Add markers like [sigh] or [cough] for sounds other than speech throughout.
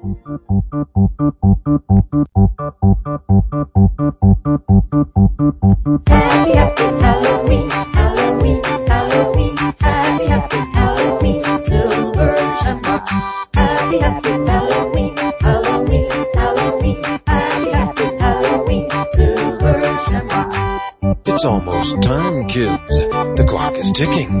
Happy, happy Halloween, Halloween, Halloween, happy, happy Halloween, silver. Happy, happy Halloween, Halloween, Halloween, happy, happy Halloween, silver. It's almost time, kids. The clock is ticking.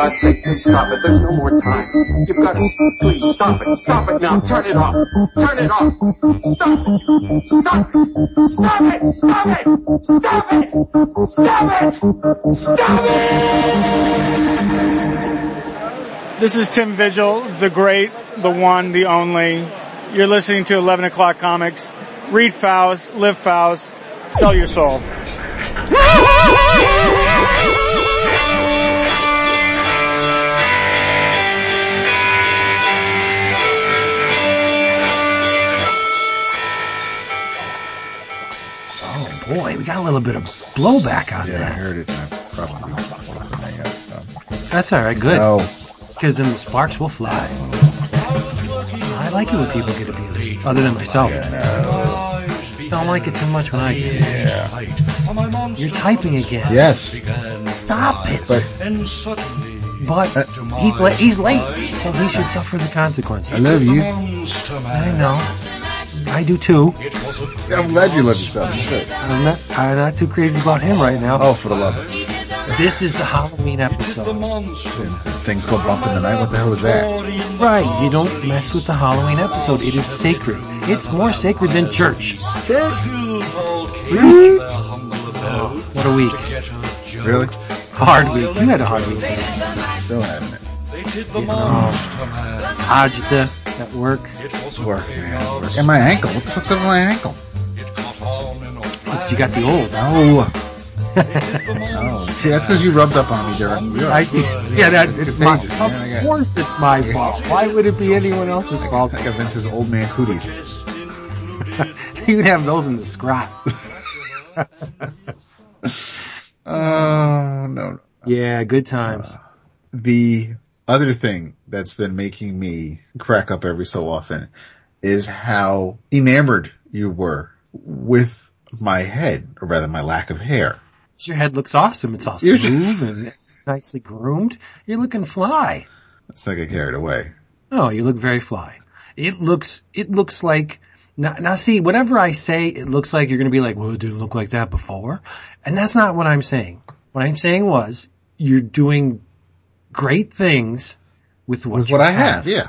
God's sake, please stop it. There's no more time. You've got to, please stop it. Stop it now. Turn it off. Turn it off. Stop it. Stop it. Stop it. Stop it. Stop it. Stop it. Stop it. This is Tim Vigil, the great, the one, the only. You're listening to 11 o'clock comics. Read Faust, live Faust, sell your soul. [laughs] boy, we got a little bit of blowback on Yeah, I heard it. I probably yet, so. That's alright, good. No. Because then the sparks will fly. I like it when people get abused, other than myself. I don't like it too much when I get it. You're typing again. Yes. Stop it. But But uh, he's late. He's late, so he should suffer the consequences. I love you. I know. I do too. I'm glad you love yourself. Good. I'm not. I'm not too crazy about him right now. Oh, for the love of it. This is the Halloween episode. Things go bump in the night. What the hell is that? Right. You don't mess with the Halloween episode. It is sacred. It's more sacred than church. What a week. Really? Hard week. You had a hard week. today. Still having it. Agita at work. Work, man. Work. And my ankle. What the fuck's up with my ankle? You got the old. No. Oh. no. [laughs] Oh, see, that's because you rubbed up on me are- I, yeah, that, It's it's my, contagious, man. I of got- course it's my fault. Why would it be anyone else's fault? I got Vince's old man cooties. [laughs] You'd have those in the scrot. [laughs] Oh, no. Yeah, good times. Uh, the other thing that's been making me crack up every so often is how enamored you were with my head, or rather my lack of hair. Your head looks awesome. It's all You're smooth just- and nicely groomed. You're looking fly. Let's not get carried away. Oh, you look very fly. It looks, it looks like, now, now see, whatever I say, it looks like you're gonna be like, well, it didn't look like that before. And that's not what I'm saying. What I'm saying was, you're doing great things with what With what I have, yeah.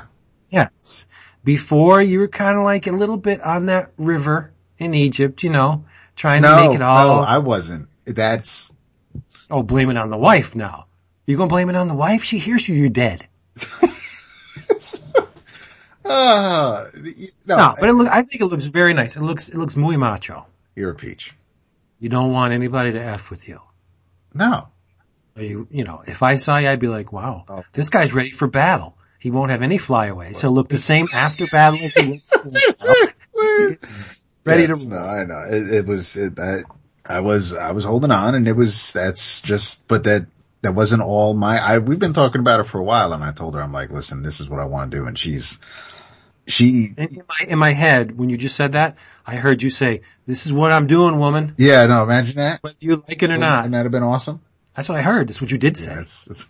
Yes. Before you were kind of like a little bit on that river in Egypt, you know, trying to make it all. no, I wasn't. That's, oh, blame it on the wife now. You gonna blame it on the wife? She hears you, you're dead. uh, [laughs] no, No, but it look, I think it looks very nice. It looks, it looks muy macho. you're a peach. You don't want anybody to F with you. No. You, you know, if I saw you, I'd be like, wow, Oh. this guy's ready for battle. He won't have any flyaways. He'll look the same after battle as he looks [laughs] ready to No, I know. It, it was, it, I, I was, I was holding on and it was, that's just, but that, that wasn't all my, I, we've been talking about it for a while and I told her, I'm like, listen, this is what I want to do. And she's, she, In in my, in my head, when you just said that, I heard you say, this is what I'm doing, woman, yeah, no, imagine that. whether you like it or not. Wouldn't that have been awesome? That's what I heard. That's what you did say, Yeah, it's, it's,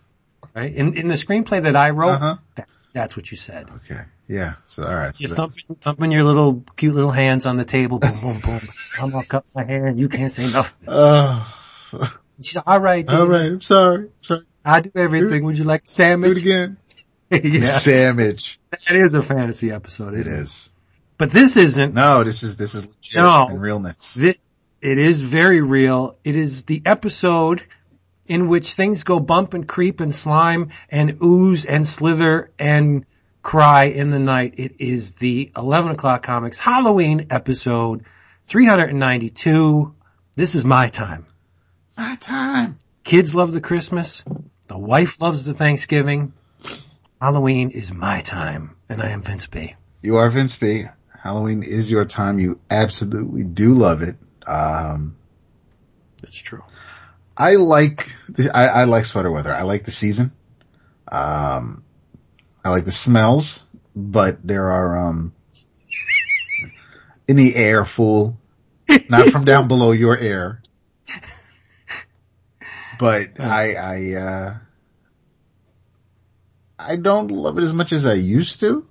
right? In, in the screenplay that I wrote, Uh-huh. that's That's what you said. Okay. Yeah. So all right. You're thumping, thumping your little cute little hands on the table. Boom, boom, boom. I'm all cut my hair and you can't say nothing. [laughs] Oh, all right. dude. right. I'm sorry. Sorry. I do everything. Would you like a Do it again. [laughs] yeah. Sandwich. That is a fantasy episode. It Isn't it? is. But this isn't. No, this is this is legit No. and realness. Thi- it is very real. It is the episode in which things go bump and creep and slime and ooze and slither and cry in the night. It is the 11 o'clock comics Halloween episode 392. This is my time. My time. Kids love the Christmas. The wife loves the Thanksgiving. Halloween is my time. And I am Vince B. You are Vince B. Halloween is your time. You absolutely do love it. Um, it's true. I like the, I, I like sweater weather. I like the season. Um, I like the smells, but there are, um, in the air, fool. Not from down below your air. But I, I, uh, I don't love it as much as I used to.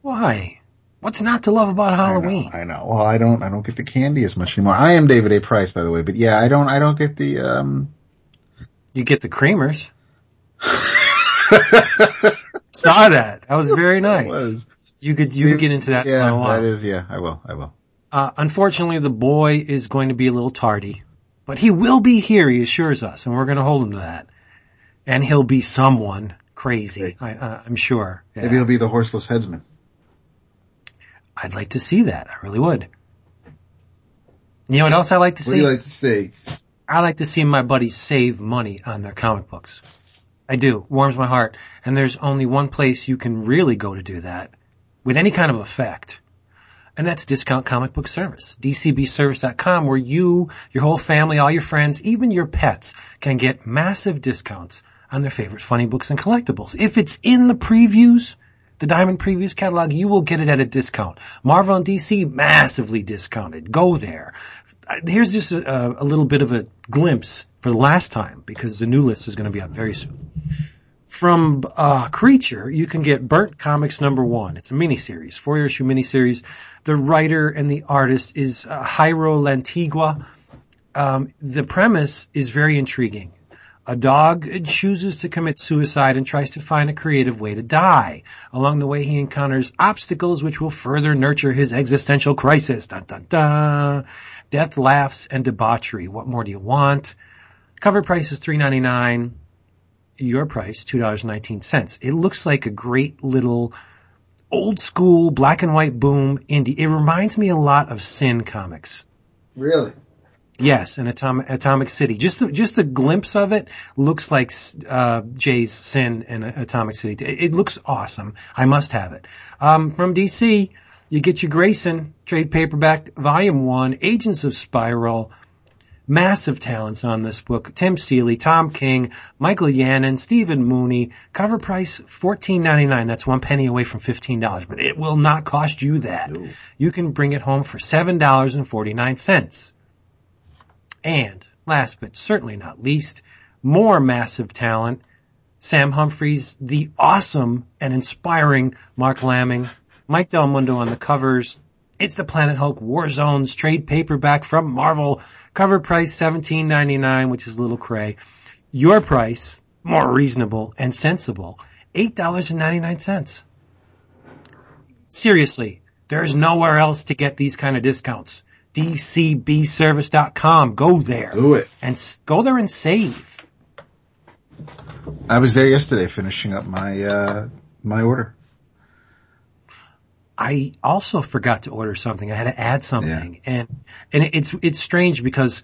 Why? What's not to love about Halloween? I know. Well, I don't, I don't get the candy as much anymore. I am David A. Price, by the way, but yeah, I don't, I don't get the, um, You get the creamers. [laughs] [laughs] Saw that. That was very nice. was. You could you could get into that yeah, for a while. that is, yeah, I will, I will. Uh, unfortunately, the boy is going to be a little tardy, but he will be here. He assures us, and we're going to hold him to that. And he'll be someone crazy. I, uh, I'm sure. Yeah. Maybe he'll be the horseless headsman. I'd like to see that. I really would. You know what else I like to What do see? you like to say? I like to see my buddies save money on their comic books. I do. Warms my heart. And there's only one place you can really go to do that with any kind of effect. And that's Discount Comic Book Service. DCBService.com where you, your whole family, all your friends, even your pets can get massive discounts on their favorite funny books and collectibles. If it's in the previews, the Diamond Previews catalog, you will get it at a discount. Marvel and DC, massively discounted. Go there. Here's just a, a little bit of a glimpse for the last time because the new list is going to be out very soon. From uh, Creature, you can get Burnt Comics number one. It's a miniseries, four issue miniseries. The writer and the artist is uh, Jairo Lantigua. Um, the premise is very intriguing. A dog chooses to commit suicide and tries to find a creative way to die. Along the way, he encounters obstacles which will further nurture his existential crisis. Dun, dun, dun. Death, laughs, and debauchery. What more do you want? Cover price is three ninety nine. Your price two dollars nineteen cents. It looks like a great little old school black and white boom indie. It reminds me a lot of Sin comics. Really? Yes, in Atomic, Atomic City. Just a, just a glimpse of it looks like uh, Jay's Sin and Atomic City. It, it looks awesome. I must have it. Um, from DC, you get your Grayson trade paperback volume one, Agents of Spyral. Massive talents on this book. Tim Seeley, Tom King, Michael Yannon, Stephen Mooney. Cover price fourteen ninety nine. That's one penny away from fifteen dollars, but it will not cost you that. You can bring it home for seven dollars and forty nine cents. And last but certainly not least, more massive talent. Sam Humphries, the awesome and inspiring Marc Laming, Mike Del Mundo on the covers. It's the Planet Hulk War Zones trade paperback from Marvel. Cover price seventeen ninety nine, which is a little cray. Your price, more reasonable and sensible, eight dollars and ninety nine cents. Seriously, there's nowhere else to get these kind of discounts. DCBService.com. Go there Do it. and s- go there and save. I was there yesterday finishing up my, uh, my order. I also forgot to order something. I had to add something, and and it's it's strange because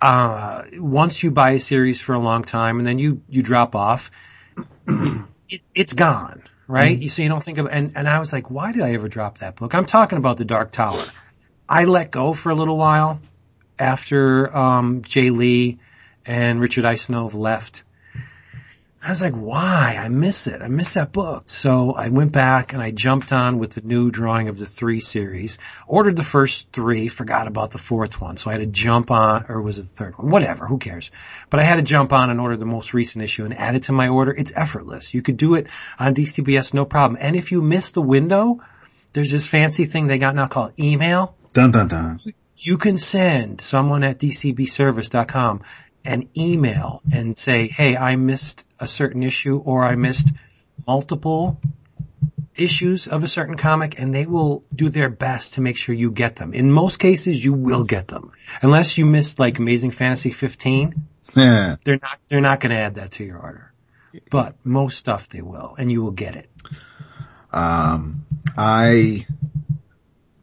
uh, once you buy a series for a long time and then you you drop off, [clears throat] it, it's gone, right? You so you don't think of and and I was like, why did I ever drop that book? I'm talking about the Dark Tower. I let go for a little while after um, Jae Lee and Richard Isanove left. I was like, why? I miss it. I miss that book. So I went back and I jumped on with the new drawing of the three series, ordered the first three, forgot about the fourth one. So I had to jump on, or was it the third one? Whatever, who cares? But I had to jump on and order the most recent issue and add it to my order. It's effortless. You could do it on DCBS, no problem. And if you miss the window, there's this fancy thing they got now called email Dun dun dun. you can send someone at dcbservice.com an email and say, hey, I missed a certain issue or I missed multiple issues of a certain comic and they will do their best to make sure you get them. In most cases, you will get them. Unless you missed like Amazing Fantasy 15, Yeah. [laughs] they're not, they're not going to add that to your order. But most stuff they will and you will get it. Um, I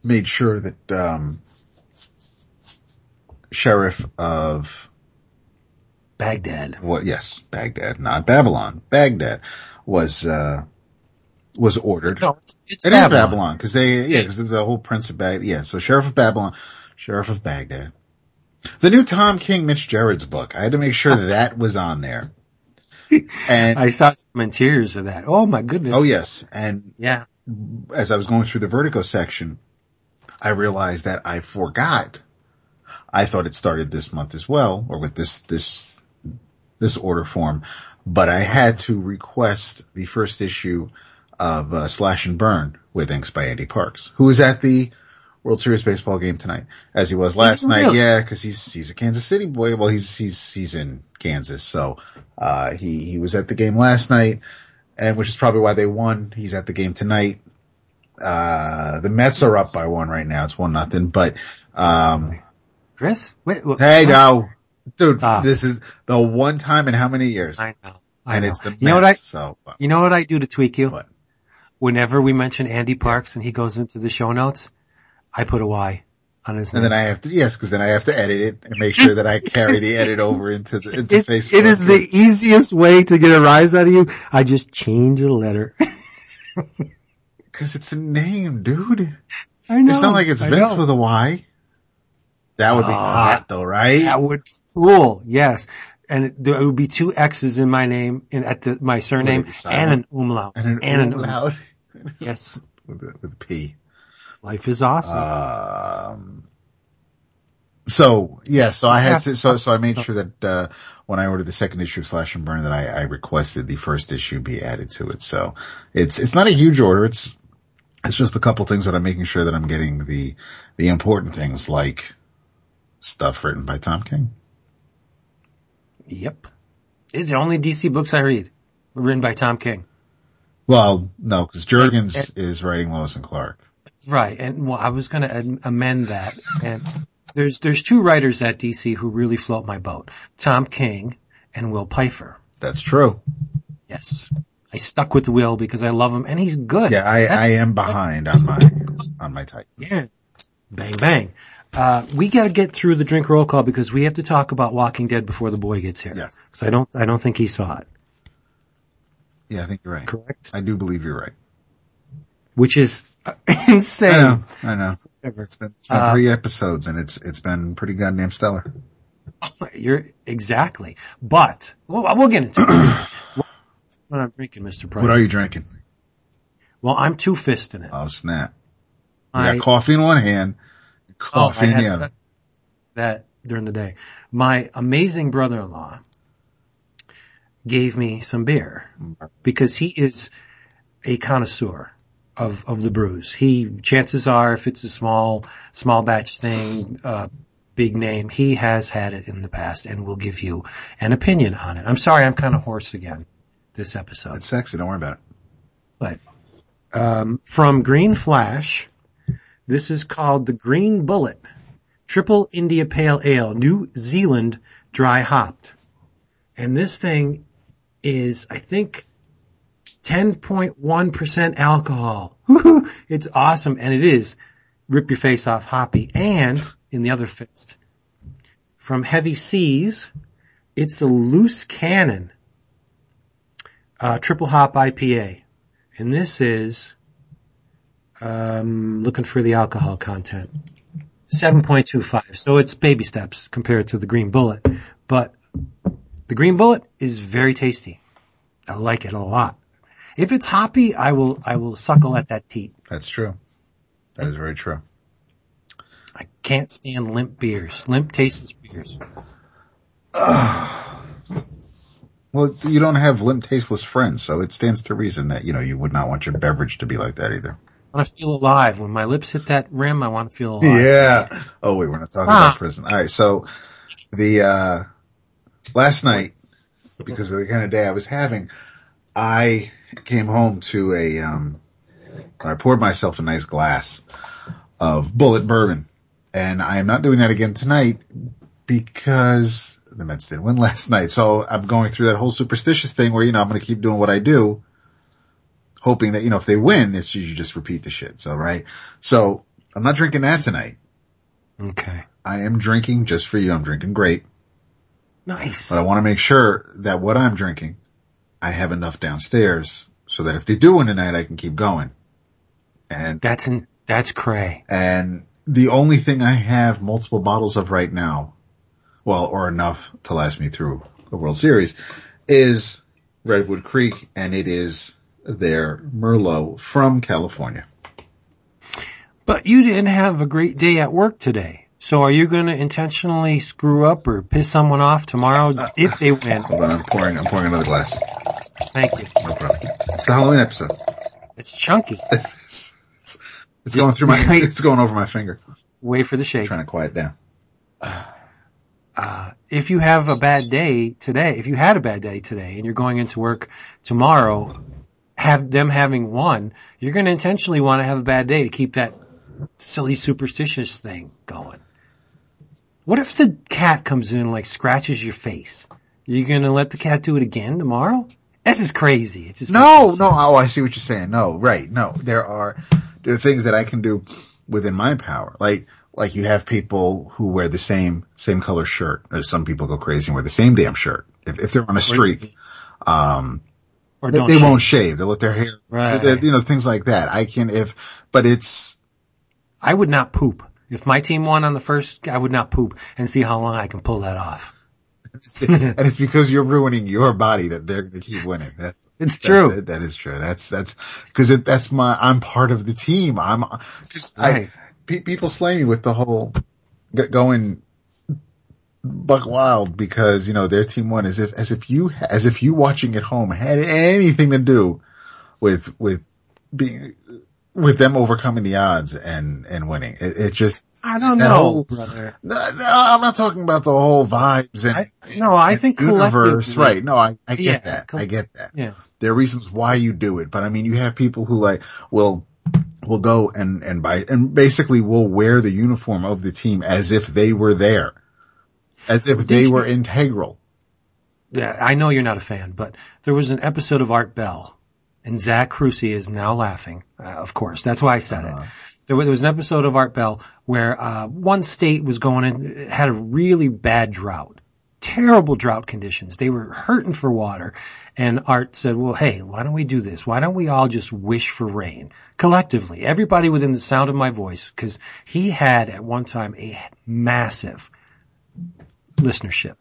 made sure that, um, sheriff of Baghdad. what? Yes, Baghdad, not Babylon. Baghdad was, uh, was ordered. No, it's, it's It Babylon because they, yeah, because the whole Prince of Baghdad. Yeah, so Sheriff of Babylon, Sheriff of Baghdad. The new Tom King, Mitch Gerads book. I had to make sure that, was on there. [laughs] And I saw some in tears of that. Oh my goodness. oh yes, and Yeah. as I was going through the Vertigo section, I realized that I forgot. I thought it started this month as well, or with this this this order form, but I had to request the first issue of uh, Slash and Burn with inks by Andy Parks, who is at the World Series baseball game tonight, as he was last night. really? Yeah, because he's he's a Kansas City boy. Well, he's he's he's in Kansas, so uh, he he was at the game last night, and which is probably why they won. He's at the game tonight. Uh, the Mets are up by one right now. It's one nothing, but um, Chris? Wait, wait, hey, no, dude, Ah. this is the one time in how many years? I know. I and know. it's the you know what I, so uh, you know what I do to tweak you? what? Whenever we mention Andy Parks and he goes into the show notes, I put a Y on his And name. And then I have to yes, because then I have to edit it and make sure that I carry the edit over into the into it, Facebook. it is the easiest way to get a rise out of you. I just change a letter. [laughs] because it's a name, dude. I know. It's not like it's I Vince know. with a Y. That would be Oh, hot though, right? That would be cool. Yes. And there would be two X's in my name and at the, my surname and an umlaut. and an and an umlaut [laughs] Yes. with a, with a P. Life is awesome. Um, so yeah, so I had to, so, so I made sure that, uh, when I ordered the second issue of Slash and Burn that I, I requested the first issue be added to it. So it's, it's not a huge order. It's, it's just a couple things that I'm making sure that I'm getting the, the important things like stuff written by Tom King. yep. It's the only DC books I read written by Tom King. Well, no, cause Jurgens And- is writing Lois and Clark. Right. And well, I was going to amend that. And there's, there's two writers at DC who really float my boat. Tom King and Will Pfeifer. That's true. Yes. I stuck with Will because I love him and he's good. Yeah, I, That's- I am behind on my, on my type. Yeah. Bang bang. Uh, we gotta get through the drink roll call because we have to talk about Walking Dead before the boy gets here. Yes. So I don't, I don't think he saw it. Yeah, I think you're right. Correct. I do believe you're right. Which is uh, [laughs] insane. I know, I know. Whatever. It's been, it's been Uh, three episodes and it's, it's been pretty goddamn stellar. You're exactly. But well, we'll get into it. [clears throat] what I'm drinking, Mr. Price. What are you drinking? Well, I'm two fisting it. Oh snap. You I- got coffee in one hand, Oh, coffee I in had the. That during the day. My amazing brother-in-law gave me some beer because he is a connoisseur of, of the brews. He, chances are, if it's a small, small batch thing, uh, big name, he has had it in the past and will give you an opinion on it. I'm sorry, I'm kind of hoarse again this episode. It's sexy. Don't worry about it. But um, from Green Flash, this is called the Green Bullet Triple India Pale Ale, New Zealand dry hopped, and this thing is, I think, 10.1% alcohol. [laughs] It's awesome, and it is rip your face off hoppy. And in the other fist, from Heavy Seas, it's a loose cannon uh, triple hop IPA. And this is, um, looking for the alcohol content. 7.25. So it's baby steps compared to the green bullet. But the green bullet is very tasty. I like it a lot. If it's hoppy, I will, I will suckle at that teat. That's true. That is very true. I can't stand limp beers, limp tasteless beers. [sighs] Well, you don't have limp, tasteless friends, so it stands to reason that, you know, you would not want your beverage to be like that either. I want to feel alive. When my lips hit that rim, I want to feel alive. Yeah. Oh wait, we're not talking about prison. All right. So the, uh, last night, because of the kind of day I was having, I came home to a, um, I poured myself a nice glass of Bulleit bourbon and I am not doing that again tonight because the Mets didn't win last night. So I'm going through that whole superstitious thing where, you know, I'm going to keep doing what I do hoping that, you know, if they win, it's you just repeat the shit. So, right. So I'm not drinking that tonight. Okay. I am drinking just for you. I'm drinking great, Nice. but I want to make sure that what I'm drinking, I have enough downstairs so that if they do win tonight, I can keep going. And, That's in, that's cray. and the only thing I have multiple bottles of right now, well, or enough to last me through the World Series is Redwood Creek and it is their Merlot from California. But you didn't have a great day at work today. So are you going to intentionally screw up or piss someone off tomorrow [laughs] if they win? Hold on, I'm pouring, I'm pouring another glass. Thank you. No problem. It's the Halloween episode. It's chunky. It's, [laughs] it's, it's going through my, it's going over my finger. Wait for the shake. trying to quiet down. Uh, uh, if you have a bad day today, if you had a bad day today and you're going into work tomorrow, have them having won, you're going to intentionally want to have a bad day to keep that silly superstitious thing going. What if the cat comes in and like scratches your face? You're going to let the cat do it again tomorrow? This is crazy. It's just No, no, oh, I see what you're saying. No, right. No, there are, there are things that I can do within my power. Like, like you have people who wear the same, same color shirt. Or some people go crazy and wear the same damn shirt. If, if they're on a streak, um, or they, they shave. won't shave. They'll let their hair, Right. they- you know, things like that. I can, if, but it's, I would not poop. If my team won on the first, I would not poop and see how long I can pull that off. [laughs] and it's [laughs] because you're ruining your body that they're going to keep winning. That's, It's true. that- that is true. That's, that's, cause it, that's my, I'm part of the team. I'm, cause Right. I, pe- people slay me with the whole g- going buck wild because, you know, their team won as if, as if you, as if you watching at home had anything to do with, with being, with them overcoming the odds and, and winning. It, it just, I don't know, whole, brother. No, no, I'm not talking about the whole vibes and I- no, I and think universe, right? No, I, I get Yeah, that. I get that. Yeah. There are reasons why you do it, but I mean, you have people who like will will go and and buy and basically will wear the uniform of the team as if they were there, as if they were integral. Yeah, I know you're not a fan, but there was an episode of Art Bell, and Zach Crucy is now laughing. Uh, of course, that's why I said it. There was, there was an episode of Art Bell where uh, one state was going in had a really bad drought, terrible drought conditions. They were hurting for water, and Art said, "Well, hey, why don't we do this? Why don't we all just wish for rain collectively? Everybody within the sound of my voice, because he had at one time a massive listenership."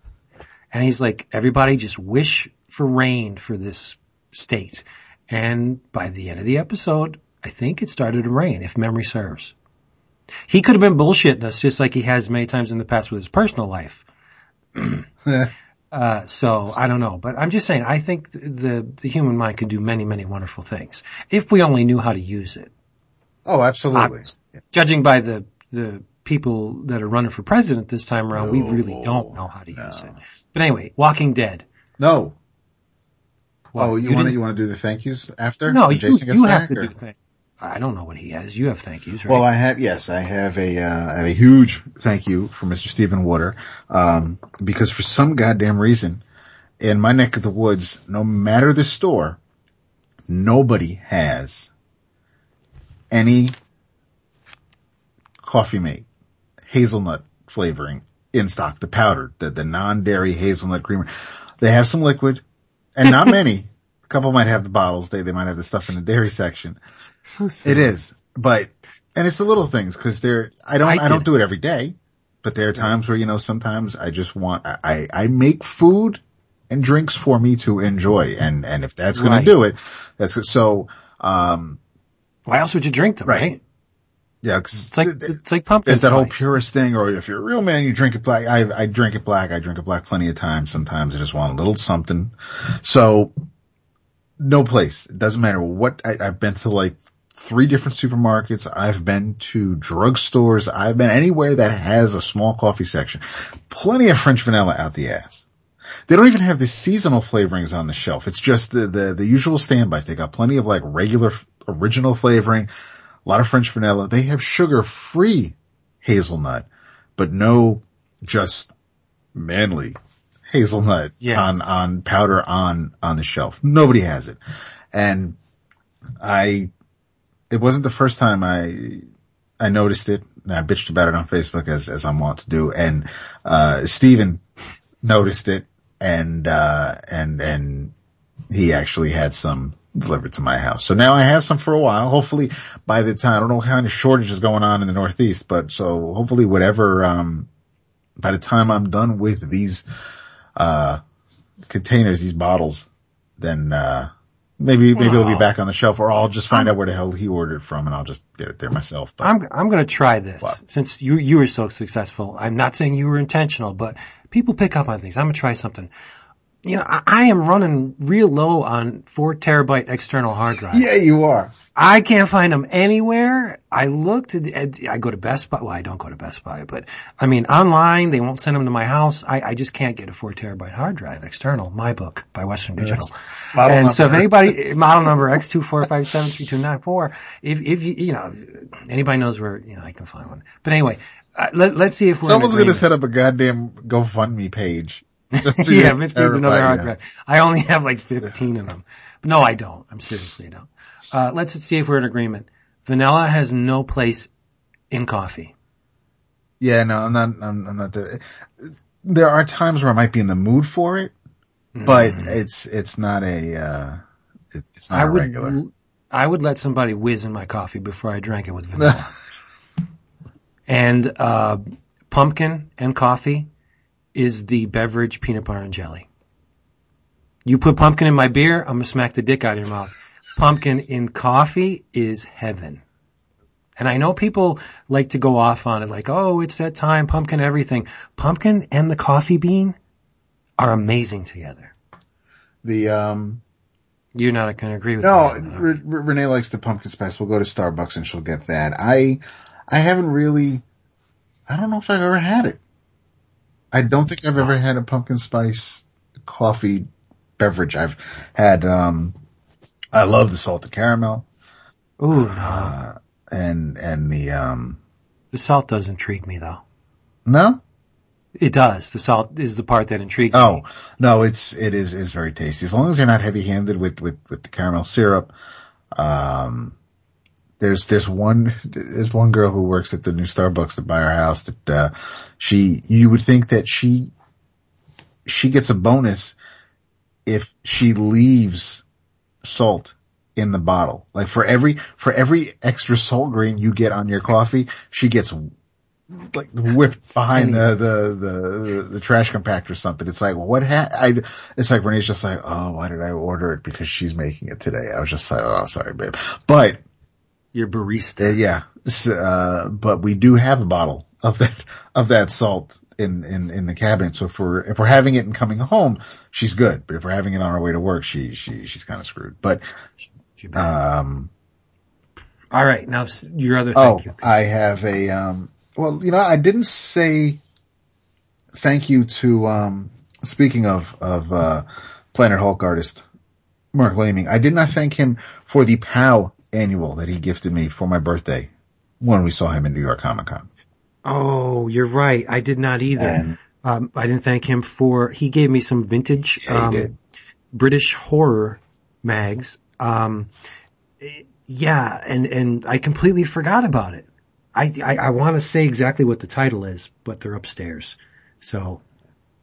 And he's like, everybody just wish for rain for this state. And by the end of the episode, I think it started to rain, if memory serves. He could have been bullshitting us just like he has many times in the past with his personal life. Uh, so I don't know, but I'm just saying, I think the, the human mind can do many, many wonderful things if we only knew how to use it. Oh, absolutely. Obviously. Judging by the, the people that are running for president this time around, we really don't know how to use it. But anyway, Walking Dead. No. What, oh, you, want to you want to do the thank yous after? No, you, you have to or- do things. I don't know what he has. You have thank yous, right? Well, I have, yes, I have a, uh, I have a huge thank you for Mr. Stephen Water, um, because for some goddamn reason, in my neck of the woods, no matter the store, nobody has any coffee mate hazelnut flavoring in stock, the powdered, the, the non-dairy hazelnut creamer. They have some liquid and not [laughs] many. A couple might have the bottles. They, they might have the stuff in the dairy section. so It is, but, and it's the little things because they're, I don't, I I, don't do it every day, but there are times where, you know, sometimes I just want, I, I make food and drinks for me to enjoy. And, and if that's going Right. to do it, that's good. So, um, Why else would you drink them, Right. right? Yeah, cause It's like, it's like pumpkin there's that whole purist thing, or if you're a real man, you drink it black. I, I drink it black. I drink it black plenty of times. Sometimes I just want a little something. So no place. It doesn't matter what I, I've been to like three different supermarkets. I've been to drugstores. I've been anywhere that has a small coffee section. Plenty of French vanilla out the ass. They don't even have the seasonal flavorings on the shelf. It's just the, the, the usual standbys. They got plenty of like regular original flavoring, a lot of French vanilla. They have sugar free hazelnut, but no just manly hazelnut Yes. on, on powder on, on the shelf. Nobody has it. And I, it wasn't the first time I, I noticed it and I bitched about it on Facebook as, as I'm wont to do. And, uh, Steven noticed it and, uh, and, and he actually had some delivered to my house. So now I have some for a while. Hopefully by the time, I don't know what kind of shortage is going on in the Northeast, but so hopefully whatever, um, by the time I'm done with these, uh, containers, these bottles, then, uh, maybe, maybe it'll be back on the shelf or I'll just find out where the hell he ordered from and I'll just get it there myself. But I'm I'm going to try this since you you were so successful. I'm not saying you were intentional, but people pick up on things. I'm going to try something. You know, I, I am running real low on four terabyte external hard drive. yeah, you are. I can't find them anywhere. I looked at, I go to Best Buy. Well, I don't go to Best Buy, but I mean, online, they won't send them to my house. I, I just can't get a four terabyte hard drive external. My book by Western Digital. Model and so if anybody, model number X245732294, if, if you, you know, anybody knows where, you know, I can find one. But anyway, uh, let, let's see if we're Someone's going to set up a goddamn GoFundMe page. [laughs] Yeah, needs another hard drive. I only have like 15 of them. But no, I don't. I'm seriously don't. Uh, let's see if we're in agreement. Vanilla has no place in coffee. Yeah, no, I'm not, I'm, I'm not the, there are times where I might be in the mood for it, but it's, it's not a, uh, it, it's not. I a would, regular. I would let somebody whiz in my coffee before I drank it with vanilla. [laughs] and, uh, pumpkin and coffee is the beverage peanut butter and jelly. You put pumpkin in my beer, I'm gonna smack the dick out of your mouth. Pumpkin in coffee is heaven. And I know people like to go off on it like, oh, it's that time, pumpkin everything. Pumpkin and the coffee bean are amazing together. The, um, You're not going to agree with no, me. Re- Re- Renee likes the pumpkin spice. We'll go to Starbucks and she'll get that. I, I haven't really, I don't know if I've ever had it. I don't think I've ever had a pumpkin spice coffee beverage. I've had, um, I love the salted caramel Ooh, no. and, and the, um, The salt does intrigue me though. no? It does. The salt is the part that intrigues Oh, me. no, it's, it is, is very tasty. As long as you're not heavy handed with, with, with the caramel syrup. Um, there's, there's one, there's one girl who works at the new Starbucks that by our house that, uh, she, you would think that she, she gets a bonus if she leaves salt in the bottle. Like for every, for every extra salt grain you get on your coffee, she gets like whipped behind the, the, the, the, trash compactor or something. It's like, what ha- I, it's like Renee's just like, oh, why did I order it? Because she's making it today. I was just like, oh, sorry, babe. But, Your uh, barista. yeah, uh, but we do have a bottle of that, of that salt in, in, in the cabinet. So if we're, if we're having it and coming home, she's good. But if we're having it on our way to work, she, she, she's kind of screwed. But, um, All right. Now your other Oh, you. I have a, um, well, you know, I didn't say thank you to, um, speaking of, of, uh, Planet Hulk artist, Marc Laming. I did not thank him for the POW annual that he gifted me for my birthday when we saw him in New York Comic Con. Oh, you're right. I did not either. And- um, I didn't thank him for, he gave me some vintage, Yeah, um. British horror mags. Um, yeah, and, and I completely forgot about it. I, I, I want to say exactly what the title is, but they're upstairs. So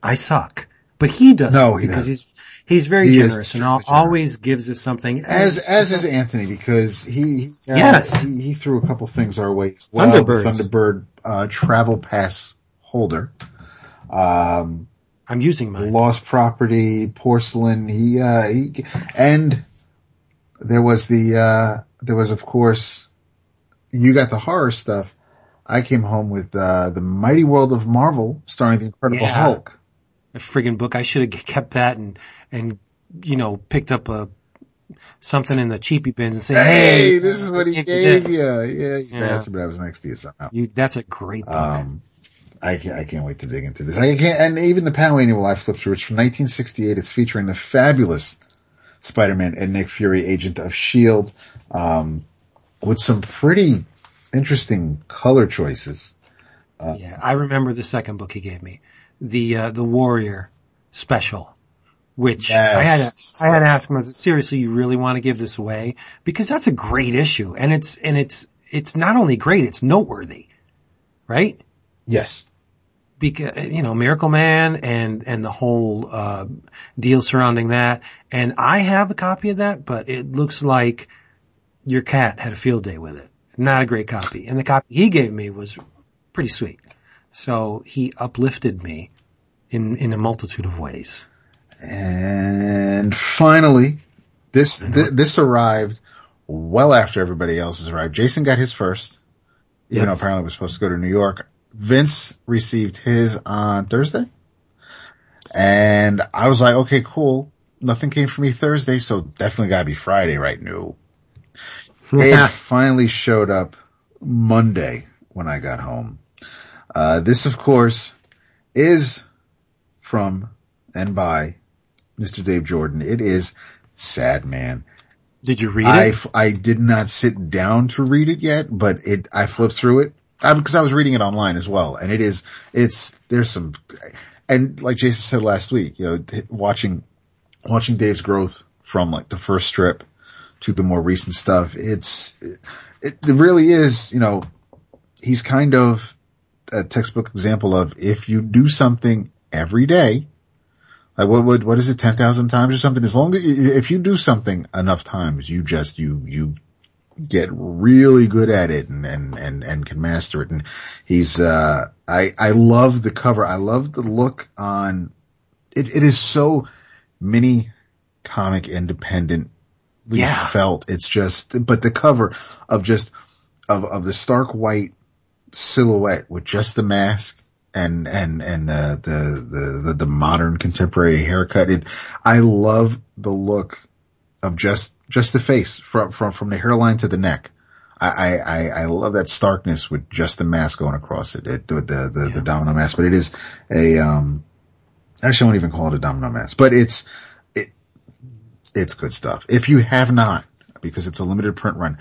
I suck. But he does No, he because doesn't. he's, he's very He generous and generous. always gives us something. As, as is Anthony because he, uh, Yes. he, he threw a couple things our way as well. Thunderbirds. The Thunderbird, uh, travel pass holder. Um, I'm using mine. Lost Property, Porcelain. He, uh, he, and there was the, uh, there was of course, you got the horror stuff. I came home with, uh, the Mighty World of Marvel starring the Incredible Yeah. Hulk. A friggin' book. I should have kept that and, and, you know, picked up a, something in the cheapy bins and say, Hey, hey, this is what he gave you. Yeah, you Yeah. bastard, but I was next to you somehow. You, that's a great book. Um, I can't, I can't wait to dig into this. I can't, and even the Panel Annual I flipped through, it's from 1968. It's featuring the fabulous Spider-Man and Nick Fury, Agent of S.H.I.E.L.D., um, with some pretty interesting color choices. yeah, I remember the second book he gave me, the uh, the Warrior special, which Yes. I had to, I had to ask him, seriously, you really want to give this away? Because that's a great issue, and it's and it's it's not only great, it's noteworthy, right? Yes. because you know Miracle Man and and the whole uh, deal surrounding that. And I have a copy of that, but it looks like your cat had a field day with it. Not a great copy. And the copy he gave me was pretty sweet. So he uplifted me in in a multitude of ways. And finally, this, uh-huh. th- this arrived well after everybody else has arrived. Jason got his first, even Yep. though apparently was supposed to go to New York. Vince received his on Thursday. And I was like, okay, cool. Nothing came for me Thursday, so definitely gotta be Friday, right? No. [laughs] It finally showed up Monday when I got home. Uh, this of course is from and by Mr. Dave Jordan. It is Sad Man. Did you read I, it? I did not sit down to read it yet, but it, I flipped through it because I was reading it online as well. And it is, it's, there's some, and like Jason said last week, you know, watching, watching Dave's growth from like the first strip to the more recent stuff, it's, it, it really is, you know, he's kind of a textbook example of if you do something every day, like what, what, what is it, 10,000 times or something? As long as, if you do something enough times, you just, you, you get really good at it and, and, and, and can master it. And he's, uh, I, I love the cover. I love the look on, it, it is so mini comic independent Yeah. felt. It's just, but the cover of just, of, of the stark white silhouette with just the mask and, and, and the, the, the, the, modern contemporary haircut. It, I love the look of just, just the face from, from, from the hairline to the neck. I, I, I- love that starkness with just the mask going across it, it the, the, the, the domino mask, but it is a, um, actually I won't even call it a domino mask, but it's, it, it's good stuff. If you have not, because it's a limited print run,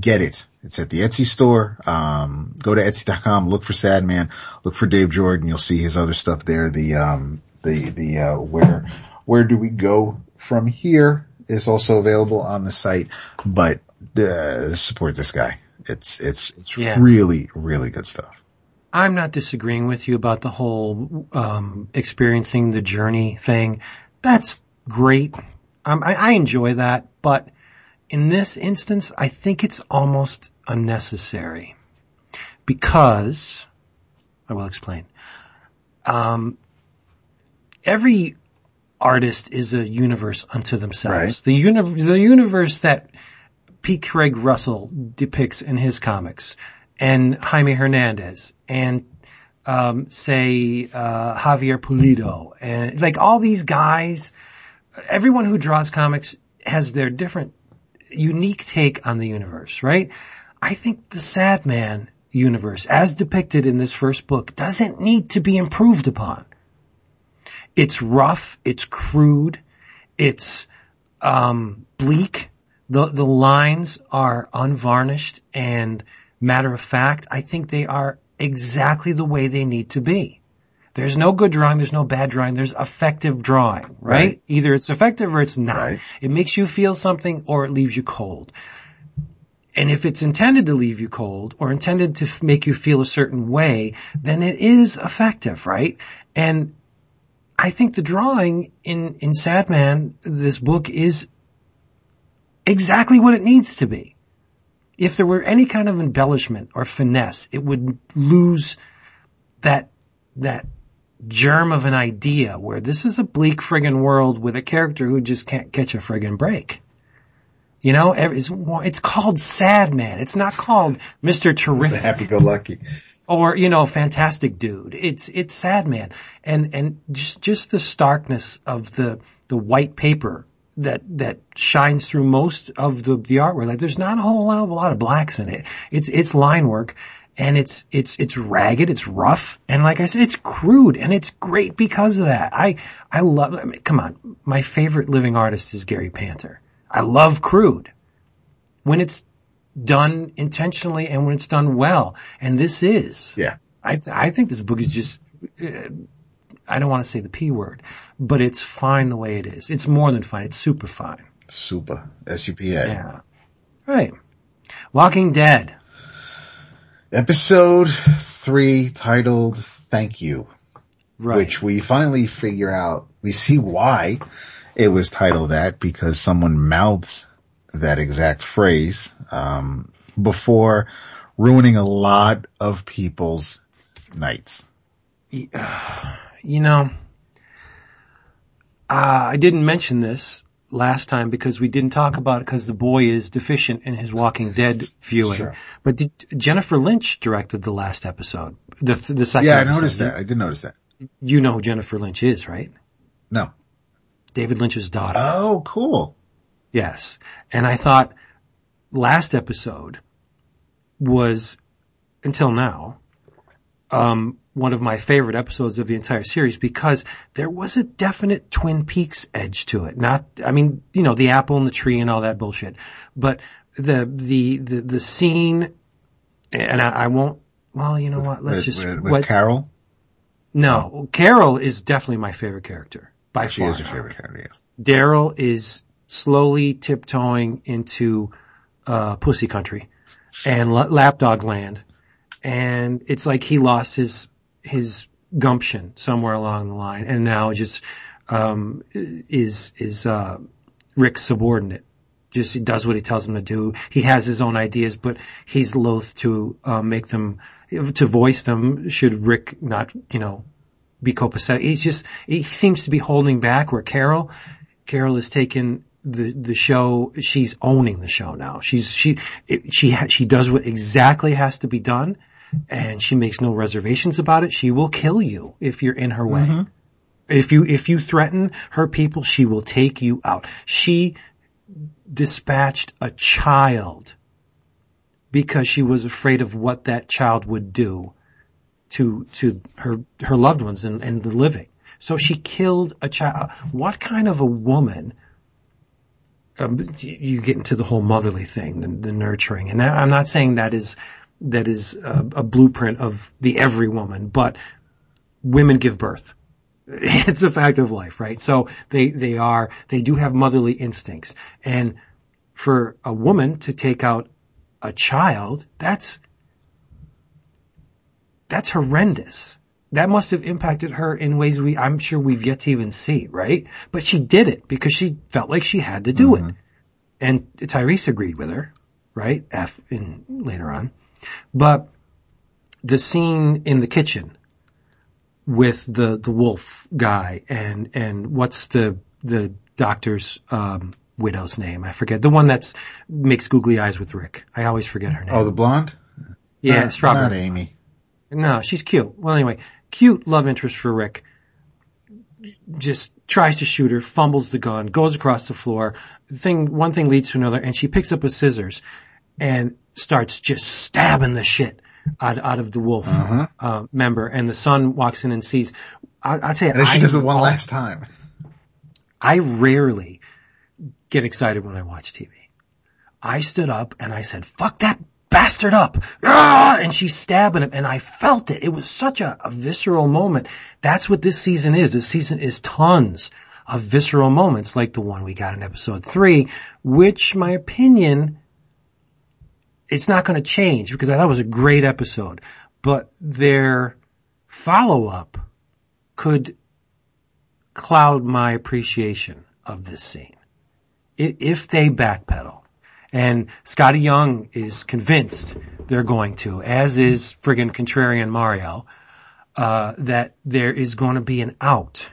get it. It's at the Etsy store. Um, go to Etsy.com, look for Sad Man, look for Dave Jordan. You'll see his other stuff there. The, um, the, the, uh, where, where do we go from here is also available on the site, but, uh, support this guy. It's, it's, it's Yeah. really, really good stuff. I'm not disagreeing with you about the whole um, experiencing the journey thing. That's great. Um, I, I enjoy that, but in this instance, I think it's almost unnecessary because I will explain. Um, every artist is a universe unto themselves. Right. The, uni- the universe that P. Craig Russell depicts in his comics, and Jaime Hernandez, and um, say uh, Javier Pulido, and like all these guys. Everyone who draws comics has their different, unique take on the universe, right? I think the Sad Man universe, as depicted in this first book, doesn't need to be improved upon. It's rough, it's crude, it's um, bleak. The the lines are unvarnished and matter of fact. I think they are exactly the way they need to be. There's no good drawing, there's no bad drawing, there's effective drawing, right? Right. Either it's effective or it's not. Right. It makes you feel something or it leaves you cold. And if it's intended to leave you cold or intended to f- make you feel a certain way, then it is effective, right? And I think the drawing in, in Sad Man, this book is exactly what it needs to be. If there were any kind of embellishment or finesse, it would lose that, that germ of an idea where this is a bleak friggin' world with a character who just can't catch a friggin' break. You know, it's, it's called Sad Man. It's not called Mr. The Terrific happy-go-lucky. or you know fantastic dude it's it's sad man and and just just the starkness of the the white paper that that shines through most of the the artwork like there's not a whole lot, a lot of blacks in it it's it's line work and it's it's it's ragged it's rough and like i said it's crude and it's great because of that i i love I mean, come on my favorite living artist is gary panter i love crude when it's done intentionally and when it's done well. And this is. Yeah. I, I think this book is just, uh, I don't want to say the P word, but it's fine the way it is. It's more than fine. It's super fine. Super. S-U-P-A. Yeah. Right. Walking Dead. Episode three titled Thank You. Right. which we finally figure out, we see why it was titled that because someone mouths that exact phrase, um, before ruining a lot of people's nights. [sighs] you know, uh, I didn't mention this last time because we didn't talk about it because the boy is deficient in his Walking Dead viewing. But did, Jennifer Lynch directed the last episode, the the second. Yeah, I episode. noticed that. I did notice that. You know who Jennifer Lynch is, right? No. David Lynch's daughter. Oh, cool. Yes. And I thought last episode was, until now, um, one of my favorite episodes of the entire series because there was a definite Twin Peaks edge to it. Not, I mean, you know, the apple and the tree and all that bullshit, but the, the, the, the scene, and I, I won't, well, you know what, let's with, just, with, with what, Carol. no, Carol is definitely my favorite character by She far. is your favorite character. Yes. Daryl is slowly tiptoeing into uh, pussy country and lapdog land, and it's like he lost his his gumption somewhere along the line, and now just um, is is uh, Rick's subordinate. Just he does what he tells him to do. He has his own ideas, but he's loath to uh, make them to voice them. Should Rick not, you know, be copacetic. He's just, he seems to be holding back where Carol, Carol has taken the, the show, she's owning the show now. She's, she, it, she, ha, she does what exactly has to be done and she makes no reservations about it. She will kill you if you're in her way. If you, if you threaten her people, she will take you out. She dispatched a child because she was afraid of what that child would do to to her her loved ones and, and the living. So she killed a child. What kind of a woman? Um, you get into the whole motherly thing, the, the nurturing, and that, I'm not saying that is that is a, a blueprint of the every woman, but women give birth. [laughs] It's a fact of life, right? So they they are they do have motherly instincts, and for a woman to take out a child, that's that's horrendous. That must have impacted her in ways we, I'm sure we've yet to even see, right? But she did it because she felt like she had to do it. Mm-hmm. And Tyrese agreed with her, right? F in later on. But the scene in the kitchen with the, the wolf guy and, and what's the, the doctor's, um, widow's name? I forget. The one that's makes googly eyes with Rick. I always forget her name. Oh, the blonde? yeah, Not- Strawberry. Not Amy. No, she's cute. Well, anyway, cute love interest for Rick. Just tries to shoot her, fumbles the gun, goes across the floor. Thing, one thing leads to another, and she picks up a scissors and starts just stabbing the shit out, out of the wolf uh, member. And the son walks in and sees. I, I'll tell you, And she I- does it one last time. I rarely get excited when I watch TV. I stood up and I said, fuck that bastard up. Ah! And she's stabbing him and I felt it. It was such a, a visceral moment. That's what this season is. This season is tons of visceral moments like the one we got in episode three, which my opinion, it's not going to change because I thought it was a great episode, but their follow up could cloud my appreciation of this scene. If they backpedal, and Skottie Young is convinced they're going to, as is friggin' contrarian Mario, uh, that there is going to be an out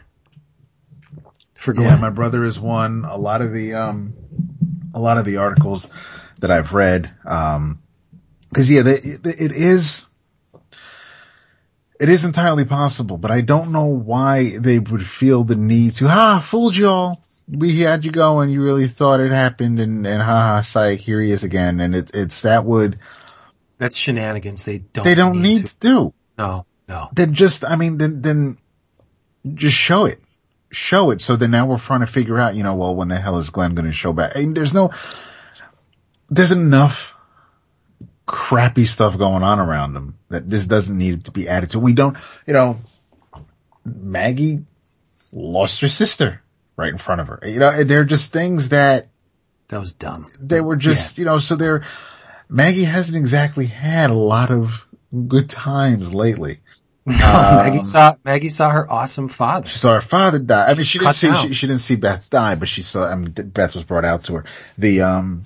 for Yeah, my brother is one. A lot of the, um, a lot of the articles that I've read, um, cause yeah, they, it, it is, it is entirely possible, but I don't know why they would feel the need to, ha, fooled y'all. We had you going. You really thought it happened and, and ha ha, psych, here he is again. And it, it's that would, That's shenanigans. They don't. they don't need to. to do. No, no. Then just, I mean, then, then just show it. Show it. So then now we're trying to figure out, you know, well, when the hell is Glenn going to show back? And there's no, there's enough crappy stuff going on around them that this doesn't need to be added to. We don't, you know, Maggie lost her sister right in front of her. You know, they're just things that That was dumb. they were just, you know, so they're, Maggie hasn't exactly had a lot of good times lately. [laughs] Maggie Um, saw Maggie saw her awesome father. She saw her father die. I mean, she didn't see, she, she didn't see Beth die, but she saw, I mean, Beth was brought out to her. The, um,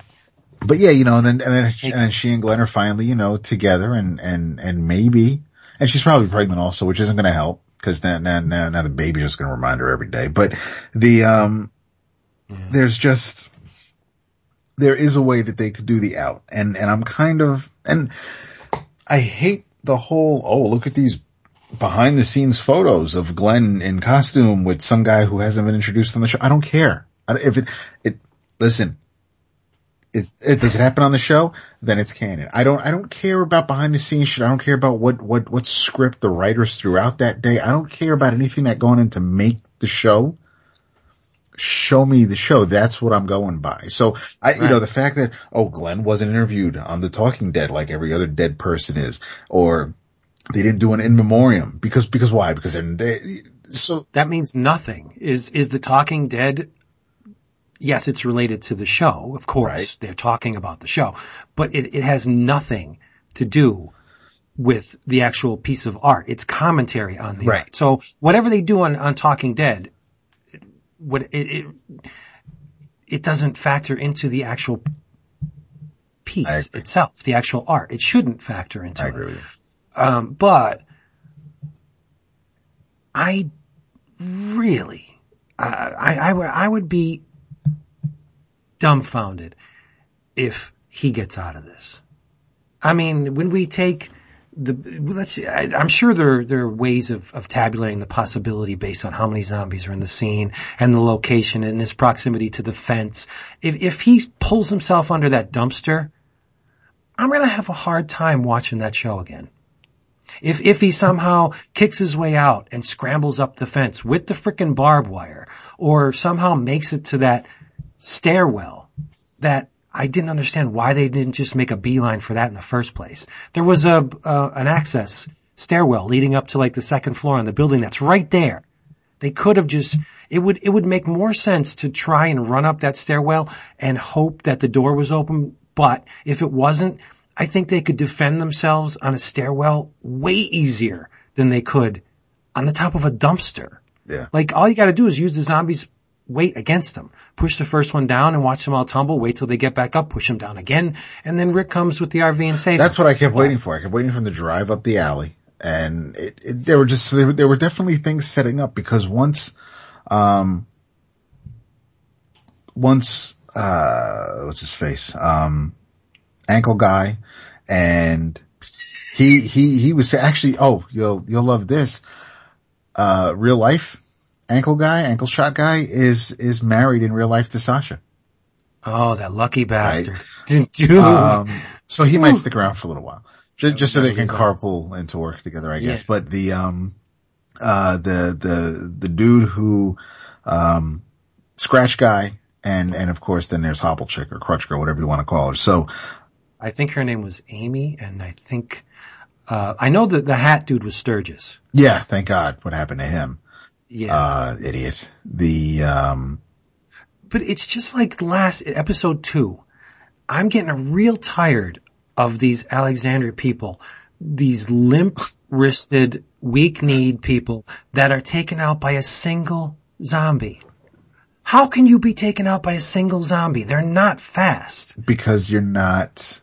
but yeah, you know, and then, and then, and then she and Glenn are finally, you know, together and, and, and maybe, and she's probably pregnant also, which isn't going to help because now, now, now, now the baby's just going to remind her every day. But the, um, there's just, there is a way that they could do the out and, and I'm kind of, and I hate the whole, oh, look at these behind the scenes photos of Glenn in costume with some guy who hasn't been introduced on the show. I don't care. If it, it, listen, it, it does it happen on the show? Then it's canon. I don't, I don't care about behind the scenes shit. I don't care about what, what, what script the writers threw out that day. I don't care about anything that going in to make the show. Show me the show. That's what I'm going by. So I, you know, the fact that, oh, Glenn wasn't interviewed on The Talking Dead like every other dead person is, or they didn't do an in memoriam because, because why? Because they, so That means nothing. Is is the Talking Dead? Yes, it's related to the show. Of course, Right. they're talking about the show, but it, it has nothing to do with the actual piece of art. It's commentary on the Right. art. So whatever they do on, on Talking Dead, what it, it it doesn't factor into the actual piece itself, the actual art. It shouldn't factor into I it. agree with you. Um, but I really, I, I, I would, I would be dumbfounded if he gets out of this. I mean, when we take the, let's see, I, I'm sure there, there are ways of, of tabulating the possibility based on how many zombies are in the scene and the location and his proximity to the fence. If, if he pulls himself under that dumpster, I'm going to have a hard time watching that show again. If, if he somehow kicks his way out and scrambles up the fence with the frickin' barbed wire or somehow makes it to that stairwell that I didn't understand why they didn't just make a beeline for that in the first place. There was a, uh, an access stairwell leading up to like the second floor on the building that's right there. They could have just, it would, it would make more sense to try and run up that stairwell and hope that the door was open. But if it wasn't, I think they could defend themselves on a stairwell way easier than they could on the top of a dumpster. Yeah. Like all you gotta do is use the zombies weight against them. Push the first one down and watch them all tumble, wait till they get back up, push them down again, and then Rick comes with the RV and saves That's them. what I kept waiting for. I kept waiting for them to drive up the alley, and it, it, there were just there, there were definitely things setting up because once, um, once uh, what's his face, um, ankle guy, and he he he was actually oh you'll you'll love this, uh, real life ankle guy ankle shot guy is is married in real life to Sasha. Oh, that lucky bastard. [laughs] Dude. Um, so he might stick around for a little while, just, just so they can carpool into work together, I guess. Yeah. But the, um, uh, the, the, the dude who, um, scratch guy and, and of course then there's Hobble Chick or Crutch Girl, whatever you want to call her. So I think her name was Amy, and I think, uh, I know that the hat dude was Sturgis. yeah, thank God what happened to him. Yeah. Uh, idiot. The, um, but it's just like last episode two. I'm getting real tired of these Alexandria people, these limp wristed, weak kneed people that are taken out by a single zombie. How can you be taken out by a single zombie? They're not fast. because you're not,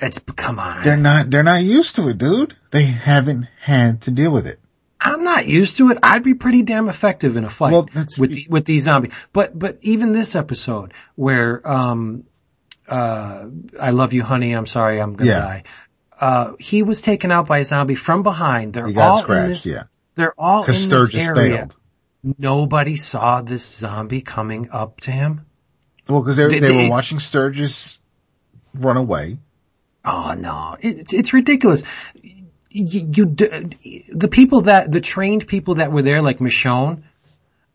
It's come on. they're not, they're not used to it, dude. They haven't had to deal with it. Not used to it. I'd be pretty damn effective in a fight Well, with the, with these zombies. But but even this episode where um uh I love you, honey. I'm sorry, I'm gonna Yeah. die. Uh, he was taken out by a zombie from behind. They're He got all in this. yeah. They're all in Because this area. failed. Nobody saw this zombie coming up to him. Well, because they, They- they, they- were watching Sturgis run away. Oh no, it's it's ridiculous. You, you the people that the trained people that were there, like Michonne,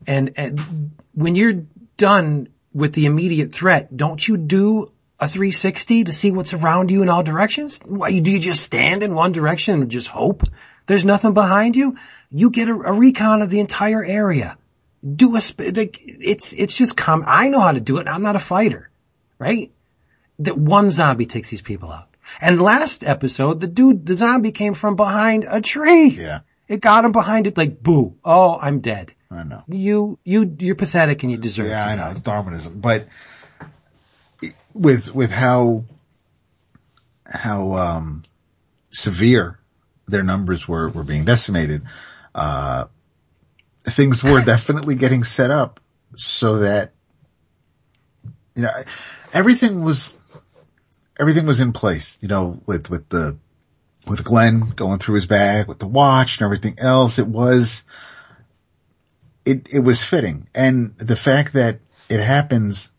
and and when you're done with the immediate threat, don't you do a 360 to see what's around you in all directions? Why do you just stand in one direction and just hope there's nothing behind you? You get a, a recon of the entire area. Do a it's it's just com. I know how to do it. I'm not a fighter, right? that one zombie takes these people out. And last episode, the dude, the zombie came from behind a tree. Yeah, It got him behind it like, boo. Oh, I'm dead. I know. You, you, you're pathetic and you deserve it. Yeah, I know. It's Darwinism. But with, with how, how, um, severe their numbers were, were being decimated, uh, things were [laughs] definitely getting set up so that, you know, everything was, everything was in place, you know, with, with the, with Glenn going through his bag with the watch and everything else. It was, it, it was fitting. And the fact that it happens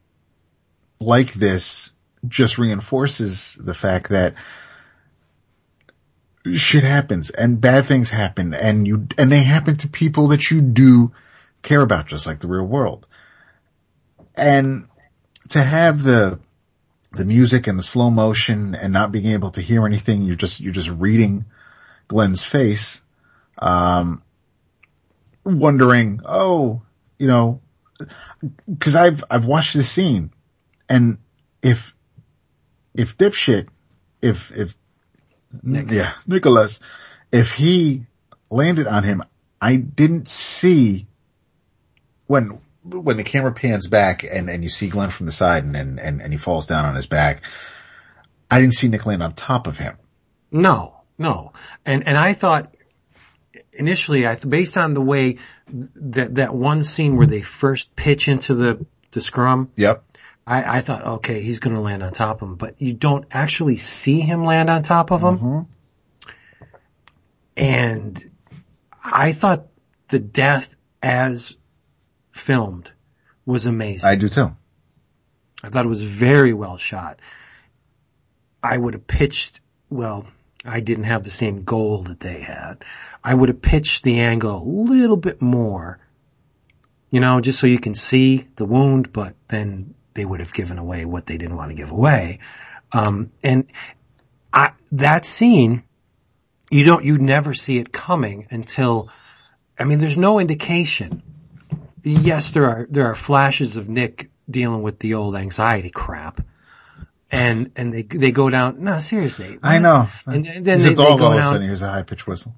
like this just reinforces the fact that shit happens and bad things happen and you, and they happen to people that you do care about just like the real world. And to have the, the music and the slow motion and not being able to hear anything, you're just, you're just reading Glenn's face, um, wondering, oh, you know, cause I've, I've watched this scene and if, if dipshit, if, if, yeah, Nicholas, if he landed on him, I didn't see when, when the camera pans back and, and you see Glenn from the side and, and, and, he falls down on his back, I didn't see Nick land on top of him. No, no. And, and I thought initially, I, based on the way that, that one scene where they first pitch into the, the scrum, Yep. I, I thought, okay, he's going to land on top of him, but you don't actually see him land on top of him. Mm-hmm. And I thought the death as filmed was amazing. I do too. I thought it was very well shot. I would have pitched, well, I didn't have the same goal that they had. I would have pitched the angle a little bit more, you know, just so you can see the wound, but then they would have given away what they didn't want to give away. Um, and I, that scene, you don't, you never see it coming until, I mean, there's no indication. Yes, there are, there are flashes of Nick dealing with the old anxiety crap. And, and they, they go down, no, seriously. I know. And, and then they, a they go all of a down, hears a high pitched whistle.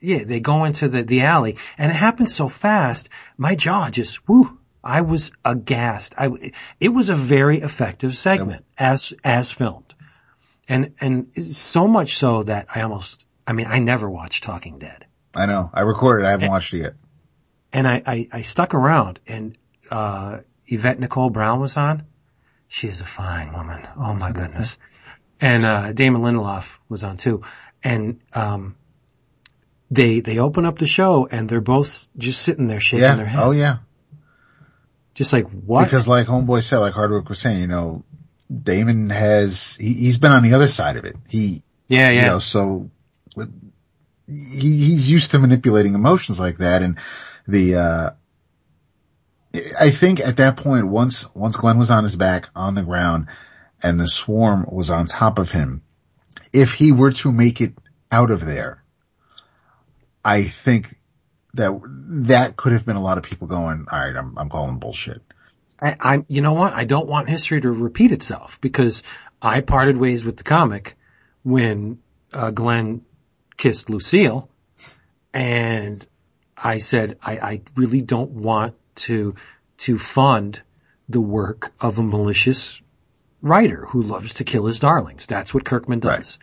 yeah, they go into the, the alley and it happens so fast. My jaw just, whoo, I was aghast. I, it was a very effective segment as, as filmed. And, and so much so that I almost, I mean, I never watched Talking Dead. I know. I recorded. I haven't watched it yet. And I, I, I stuck around and, uh, Yvette Nicole Brown was on. She is a fine woman. Oh my goodness. And, uh, Damon Lindelof was on too. And, um, they, they open up the show and they're both just sitting there shaking their Yeah. heads. Oh yeah. Just like, what? Because like Homeboy said, like Hardwick was saying, you know, Damon has, he, he's been on the other side of it. He, yeah, yeah. you know, so he, he's used to manipulating emotions like that. And the, uh, I think at that point, once, once Glenn was on his back on the ground and the swarm was on top of him, if he were to make it out of there, I think that that could have been a lot of people going, all right, I'm, I'm calling bullshit. I, I, you know what? I don't want history to repeat itself because I parted ways with the comic when uh, Glenn kissed Lucille, and I said I, I really don't want to to fund the work of a malicious writer who loves to kill his darlings. That's what Kirkman does.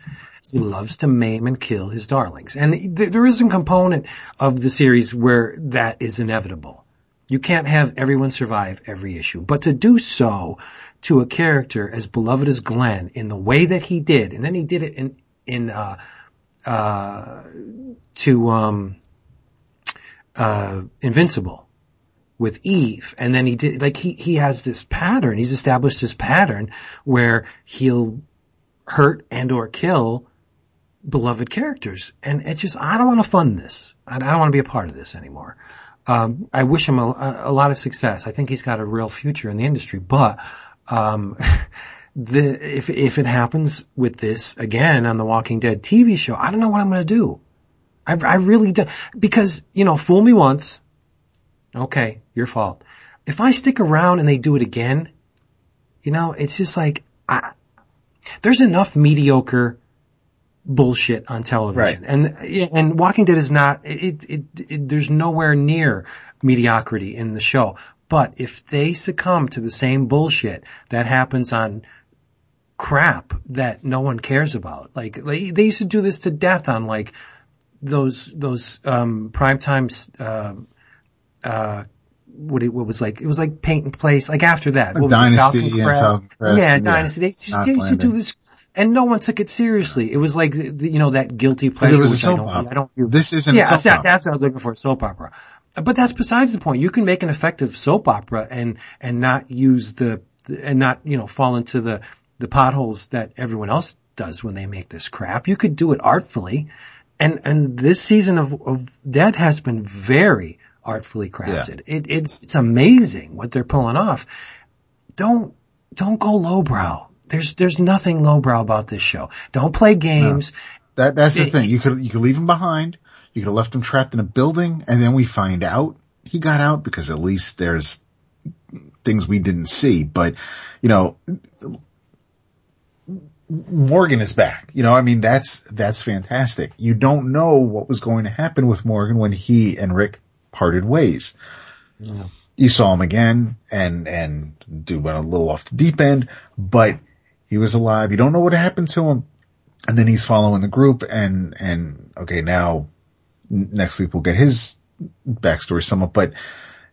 He loves to maim and kill his darlings. And th- there is a component of the series where that is inevitable. You can't have everyone survive every issue, but to do so to a character as beloved as Glenn in the way that he did, and then he did it in, in, uh, uh, to, um, uh, Invincible with Eve. And then he did, like he, he has this pattern. He's established this pattern where he'll hurt and or kill beloved characters. And it's just, I don't want to fund this. I don't want to be a part of this anymore. Um, I wish him a, a, lot of success. I think he's got a real future in the industry, but, um, [laughs] the, if, if it happens with this again on the Walking Dead TV show, I don't know what I'm going to do. I, I really do. Because, you know, fool me once. Okay, your fault. If I stick around and they do it again, you know, it's just like, I, there's enough mediocre bullshit on television. Right. And, and Walking Dead is not, it, it, it, there's nowhere near mediocrity in the show. But if they succumb to the same bullshit that happens on crap that no one cares about, like, like they used to do this to death on like those, those, um, primetime, uh, uh, what it what was like, it was like paint and place, like after that. Like What was it, Dynasty Falcon and Crest? Yeah, yeah. Dynasty. They, used- they used to do this and no one took it seriously. It was like, the, the- you know, that guilty pleasure. it was a which I soap don't- opera. I don't, do. This isn't yeah, a soap that- opera. that's what I was looking for, soap opera. But that's besides the point. You can make an effective soap opera and, and not use the, and not, you know, fall into the, the potholes that everyone else does when they make this crap. You could do it artfully. And, and this season of, of Dead has been very artfully crafted. It, it's, it's amazing what they're pulling off. Don't, don't go lowbrow. There's, there's nothing lowbrow about this show. Don't play games. That that's the It- thing. You could you could leave him behind. You could have left him trapped in a building, and then we find out he got out because at least there's things we didn't see. But you know, Morgan is back. You know, I mean that's that's fantastic. You don't know what was going to happen with Morgan when he and Rick parted ways. You saw him again, and and dude went a little off the deep end, but he was alive. You don't know what happened to him and then he's following the group and, and okay, now next week we'll get his backstory somewhat, but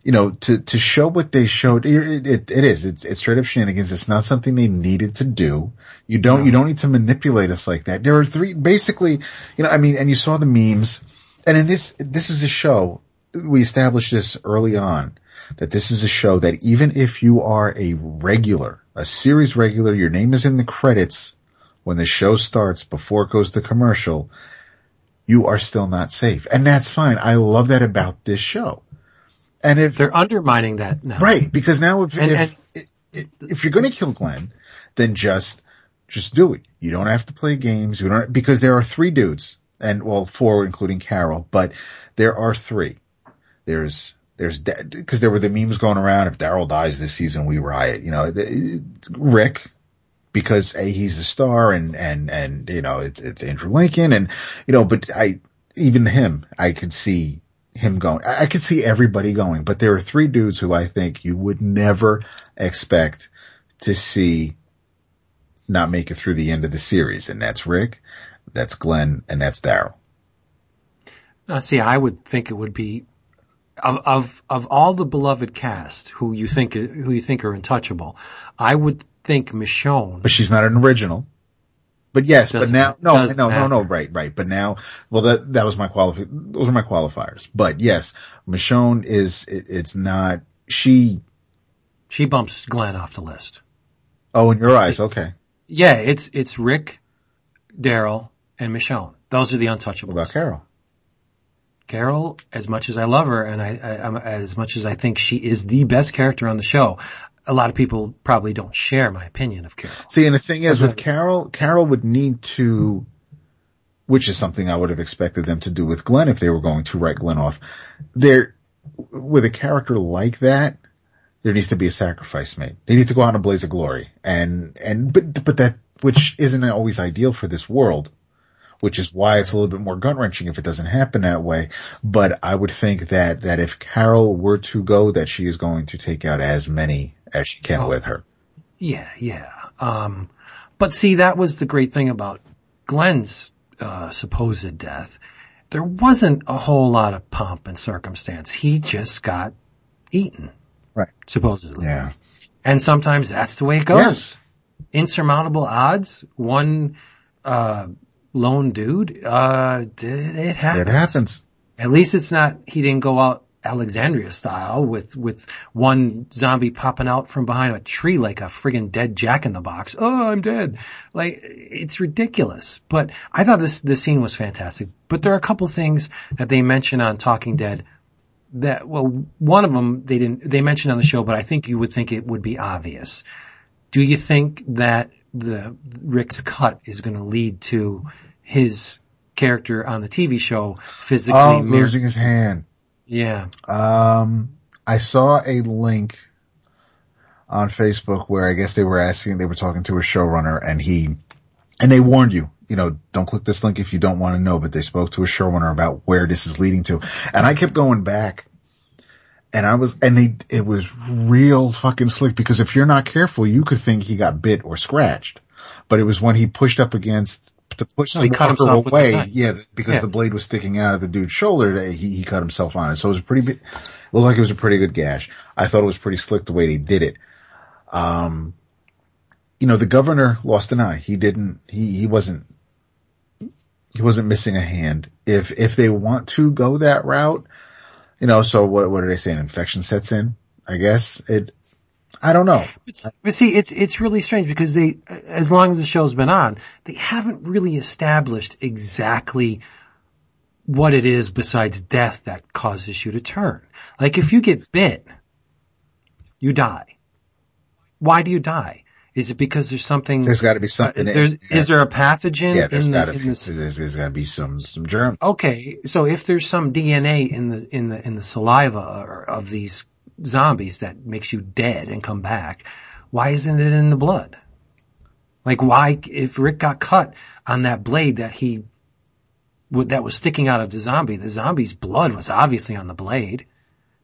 you know, to, to show what they showed, it, it, it is, it's, it's straight up shenanigans. It's not something they needed to do. You don't, you don't need to manipulate us like that. There are three, basically, you know, I mean, and you saw the memes and in this, this is a show, we established this early on, that this is a show that even if you are a regular, a series regular, your name is in the credits, when the show starts before it goes to commercial, you are still not safe. And that's fine. I love that about this show. And if, They're undermining that now. right, because now if, And- if, if, if you're going to kill Glenn, then just, just do it. You don't have to play games. You don't, because there are three dudes and well, four including Carol, but there are three. There's, there's, because there were the memes going around. If Daryl dies this season, we riot. You know, Rick, because a he's a star and and and you know it's it's Andrew Lincoln and you know but I even him I could see him going I, I could see everybody going but there are three dudes who I think you would never expect to see not make it through the end of the series and that's Rick that's Glenn and that's Daryl Uh, see, I would think it would be of of of all the beloved cast who you think who you think are untouchable. I would think Michonne. but she's not an original. But yes, but now, no, no, no, no, right, right. But now, well, that, that was my qualif, those are my qualifiers. But yes, Michonne is, it, it's not, she, She bumps Glenn off the list. oh, in your eyes, It's- okay. Yeah, it's it's Rick, Daryl, and Michonne. Those are the untouchables. What about Carol? Carol, as much as I love her, and I, I I'm, as much as I think she is the best character on the show, a lot of people probably don't share my opinion of Carol. See, and the thing is with Carol, Carol would need to, which is something I would have expected them to do with Glenn if they were going to write Glenn off. There, with a character like that, there needs to be a sacrifice made. They need to go out in a blaze of glory. And, and, but, but that, which isn't always ideal for this world, which is why it's a little bit more gut wrenching if it doesn't happen that way. But I would think that, that if Carol were to go, that she is going to take out as many as she can Oh. with her. Yeah, yeah. Um, but see, that was the great thing about Glenn's, uh, supposed death. There wasn't a whole lot of pomp and circumstance. He just got eaten. Right. Supposedly. Yeah. And sometimes that's the way it goes. Yes. Insurmountable odds, one, uh, lone dude, uh, it happens. It happens. At least it's not, he didn't go out Alexandria style with, with one zombie popping out from behind a tree like a friggin' dead jack in the box. Oh, I'm dead. Like, it's ridiculous. But I thought this, this scene was fantastic. But there are a couple things that they mention on Talking Dead that, well, one of them they didn't, they mentioned on the show, but I think you would think it would be obvious. Do you think that the Rick's cut is going to lead to his character on the TV show physically Oh, losing his hand. yeah. Um, I saw a link on Facebook where I guess they were asking, they were talking to a showrunner and he, and they warned you, you know, don't click this link if you don't want to know, but they spoke to a showrunner about where this is leading to. And I kept going back and I was, and they, it was real fucking slick because if you're not careful, you could think he got bit or scratched, but it was when he pushed up against to push No, the cut walker himself with the away. Yeah, because Yeah. the blade was sticking out of the dude's shoulder. that He, he cut himself on it. So it was a pretty big, looked like it was a pretty good gash. I thought it was pretty slick the way they did it. Um, you know, the governor lost an eye. He didn't, he, he wasn't, he wasn't missing a hand. If, if they want to go that route, you know, so what, what are they saying? Infection sets in, I guess it, I don't know. But see, it's, it's really strange because they, as long as the show's been on, they haven't really established exactly what it is besides death that causes you to turn. Like if you get bit, you die. Why do you die? Is it because there's something, There's gotta be something. Uh, there's, yeah. is there a pathogen yeah, there's in, gotta the, be, the, there's, be some, some germ. Okay, so if there's some DNA in the in the in the saliva of these zombies that makes you dead and come back, why isn't it in the blood? Like why, if Rick got cut on that blade that he that was sticking out of the zombie, the zombie's blood was obviously on the blade.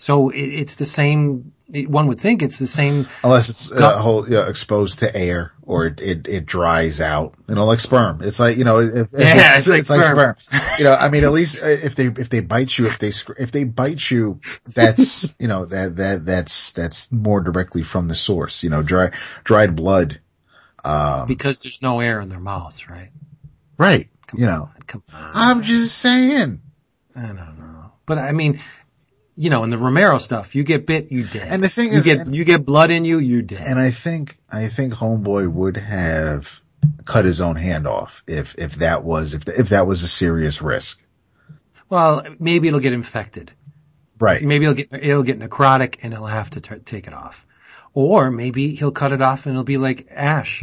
So it, it's the same. It, one would think it's the same. Unless it's uh, whole, you know, exposed to air or it, it, it dries out, you know, like sperm. It's like, you know, if, if Yeah, it's like sperm. You know, I mean, at least uh, if they, if they bite you, if they, if they bite you, that's, you know, that, that, that's, that's more directly from the source, you know, dry, dried blood. Um, Because there's no air in their mouths, right? right. Come You on, know. I'm just saying. I don't know. But I mean, you know, in the Romero stuff, you get bit, you dead. And the thing you is- get and- you get blood in you, you dead. And I think, I think homeboy would have cut his own hand off if, if that was, if, if that was a serious risk. well, maybe it'll get infected. Right. Maybe it'll get it'll get necrotic, and he'll have to t- take it off. Or maybe he'll cut it off, and it'll be like Ash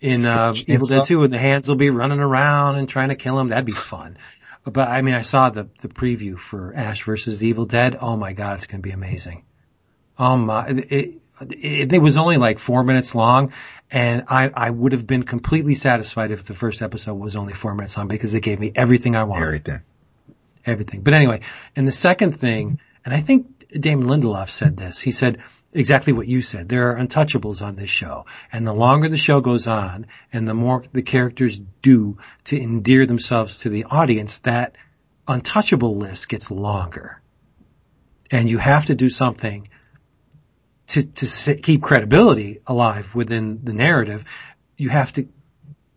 in uh, Evil Dead 2, and the hands will be running around and trying to kill him. That'd be fun. But I mean, I saw the the preview for Ash versus Evil Dead. Oh my god, it's gonna be amazing. Oh my, it, it, it was only like four minutes long and I, I would have been completely satisfied if the first episode was only four minutes long because it gave me everything I wanted. Everything. Everything. But anyway, and the second thing, and I think Damon Lindelof said this, he said exactly what you said. There are untouchables on this show. And the longer the show goes on and the more the characters do to endear themselves to the audience, that untouchable list gets longer. And you have to do something to, to keep credibility alive within the narrative. You have to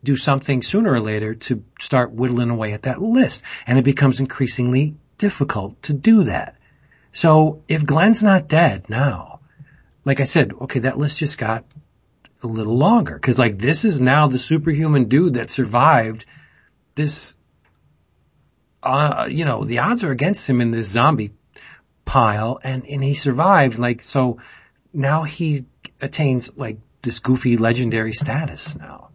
do something sooner or later to start whittling away at that list. And it becomes increasingly difficult to do that. So if Glenn's not dead now, like I said, okay, that list just got a little longer. Cause like this is now the superhuman dude that survived this, uh, you know, the odds are against him in this zombie pile and, and he survived. Like, so now he attains like this goofy legendary status now.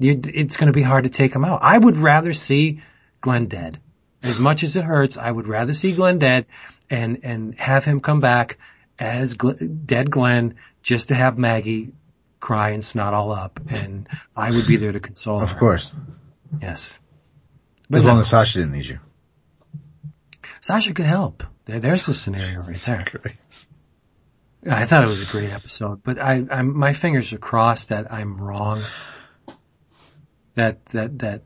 It's going to be hard to take him out. I would rather see Glenn dead. As much as it hurts, I would rather see Glenn dead and, and have him come back as Gl- dead Glenn just to have Maggie cry and snot all up. And I would be there to console her. Of course. Yes. But As long as Sasha didn't need you. Sasha could help. There, there's the scenario right there. I thought it was a great episode, but I, I'm, my fingers are crossed that I'm wrong. That, that, that,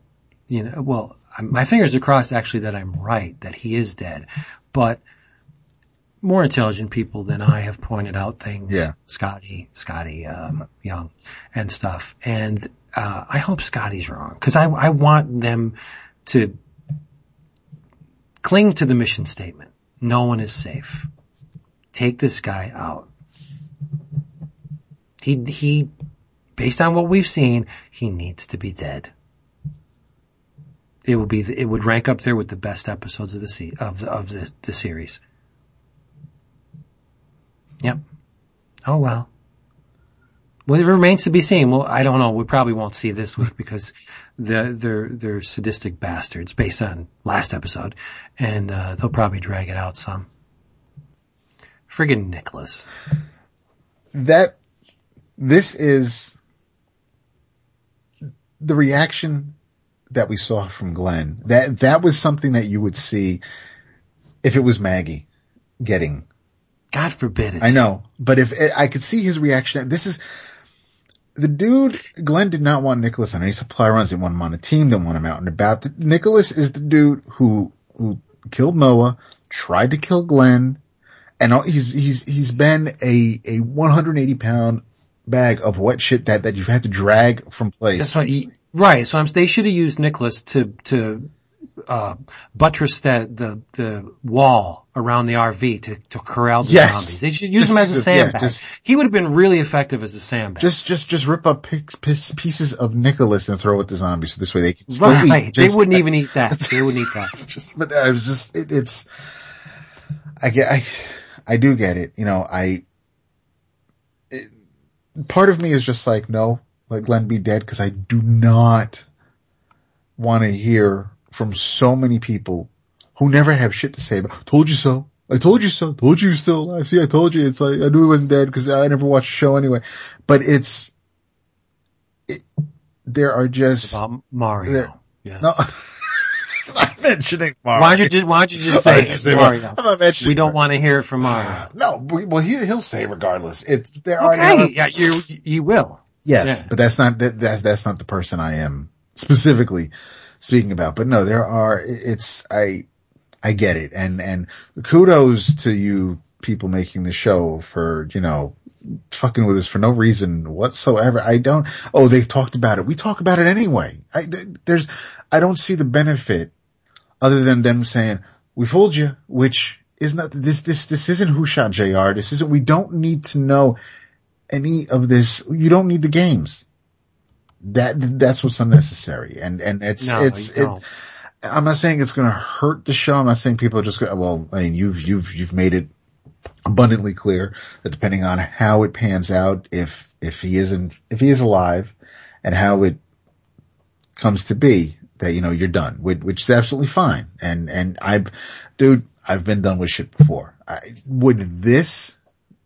you know, well, my fingers are crossed actually that I'm right, that he is dead, but more intelligent people than I have pointed out things. Yeah. Skottie, Skottie, um, Young and stuff. And, uh, I hope Skottie's wrong cause I, I want them to cling to the mission statement. No one is safe take this guy out. He, he, based on what we've seen, he needs to be dead. It would be, it would rank up there with the best episodes of the se- of the, of the, the series. Yep. Oh well. Well, it remains to be seen. Well, I don't know. We probably won't see this week [laughs] because they're, they're, they're sadistic bastards based on last episode and, uh, they'll probably drag it out some. Friggin' Nicholas. that this is the reaction that we saw from Glenn. That that was something that you would see if it was Maggie getting. God forbid it. I know, but if I could see his reaction, this is the dude. Glenn did not want Nicholas on any supply runs. Didn't want him on a team. Didn't want him out and about. Nicholas is the dude who who killed Noah, tried to kill Glenn, and all- he's he's he's been a a 180 pound bag of wet shit that that you've had to drag from place. That's what right. So I'm, they should have used Nicholas to, to, uh, buttress that, the, the wall around the RV to, to corral the Yes. zombies. They should use Just- him as a just- yeah, sandbag. just- he would have been really effective as a sandbag. Just, just, just rip up pieces of Nicholas and throw it at the zombies so this way they can still right. eat. they wouldn't even eat that. [laughs] They wouldn't eat that. [laughs] just, but I was just, it, it's, I get, I, I do get it. You know, I, it, part of me is just like, no, let Glenn be dead because I do not want to hear from so many people who never have shit to say about, told you so. I told you so. Told you still alive. See, I told you. It's like, I knew he wasn't dead because I never watched the show anyway. But it's, it, there are just, About Mario. There- Yes. no, [laughs] I'm not mentioning Mario. Why don't you just, why don't you just say [laughs] just say Mario? I'm not mentioning We don't Mario. want to hear it from Mario. No, we- well, he, he'll say regardless. It's there are Okay. Yeah, you, you will. yes, Yeah. but that's not that, that that's not the person I am specifically speaking about. But no, there are. It's I I get it, and and kudos to you people making the show for you know fucking with us for no reason whatsoever. I don't. Oh, they talked about it. We talk about it anyway. I there's I don't see the benefit other than them saying we fooled you, which is not this this this isn't who shot J.R. This isn't. We don't need to know any of this. You don't need the games. That that's what's unnecessary, and and it's No, it's it. I'm not saying it's going to hurt the show. I'm not saying people are just going. Well, I mean, you've you've you've made it abundantly clear that depending on how it pans out, if if he isn't if he is alive, and how it comes to be, that you know you're done, which, which is absolutely fine. And and I've, dude, I've been done with shit before. I, would this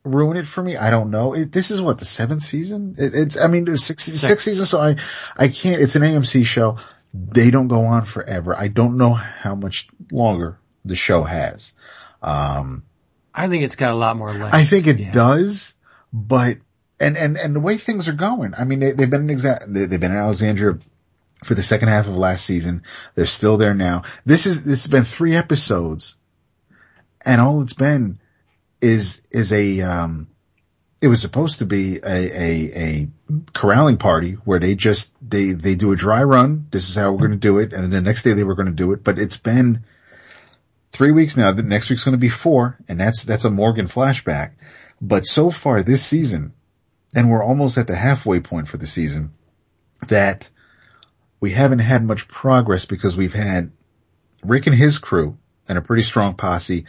ruin it for me? I don't know. It, this is what the seventh season. It, it's I mean there's six six seasons, so I I can't. It's an AMC show. They don't go on forever. I don't know how much longer the show has. Um, I think it's got a lot more left. I think it Yeah. does, but and and and the way things are going. I mean, they, they've been in exact. They, they've been in Alexandria for the second half of last season. They're still there now. This is this has been three episodes, and all it's been is is a um. It was supposed to be a, a, a corralling party where they just, they, they do a dry run. This is how we're going to do it. And then the next day they were going to do it, but it's been three weeks now. The next week's going to be four, and that's that's a Morgan flashback. But so far this season, and we're almost at the halfway point for the season, that we haven't had much progress because we've had Rick and his crew and a pretty strong posse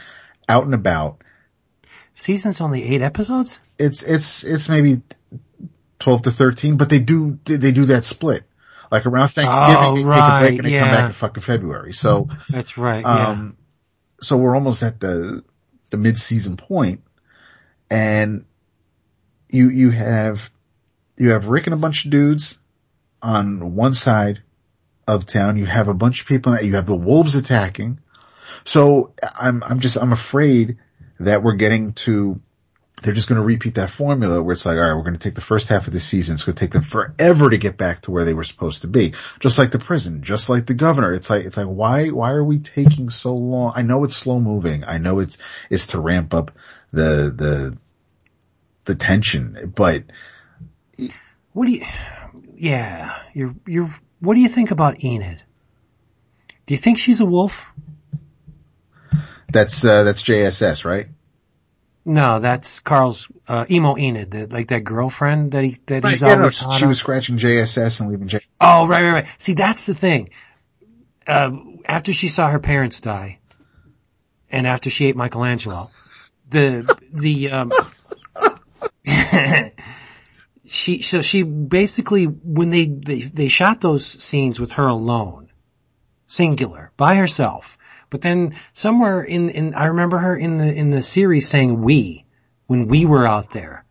out and about. Season's only eight episodes? It's it's it's maybe twelve to thirteen, but they do they do that split. Like around Thanksgiving, Oh, they take a break and they come back in fucking February. So That's right. Yeah. Um, so we're almost at the, the mid-season point and you, you have, you have Rick and a bunch of dudes on one side of town. You have a bunch of people, and you have the wolves attacking. So I'm, I'm just, I'm afraid that we're getting to they're just going to repeat that formula where it's like, all right, we're going to take the first half of the season. It's going to take them forever to get back to where they were supposed to be. Just like the prison, just like the governor. It's like, it's like, why, why are we taking so long? I know it's slow moving. I know it's, it's to ramp up the, the, the tension, but What do you, yeah, you're, you're, what do you think about Enid? Do you think she's a wolf? That's, uh, that's JSS, right? No, that's Carl's, uh, emo Enid, the, like that girlfriend that he, that Right, he's yeah, always hot she on. was scratching JSS and leaving J. Oh, right, right, right. See, that's the thing. Uh, after she saw her parents die, and after she ate Michelangelo, the the um, [laughs] she so she basically when they, they they shot those scenes with her alone, singular by herself. But then somewhere in in I remember her in the in the series saying we when we were out there.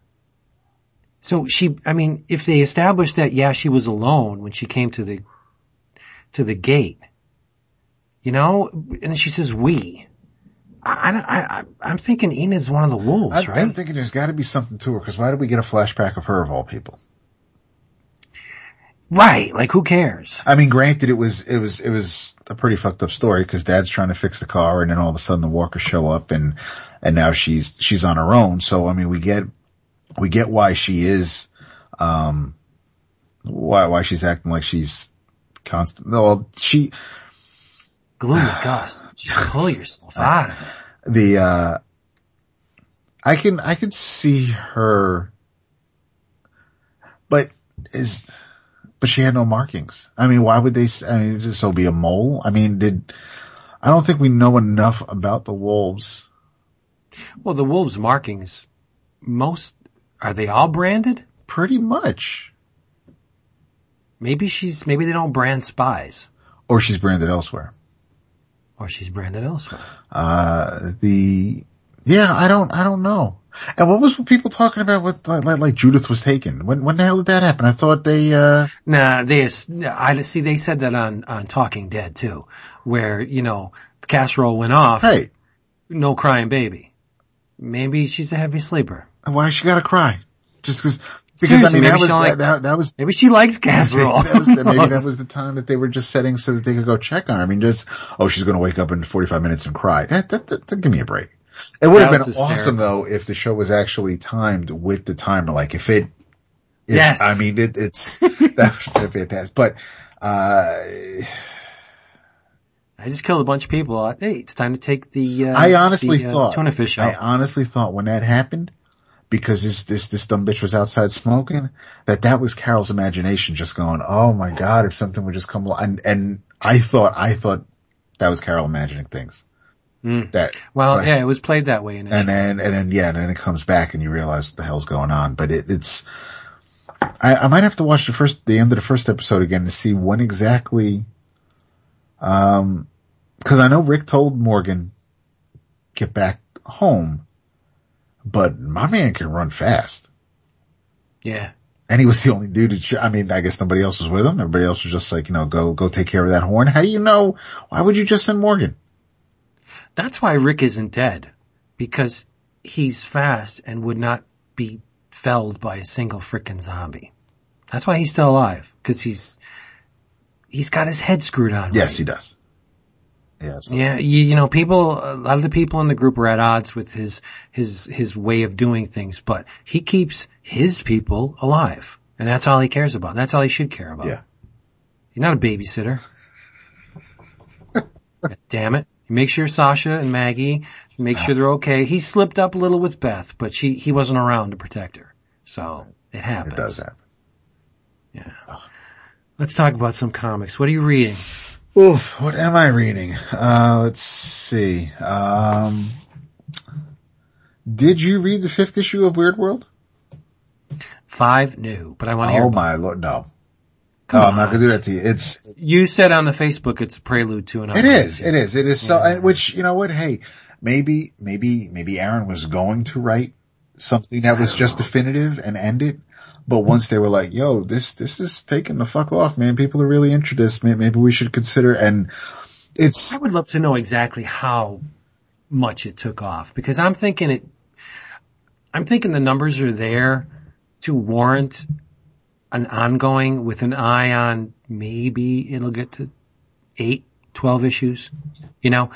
So she, I mean, if they established that, yeah, she was alone when she came to the, to the gate, you know, and then she says we. I, I, I, I'm thinking Enid's one of the wolves, I, right? I'm thinking there's got to be something to her because why did we get a flashback of her of all people? Right. Like who cares? I mean, granted, it was it was it was a pretty fucked up story because Dad's trying to fix the car, and then all of a sudden the Walkers show up, and and now she's she's on her own. So I mean, we get we get why she is, um, why why she's acting like she's constant. Well, she Gloomy Gus. [sighs] Just pull yourself out of it. the uh I can I can see her but is but she had no markings. I mean, why would they I mean just so be a mole? I mean, did I don't think we know enough about the wolves. Well, the wolves markings, most, are they all branded? Pretty much. Maybe she's, maybe they don't brand spies. Or she's branded elsewhere. Or she's branded elsewhere. Uh the yeah, I don't I don't know. And what was people talking about with like, like, Judith was taken? When when the hell did that happen? I thought they uh Nah, they, I see they said that on, on Talking Dead too, where, you know, the casserole went off, hey, no crying baby. Maybe she's a heavy sleeper. why she gotta cry? Just cause, because I mean, that was, that, like- that, that was, Maybe she likes casserole. that was, maybe that [laughs] was the time that they were just setting so that they could go check on her. I mean, just, oh, she's gonna wake up in 45 minutes and cry. That, that, that- give me a break. It would have been was awesome hysterical. though if the show was actually timed with the timer. Like if it, if- Yes. I mean, it, it's, [laughs] that would be fantastic. But, uh, I just killed a bunch of people. Hey, it's time to take the, uh, I honestly the, uh, thought, tuna fish I honestly thought when that happened, because this, this, this dumb bitch was outside smoking, that that was Carol's imagination just going, oh my god, if something would just come along. And, and I thought, I thought that was Carol imagining things. Mm. That, well, yeah, it was played that way in it. and then, and then, yeah, and then it comes back and you realize what the hell's going on. But it, it's, I, I might have to watch the first, the end of the first episode again to see when exactly, um, cause I know Rick told Morgan, get back home, but my man can run fast. yeah. And he was the only dude that, I mean, I guess nobody else was with him. Everybody else was just like, you know, go, go take care of that horn. How do you know? Why would you just send Morgan? That's why Rick isn't dead. Because he's fast and would not be felled by a single frickin' zombie. That's why he's still alive. Cause he's, he's got his head screwed on. Yes, right. he does. Yeah, absolutely. Yeah, you, you know, people, a lot of the people in the group are at odds with his, his, his way of doing things, but he keeps his people alive. And that's all he cares about. That's all he should care about. Yeah. He's not a babysitter. [laughs] Damn it. He makes sure Sasha and Maggie make sure they're okay. He slipped up a little with Beth, but she, he wasn't around to protect her. So it happens. It does happen. Yeah. Let's talk about some comics. What are you reading? Oof, what am I reading? Uh, let's see. Um, did you read the fifth issue of Weird World? Five new, but I want to hear Oh my lord, no. Come no, I'm not gonna do that to you. It's, You said on the Facebook it's a prelude to another. it is, it is, it is so, Yeah. and which, you know what, hey, maybe, maybe, maybe Aaron was going to write something that was just definitive and end it. But once they were like, yo, this, this is taking the fuck off, man. People are really into this. Maybe we should consider, and it's, I would love to know exactly how much it took off because I'm thinking it, I'm thinking the numbers are there to warrant an ongoing with an eye on maybe it'll get to eight, 12 issues. You know,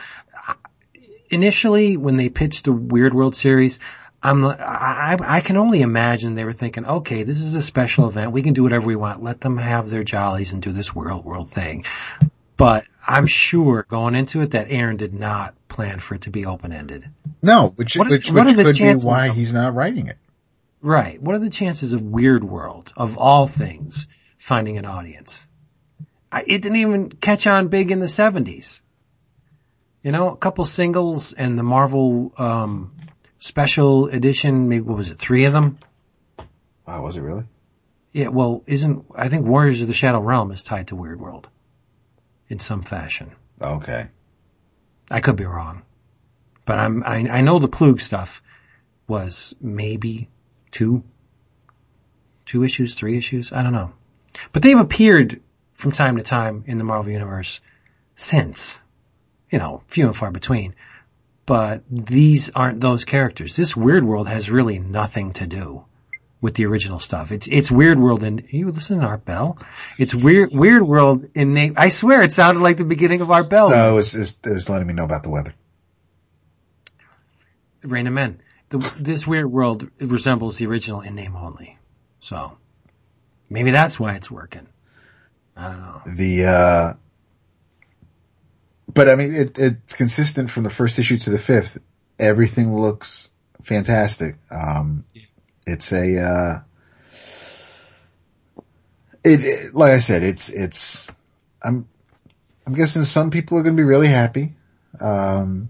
initially when they pitched the Weird World series, I'm, I, I can only imagine they were thinking, okay, this is a special event. We can do whatever we want. Let them have their jollies and do this world world thing. But I'm sure going into it that Aaron did not plan for it to be open ended. No, which, What which, what which could be why he's not writing it. Right. What are the chances of Weird World, of all things, finding an audience? I, it didn't even catch on big in the 70s. You know, a couple singles and the Marvel, um, special edition, maybe what was it, three of them? Wow, was it really? Yeah, well, isn't, I think Warriors of the Shadow Realm is tied to Weird World. In some fashion. Okay. I could be wrong. But I'm, I, I know the Plug stuff was maybe two, two issues, three issues. I don't know. But they've appeared from time to time in the Marvel Universe since, you know, few and far between. But these aren't those characters. This Weird World has really nothing to do with the original stuff. It's, it's Weird World and you listen to Art Bell? It's Weird, Weird World in name. I swear it sounded like the beginning of Art Bell. No, it was, it was, it was letting me know about the weather. Rain of Men. The, this weird world resembles the original in name only. So maybe that's why it's working. I don't know. The, uh, but I mean, it, it's consistent from the first issue to the fifth. Everything looks fantastic. Um, it's a, uh, it, it, like I said, it's, it's, I'm, I'm guessing some people are going to be really happy. Um,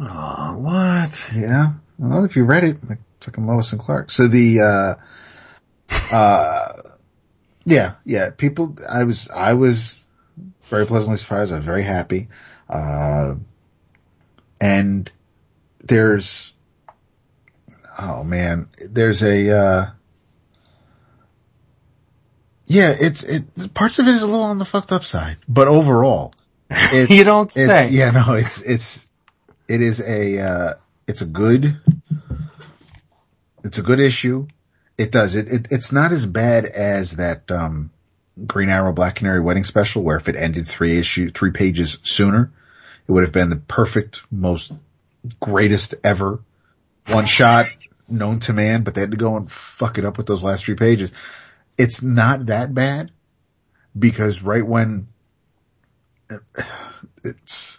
Oh, what? Yeah. Well, if you read it, like fucking Lois and Clark. So the, uh, uh, yeah, yeah, people, I was, I was very pleasantly surprised. I was very happy. Uh, and there's, oh man, there's a, uh, yeah, it's, it, parts of it is a little on the fucked up side, but overall, [laughs] it's, You don't say. Yeah, no, it's, it's, it is a, uh, it's a good, it's a good issue. It does. It, it, it's not as bad as that, um, Green Arrow Black Canary wedding special where if it ended three issue, three pages sooner, it would have been the perfect, most greatest ever one shot known to man, but they had to go and fuck it up with those last three pages. It's not that bad because right when [sighs] it's,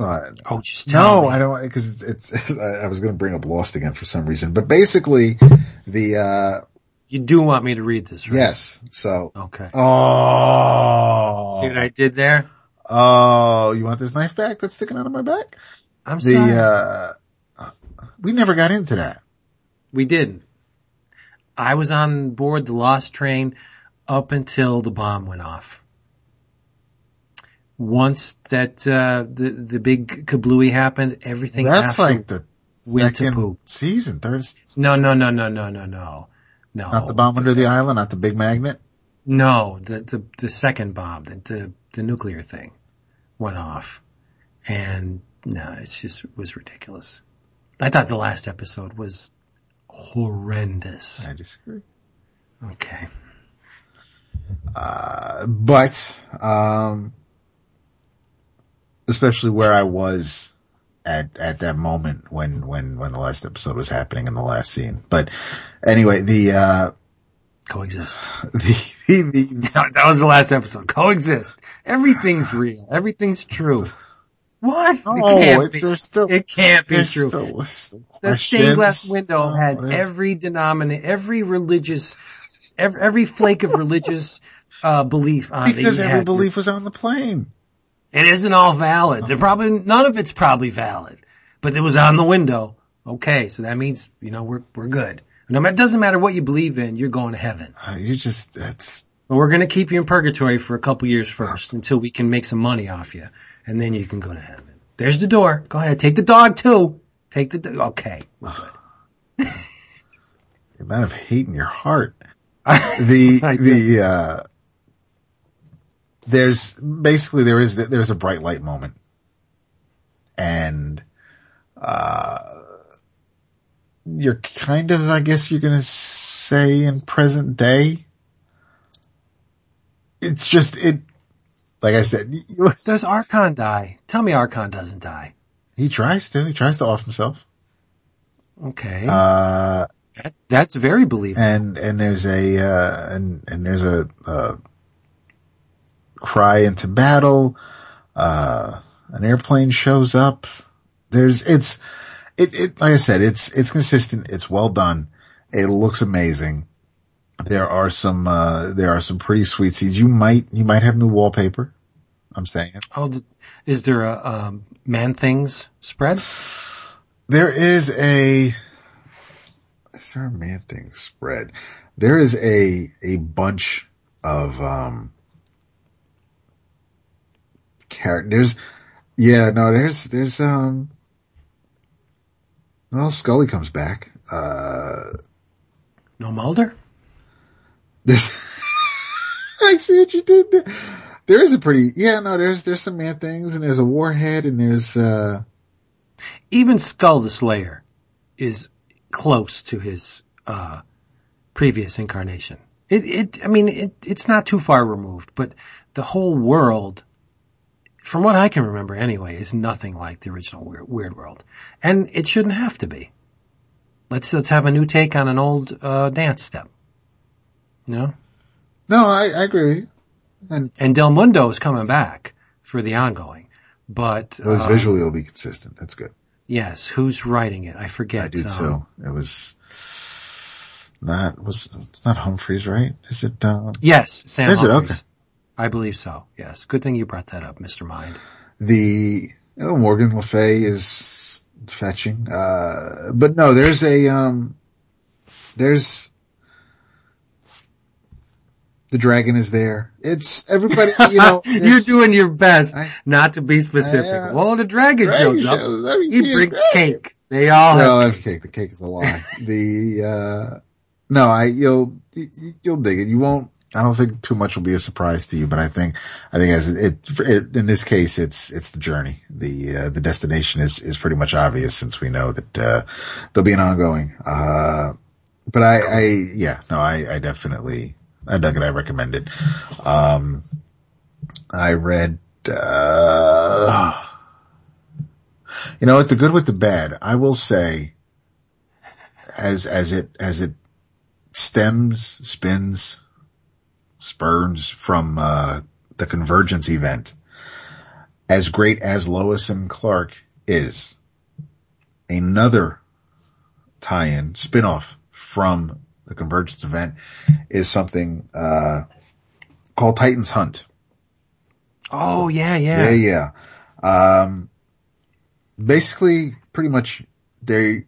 uh, Oh, just tell no, me. I don't because it's. I I was going to bring up Lost again for some reason, but basically, the uh You do want me to read this, right? yes. So, Okay. oh, See what I did there? oh, you want this knife back that's sticking out of my back? I'm The sorry. uh we never got into that. we didn't. I was on board the Lost train up until the bomb went off. Once that, uh, the, the big kablooey happened, everything That's like the went to second season, third. No, no, no, no, no, no, no. No. Not the bomb under the island, not the big magnet. No, the, the, the second bomb, the, the, the nuclear thing went off. And no, it's just, it was ridiculous. I thought the last episode was horrendous. I disagree. Okay. Uh, but, um, especially where I was at, at that moment when, when, when the last episode was happening in the last scene. But anyway, the, uh, Coexist. [laughs] the, the, the that was the last episode. Coexist. Everything's real. Everything's true. What? It oh, can't be. still, It can't be true. still, still the stained glass window had every denominate, every religious, every, every flake of religious uh, belief on it. because every belief was on the plane. It isn't all valid. They're probably none of it's probably valid, but it was on the window. Okay, so that means you know we're we're good. No matter, it doesn't matter what you believe in, you're going to heaven. Uh, You just, that's, But we're going to keep you in purgatory for a couple years first until we can make some money off you, and then you can go to heaven. There's the door. Go ahead, take the dog too. Take the do- okay. We're good. the amount of hate in your heart. [laughs] the the uh there's basically there is there's a bright light moment and uh you're kind of, I guess you're gonna say in present day. It's just, it, like I said, [laughs] Does Archon die? Tell me Archon doesn't die. he tries to, he tries to off himself. Okay. Uh, That- that's very believable. and, and there's a, uh, and, and there's a, uh, cry into battle. Uh, an airplane shows up. There's, it's, it, it, like I said, it's, it's consistent. It's well done. It looks amazing. There are some, uh, there are some pretty sweet scenes. You might, you might have new wallpaper. I'm saying. Oh, is there a um, man things spread? There is a, is there a man thing spread? There is a, a bunch of, um, characters. Yeah, no, there's, there's, um, well, Scully comes back. Uh, No Mulder? this, [laughs] I see what you did there. There is a pretty, yeah, no, there's, there's some man things and there's a warhead and there's, uh, Even Skull the Slayer is close to his uh, previous incarnation. It, it, I mean, it, it's not too far removed, but the whole world, from what I can remember anyway, is nothing like the original Weird, Weird World, and it shouldn't have to be. Let's let's have a new take on an old uh, dance step. No? no, I, I agree. And and Del Mundo is coming back for the ongoing, but it was uh, visually it'll be consistent. That's good. Yes, who's writing it? I forget. I do um, too. It was not was it's not Humphries, right? Is it? Uh, Yes, Sam Is it? Okay. I believe so. Yes. Good thing you brought that up, Mr. Mind. the oh, Morgan Le Fay is fetching, uh, but no, there's a um, there's the dragon is there. It's everybody, you know. [laughs] You're doing your best I- not to be specific. I, uh, well, the dragon, dragon shows up. shows He brings cake. They all No, have that's cake. The cake is a lie. the uh no, I you'll you'll dig it. You won't. I don't think too much will be a surprise to you, but I think I think as it, it, in this case, it's it's the journey. The uh, the destination is is pretty much obvious since we know that uh there'll be an ongoing. Uh But I I yeah no I I definitely I dug it. I recommend it. Um I read. uh you know what? The good with the bad. I will say, as as it as it stems, spins, spurns from uh, the convergence event. As great as Lois and Clark is, another tie-in spin-off from the convergence event is something uh, called Titans Hunt. Oh yeah, yeah. Yeah, yeah. Um, basically, pretty much they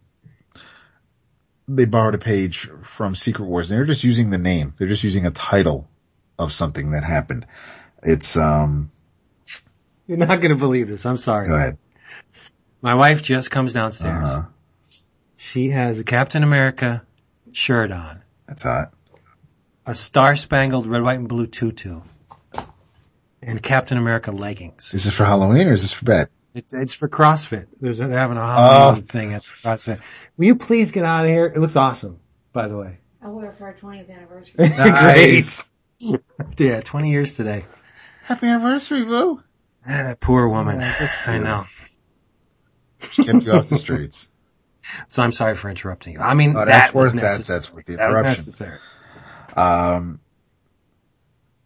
they borrowed a page from Secret Wars. and They're just using the name. They're just using a title of something that happened. It's um. You're not going to believe this. I'm sorry. Go ahead. My wife just comes downstairs. Uh-huh. She has a Captain America shirt on, That's hot. a Star Spangled Red, White, and Blue tutu, and Captain America leggings. Is this for Halloween or is this for bed? It, it's for CrossFit. There's they're having a Halloween thing at CrossFit. Will you please get out of here? It looks awesome, by the way. I'll wear it for our 20th anniversary. [laughs] Nice. Great. [laughs] Yeah, 20 years today. Happy anniversary, Boo. Ah, that poor woman. I know. She kept you off the streets. So I'm sorry for interrupting you. I mean, Oh, that's that was worth that. necessary. That's worth the That was necessary. Um,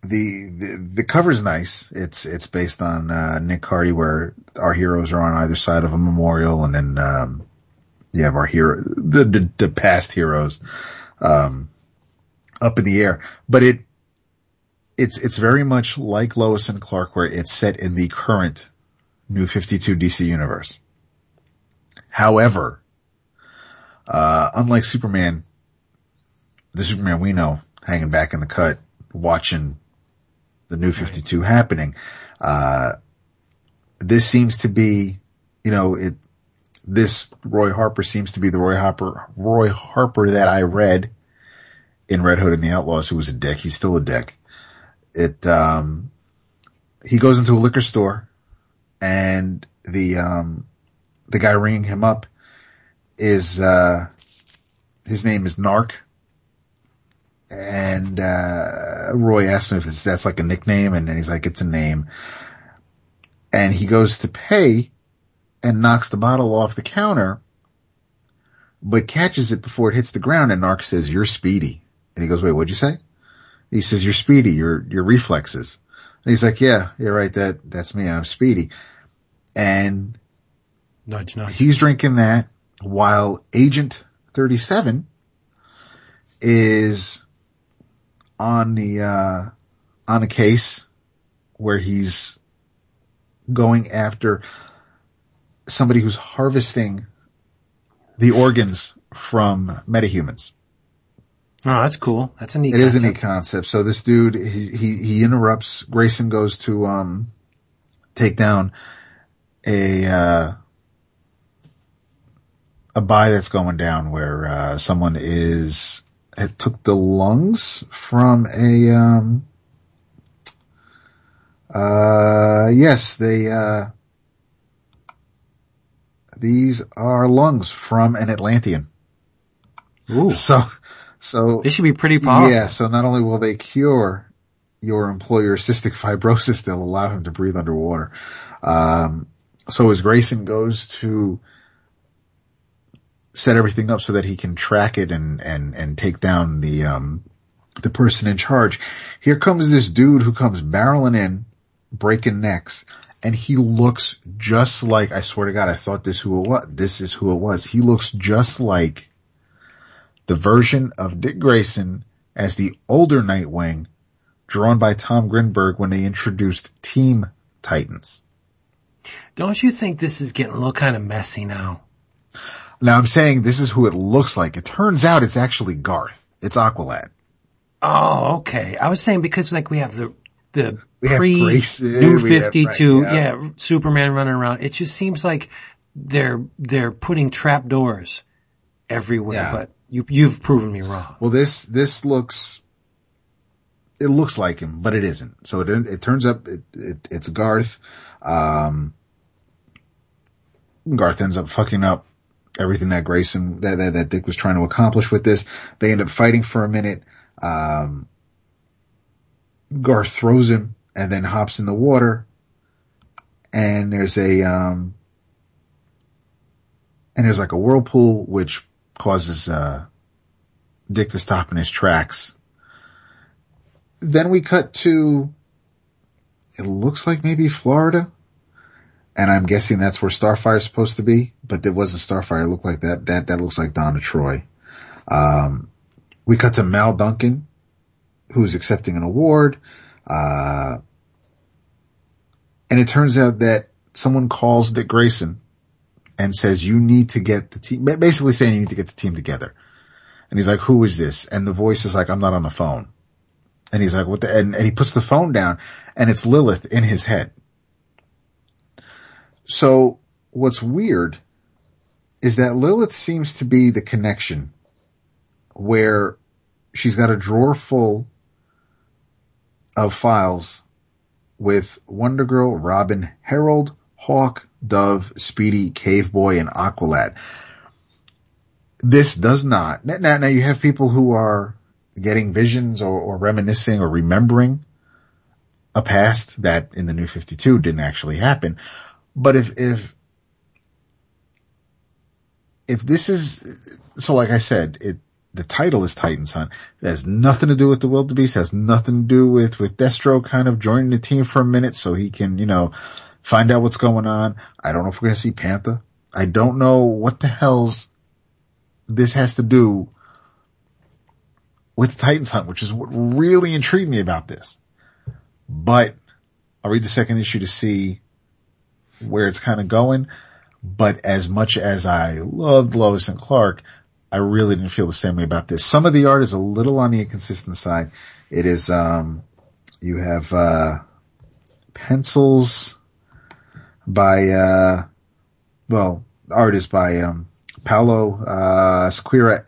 the, the, the cover's nice. It's, it's based on, uh, Nick Cardy where our heroes are on either side of a memorial and then, um, you have our hero, the, the, the past heroes, um, up in the air, but it, it's, it's very much like Lois and Clark where it's set in the current new 52 DC universe. However, uh, unlike Superman, the Superman we know hanging back in the cut, watching the new 52 happening. Uh, this seems to be, you know, it, this Roy Harper seems to be the Roy Harper, Roy Harper that I read in Red Hood and the Outlaws who was a dick. He's still a dick. It, um, he goes into a liquor store and the, um, the guy ringing him up is, uh, his name is Gnarrk. And, uh, Roy asks him if that's like a nickname and then he's like, it's a name. And he goes to pay and knocks the bottle off the counter, but catches it before it hits the ground and Gnarrk says, you're speedy. And he goes, wait, what'd you say? He says, you're speedy, your, your reflexes. And he's like, yeah, you're right. That, that's me. I'm speedy. And Nudge, nudge. he's drinking that while Agent 37 is on the, uh, on a case where he's going after somebody who's harvesting the organs from metahumans. Oh, that's cool. That's a neat. It is a concept. neat concept. So this dude, he, he, he interrupts, Grayson goes to, um, take down a, uh, a buy that's going down where, uh, someone is, it took the lungs from a, um, uh, yes, they, uh, these are lungs from an Atlantean. Ooh, So, so they should be pretty powerful. yeah, so not only will they cure your employer's cystic [laughs] fibrosis, they'll allow him to breathe underwater. Um, so as Grayson goes to set everything up so that he can track it and, and, and take down the, um, the person in charge, here comes this dude who comes barreling in, breaking necks, and he looks just like, I swear to God, I thought this who it was, this is who it was. He looks just like the version of Dick Grayson as the older Nightwing drawn by Tom Grinberg when they introduced Team Titans. Don't you think this is getting a little kind of messy now? Now I'm saying this is who it looks like. It turns out it's actually Garth. It's Aqualad. Oh, okay. I was saying because like we have the the We pre Grayson, New eh, Fifty Two, yeah. yeah, Superman running around. It just seems like they're they're putting trap doors everywhere. Yeah. But you you've proven me wrong. Well, this, this looks, it looks like him, but it isn't. So it, it turns up, it, it, it's Garth. Um, Garth ends up fucking up everything that Grayson, that, that, that Dick was trying to accomplish with this. They end up fighting for a minute. Um, Garth throws him and then hops in the water. And there's a, um, and there's like a whirlpool which causes, uh, Dick to stop in his tracks. Then we cut to, it looks like maybe Florida. And I'm guessing that's where Starfire's supposed to be, but there wasn't Starfire. It looked like that, that, that looks like Donna Troy. Um, we cut to Mal Duncan, who's accepting an award. Uh, and it turns out that someone calls Dick Grayson and says, you need to get the team, basically saying you need to get the team together. And he's like, who is this? And the voice is like, I'm not on the phone. And he's like, what the, and, and he puts the phone down and it's Lilith in his head. So what's weird is that Lilith seems to be the connection where she's got a drawer full of files with Wonder Girl, Robin, Harold, Hawk, Dove, Speedy, Cave Boy, and Aqualad. This does not. Now, now you have people who are getting visions or, or reminiscing or remembering a past that in the New 52 didn't actually happen. But if, if, if this is, so like I said, it, the title is Titans Hunt. It has nothing to do with the wildebeest, has nothing to do with, with Destro kind of joining the team for a minute so he can, you know, find out what's going on. I don't know if we're going to see Pantha. I don't know what the hell's this has to do with Titans Hunt, which is what really intrigued me about this. But I'll read the second issue to see where it's kind of going. But as much as I loved Lois and Clark, I really didn't feel the same way about this. Some of the art is a little on the inconsistent side. It is, um, you have, uh, pencils by, uh, well, art is by, um, Paolo, uh,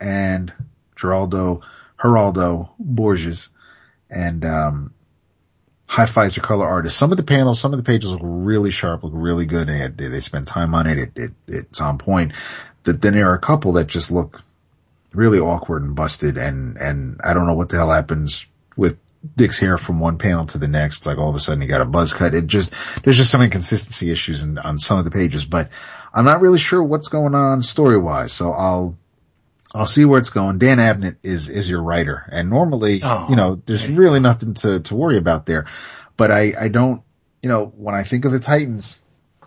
and Geraldo, Geraldo Borges. And, um, Hi-Fi's your color artist. Some of the panels, some of the pages look really sharp, look really good. They, they, they spend time on it. It, it. It's on point. But then there are a couple that just look really awkward and busted and, and I don't know what the hell happens with Dick's hair from one panel to the next. Like all of a sudden he got a buzz cut. It just, there's just some inconsistency issues in, on some of the pages, but I'm not really sure what's going on story wise. So I'll, I'll see where it's going. Dan Abnett is, is your writer. And normally, Oh, you know, there's really nothing to, to worry about there. But I, I don't, you know, when I think of the Titans,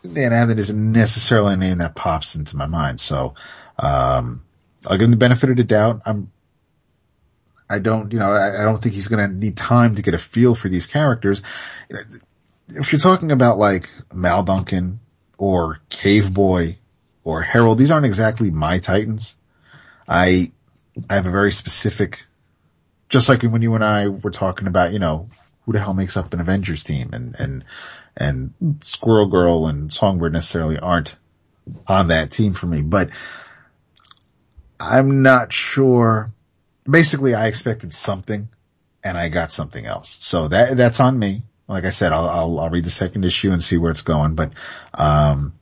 Dan Abnett isn't necessarily a name that pops into my mind. So, um, I'll give him the benefit of the doubt. I'm, I don't, you know, I, I don't think he's going to need time to get a feel for these characters. If you're talking about like Mal Duncan or Cave Boy or Harold, these aren't exactly my Titans. I, I have a very specific, just like when you and I were talking about, you know, who the hell makes up an Avengers team and, and, and Squirrel Girl and Songbird necessarily aren't on that team for me, but I'm not sure. Basically, I expected something and I got something else. So that, that's on me. Like I said, I'll, I'll, I'll read the second issue and see where it's going, but, um,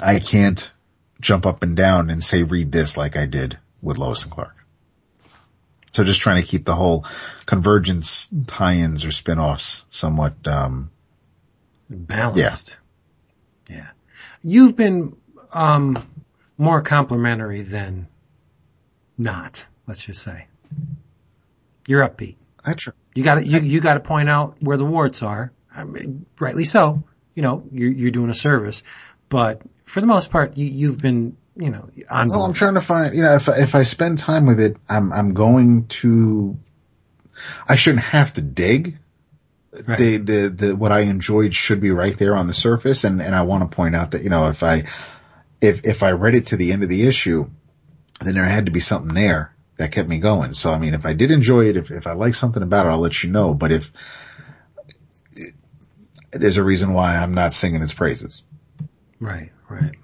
I can't jump up and down and say read this like I did with Lois and Clark. So just trying to keep the whole convergence tie-ins or spin-offs somewhat, um, balanced. Yeah. yeah. You've been, um, more complimentary than not, let's just say. You're upbeat. I try. You gotta, you, you gotta point out where the warts are. I mean, rightly so. You know, you're, you're doing a service, but for the most part, you, you've been, you know, on Well, I'm trying to find, you know, if, I- if I spend time with it, I'm, I'm going to, I shouldn't have to dig. Right. The, the, the, what I enjoyed should be right there on the surface. And, and I want to point out that, you know, if I, if, if I read it to the end of the issue, then there had to be something there that kept me going. So, I mean, if I did enjoy it, if, if I like something about it, I'll let you know. But if, there's a reason why I'm not singing its praises. Right, right.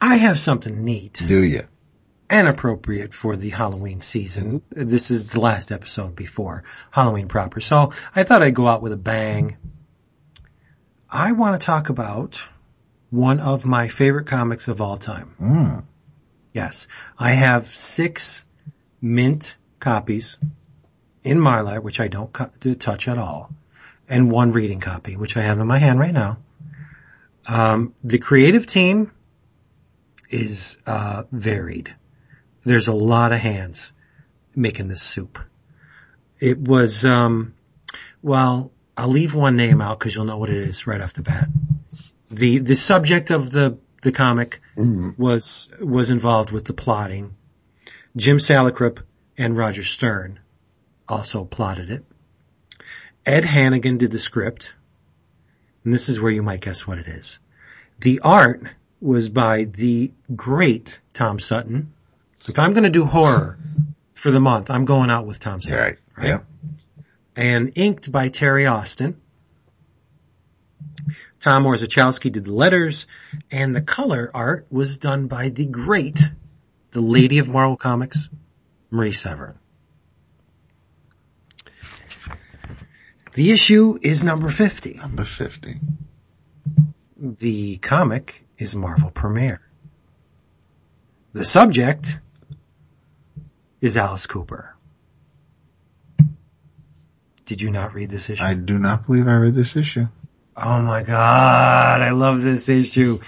I have something neat Do you? and appropriate for the Halloween season. This is the last episode before Halloween proper. So I thought I'd go out with a bang. I want to talk about one of my favorite comics of all time. Mm. Yes. I have six mint copies in Mylar, which I don't touch at all, and one reading copy, which I have in my hand right now. Um, the creative team is uh, varied. There's a lot of hands making this soup. It was, um, well, I'll leave one name out because you'll know what it is right off the bat. The the subject of the the comic mm-hmm. was was involved with the plotting. Jim Salicrup and Roger Stern also plotted it. Ed Hannigan did the script. And this is where you might guess what it is. The art was by the great Tom Sutton. If I'm going to do horror for the month, I'm going out with Tom Sutton. Right. Yeah. And inked by Terry Austin. Tom Orzechowski did the letters, and the color art was done by the great, the lady of Marvel Comics, Marie Severin. The issue is number 50. Number 50. The comic is Marvel Premiere. The subject is Alice Cooper. Did you not read this issue? I do not believe I read this issue. Oh my god, I love this issue.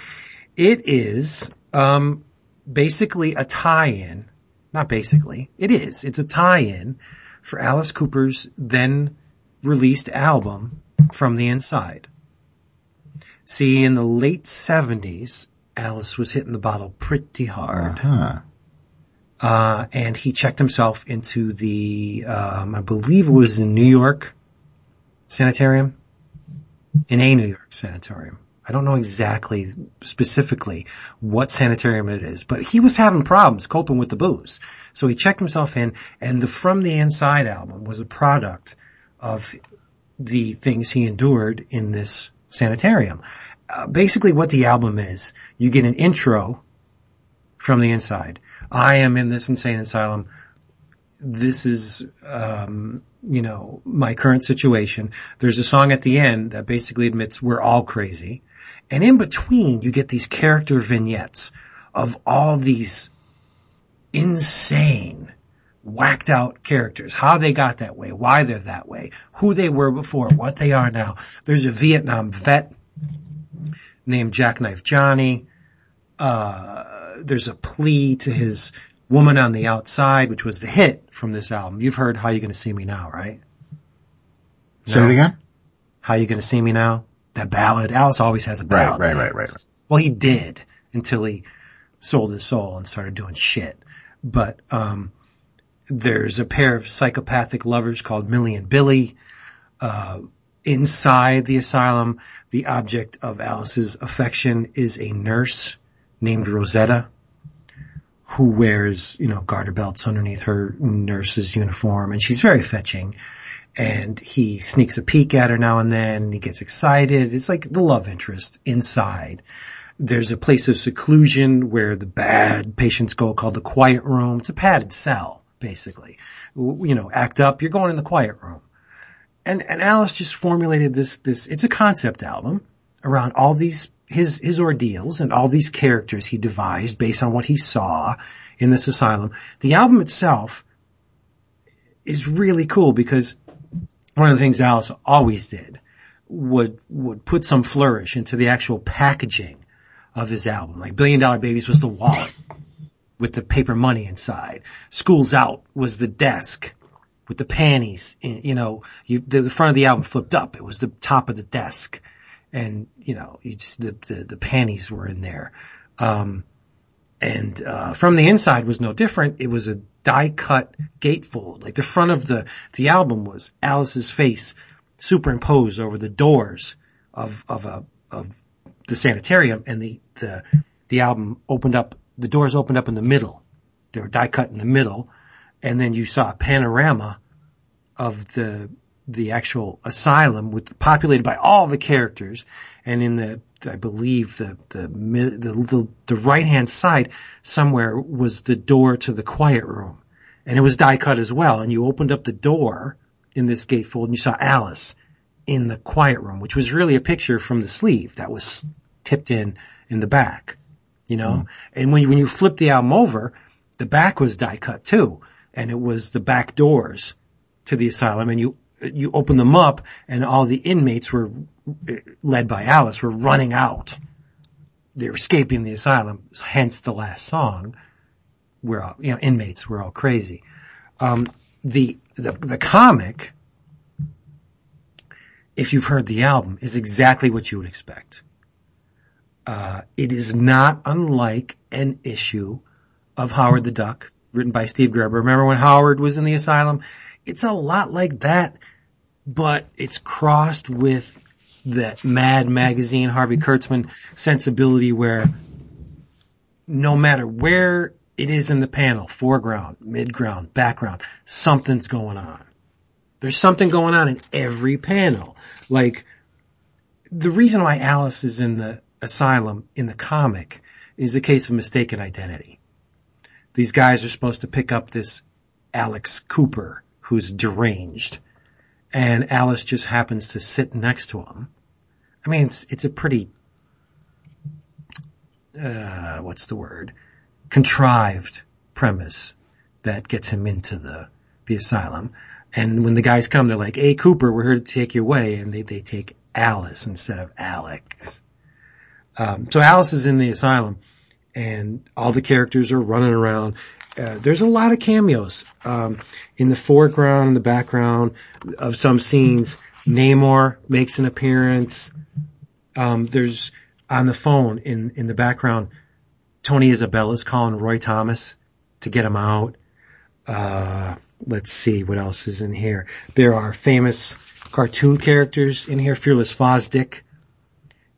It is um basically a tie-in. Not basically. It is. It's a tie-in for Alice Cooper's then released album From the Inside. See, in the late 70s, Alice was hitting the bottle pretty hard. Huh. Uh, and he checked himself into the, um, I believe it was in New York sanitarium, in a New York sanitarium. I don't know exactly, specifically what sanitarium it is, but he was having problems coping with the booze. So he checked himself in and the From the Inside album was a product of the things he endured in this sanitarium. Uh, basically what the album is, you get an intro from the inside. I am in this insane asylum. This is, um, you know, my current situation. There's a song at the end that basically admits we're all crazy. And in between, you get these character vignettes of all these insane, whacked out characters, how they got that way, why they're that way, who they were before, what they are now. There's a Vietnam vet named Jackknife Johnny. Uh, there's a plea to his woman on the outside, which was the hit from this album. You've heard How You Gonna See Me Now, right? Say it again? How You Gonna See Me Now? That ballad. Alice always has a Right, ballad. right, right, right, right. Well, he did until he sold his soul and started doing shit. But, um, there's a pair of psychopathic lovers called Millie and Billy. Uh, inside the asylum, the object of Alice's affection is a nurse named Rosetta who wears, you know, garter belts underneath her nurse's uniform and she's very fetching and he sneaks a peek at her now and then. He gets excited. It's like the love interest inside. There's a place of seclusion where the bad patients go called the quiet room. It's a padded cell, basically. You know, act up. You're going in the quiet room. And, and Alice just formulated this, this, it's a concept album around all these, his, his ordeals and all these characters he devised based on what he saw in this asylum. The album itself is really cool because one of the things Alice always did would would put some flourish into the actual packaging of his album. Like Billion Dollar Babies was the wallet with the paper money inside. School's Out was the desk with the panties. in- You know, you, the, the front of the album flipped up. It was the top of the desk, and you know, you just, the, the the panties were in there. Um, and uh, from the inside was no different. It was a die cut gatefold. Like the front of the the album was Alice's face superimposed over the doors of of a of the sanitarium, and the the the album opened up. The doors opened up in the middle. They were die cut in the middle, and then you saw a panorama of the the actual asylum with populated by all the characters and in the I believe the the the, the, the right hand side somewhere was the door to the quiet room. And it was die cut as well and you opened up the door in this gatefold and you saw Alice in the quiet room which was really a picture from the sleeve that was tipped in in the back you know? Hmm. And when you, when you flip the album over the back was die cut too and it was the back doors to the asylum and you you open them up and all the inmates were led by Alice were running out. They're escaping the asylum, hence the last song where all, you know inmates were all crazy. Um, the the the comic, if you've heard the album, is exactly what you would expect. Uh, it is not unlike an issue of Howard the Duck, written by Steve Gerber. Remember when Howard was in the asylum? It's a lot like that, but it's crossed with that Mad Magazine, Harvey Kurtzman sensibility where no matter where it is in the panel, foreground, midground, background, something's going on. There's something going on in every panel. Like, the reason why Alice is in the asylum in the comic is a case of mistaken identity. These guys are supposed to pick up this Alex Cooper who's deranged and Alice just happens to sit next to him. I mean, it's, it's a pretty, uh, what's the word? Contrived premise that gets him into the, the asylum. And when the guys come, they're like, hey Cooper, we're here to take you away. And they, they take Alice instead of Alex. Um, so Alice is in the asylum and all the characters are running around. Uh, there's a lot of cameos um, in the foreground and the background of some scenes. Namor makes an appearance. Um, there's on the phone in in the background. Tony Isabella's calling Roy Thomas to get him out. Uh, let's see what else is in here. There are famous cartoon characters in here. Fearless Fosdick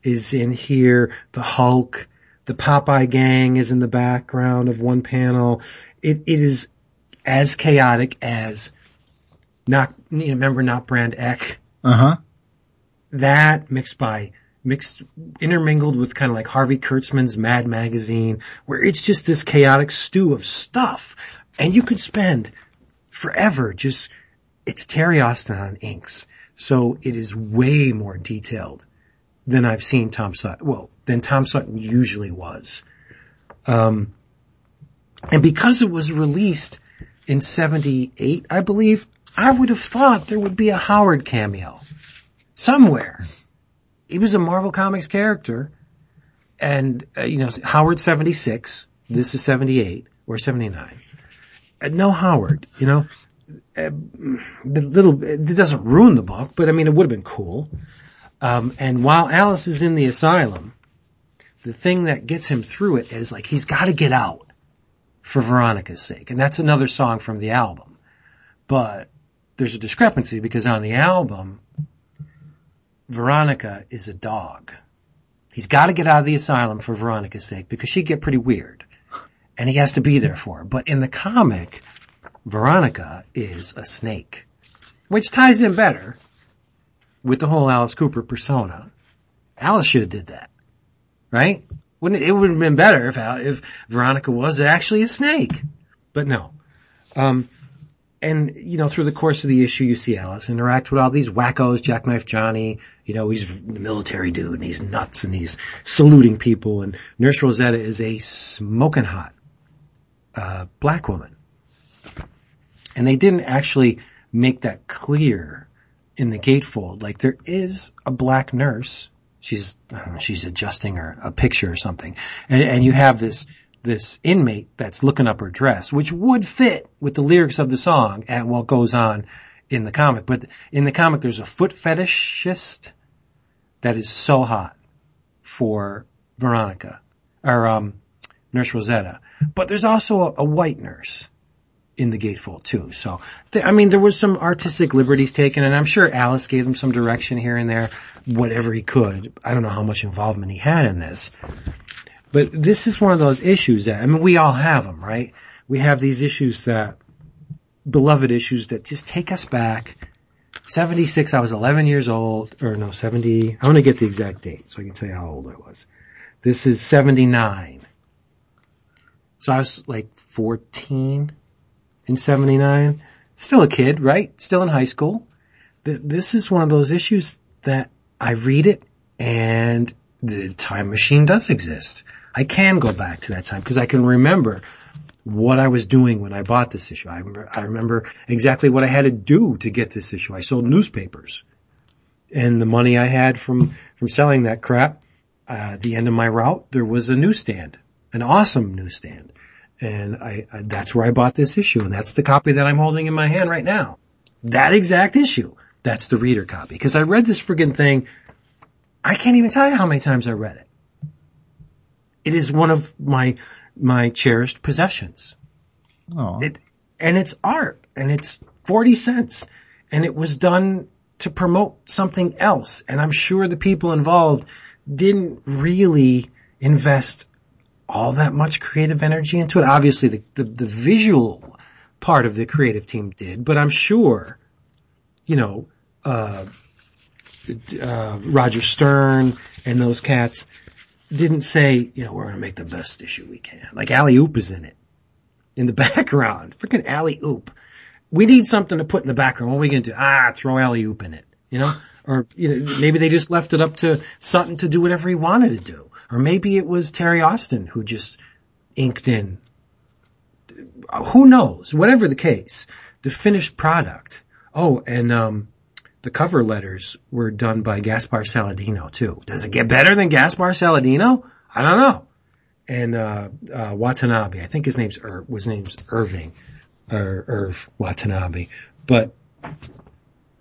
is in here. The Hulk, the Popeye gang is in the background of one panel. It, it is as chaotic as not, you know, remember not Brand Echh? Uh huh. That mixed by, mixed, intermingled with kind of like Harvey Kurtzman's Mad Magazine, where it's just this chaotic stew of stuff. And you could spend forever just, it's Terry Austin on inks. So it is way more detailed than I've seen Tom Sutton, well, than Tom Sutton usually was. Um, And because it was released in 78, I believe, I would have thought there would be a Howard cameo. Somewhere. He was a Marvel Comics character. And, uh, you know, Howard 76, this is 78 or 79. Uh, no Howard, you know. Uh, the little, it doesn't ruin the book, but I mean, it would have been cool. Um, and while Alice is in the asylum, the thing that gets him through it is like he's got to get out for Veronica's sake. And that's another song from the album. But there's a discrepancy because on the album, Veronica is a dog. He's got to get out of the asylum for Veronica's sake because she'd get pretty weird. And he has to be there for her. But in the comic, Veronica is a snake. Which ties in better with the whole Alice Cooper persona. Alice should have did that. Right? Wouldn't it, would have been better if if Veronica was actually a snake. But no. Um, and you know, through the course of the issue, you see Alice interact with all these wackos, Jackknife Johnny. You know, he's the military dude, and he's nuts, and he's saluting people. And Nurse Rozetta is a smoking hot uh, black woman, and they didn't actually make that clear in the gatefold. Like there is a black nurse. She's I don't know, she's adjusting her a picture or something, and, and you have this this inmate that's looking up her dress, which would fit with the lyrics of the song and what goes on in the comic. But in the comic, there's a foot fetishist that is so hot for Veronica or um, Nurse Rozetta. But there's also a, a white nurse in the gatefold too. So, th- I mean, there was some artistic liberties taken, and I'm sure Alice gave him some direction here and there, whatever he could. I don't know how much involvement he had in this. But this is one of those issues that, I mean, we all have them, right? We have these issues that, beloved issues that just take us back. 76, I was 11 years old, or no, 70, I want to get the exact date so I can tell you how old I was. This is 79. So I was like 14 in 79. Still a kid, right? Still in high school. This is one of those issues that I read it and the time machine does exist. I can go back to that time because I can remember what I was doing when I bought this issue. I remember, I remember exactly what I had to do to get this issue. I sold newspapers and the money I had from, from selling that crap, uh, at the end of my route, there was a newsstand, an awesome newsstand. And I, I, that's where I bought this issue and that's the copy that I'm holding in my hand right now. That exact issue. That's the reader copy. Cause I read this friggin' thing. I can't even tell you how many times I read it. It is one of my, my cherished possessions. Oh, It, and it's art and it's 40 cents and it was done to promote something else. And I'm sure the people involved didn't really invest all that much creative energy into it. Obviously the, the, the visual part of the creative team did, but I'm sure, you know, uh, uh, Roger Stern and those cats didn't say, you know, we're going to make the best issue we can. Like Alley Oop is in it in the [laughs] background. Freaking alley oop. We need something to put in the background. What are we going to do? Ah, throw alley oop in it. You know? Or, you know, maybe they just left it up to Sutton to do whatever he wanted to do. Or maybe it was Terry Austin who just inked in. Who knows? Whatever the case, the finished product. Oh, and, um, the cover letters were done by Gaspar Saladino too. Does it get better than Gaspar Saladino? I don't know and uh, uh, Watanabe. I think his name's Ir- was name's Irving or Irv Watanabe, but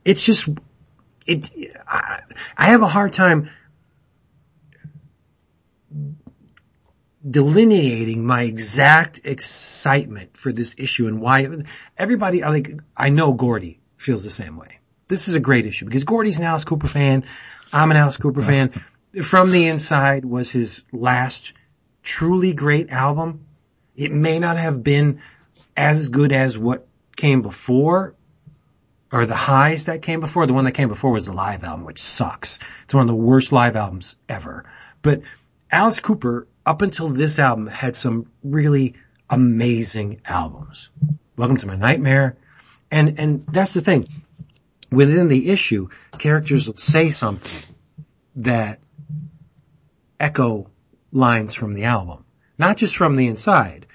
it's just it. I, I have a hard time delineating my exact excitement for this issue and why everybody. I think I know Gordy feels the same way. This is a great issue because Gordy's an Alice Cooper fan. I'm an Alice Cooper fan. From the Inside was his last truly great album. It may not have been as good as what came before or the highs that came before. The one that came before was the live album, which sucks. It's one of the worst live albums ever. But Alice Cooper, up until this album, had some really amazing albums. Welcome to My Nightmare. And, and that's the thing. Within the issue, characters will say something that echo lines from the album. Not just from the inside,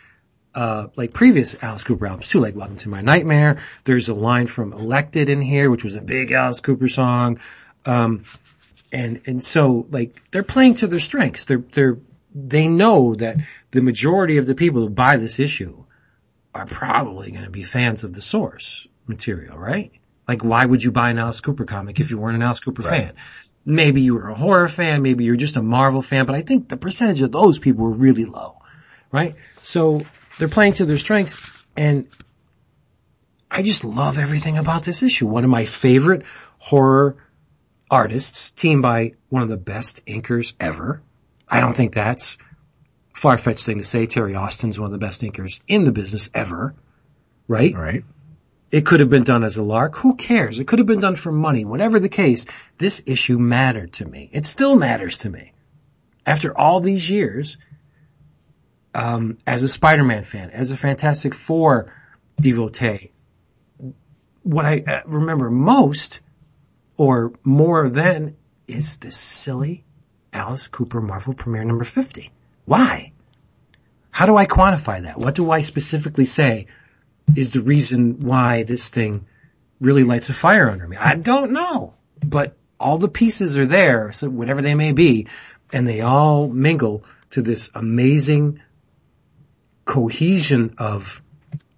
uh, like previous Alice Cooper albums too, like Welcome to My Nightmare. There's a line from Elected in here, which was a big Alice Cooper song. Um, and, and so like they're playing to their strengths. They're, they're, they know that the majority of the people who buy this issue are probably going to be fans of the source material, right? Like why would you buy an Alice Cooper comic if you weren't an Alice Cooper Right. fan? Maybe you were a horror fan, maybe you're just a Marvel fan, but I think the percentage of those people were really low, right? So they're playing to their strengths and I just love everything about this issue. One of my favorite horror artists, teamed by one of the best inkers ever. I don't think that's a far-fetched thing to say. Terry Austin's one of the best inkers in the business ever, right? Right. It could have been done as a lark. Who cares? It could have been done for money. Whatever the case, this issue mattered to me. It still matters to me. After all these years, um, as a Spider-Man fan, as a Fantastic Four devotee, what I uh, remember most or more than is this silly Alice Cooper Marvel premiere number 50. Why? How do I quantify that? What do I specifically say is the reason why this thing really lights a fire under me? I don't know, but all the pieces are there, so whatever they may be, and they all mingle to this amazing cohesion of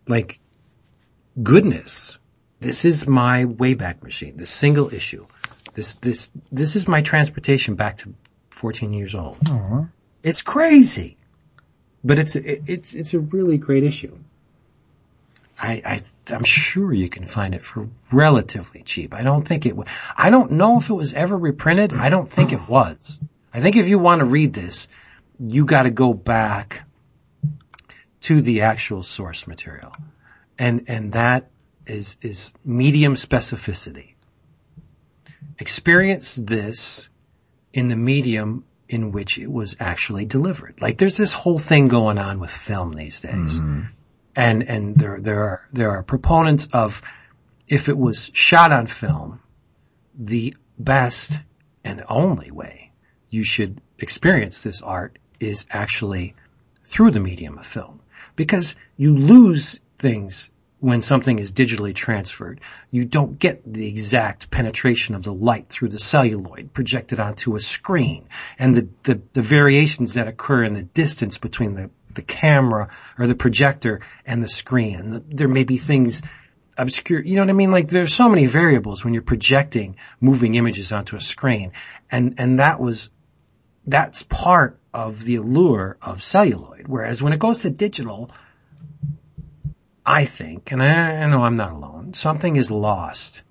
like goodness. This is my Wayback Machine, this single issue. This, this, this is my transportation back to 14 years old. It's crazy, but it's, it, it's, it's a really great issue. I, I, I'm sure you can find it for relatively cheap. I don't think it I don't know if it was ever reprinted. I don't think it was. I think if you want to read this, you got to go back to the actual source material. And, and that is, is medium specificity. Experience this in the medium in which it was actually delivered. Like there's this whole thing going on with film these days. Mm-hmm. And, and there, there are, there are proponents of if it was shot on film, the best and only way you should experience this art is actually through the medium of film. Because you lose things when something is digitally transferred. You don't get the exact penetration of the light through the celluloid projected onto a screen and the, the, the variations that occur in the distance between the, the camera or the projector and the screen. And the, there may be things obscure, you know what I mean? Like there's so many variables when you're projecting moving images onto a screen. And, and that was, that's part of the allure of celluloid. Whereas when it goes to digital, I think, and I, I know I'm not alone, something is lost.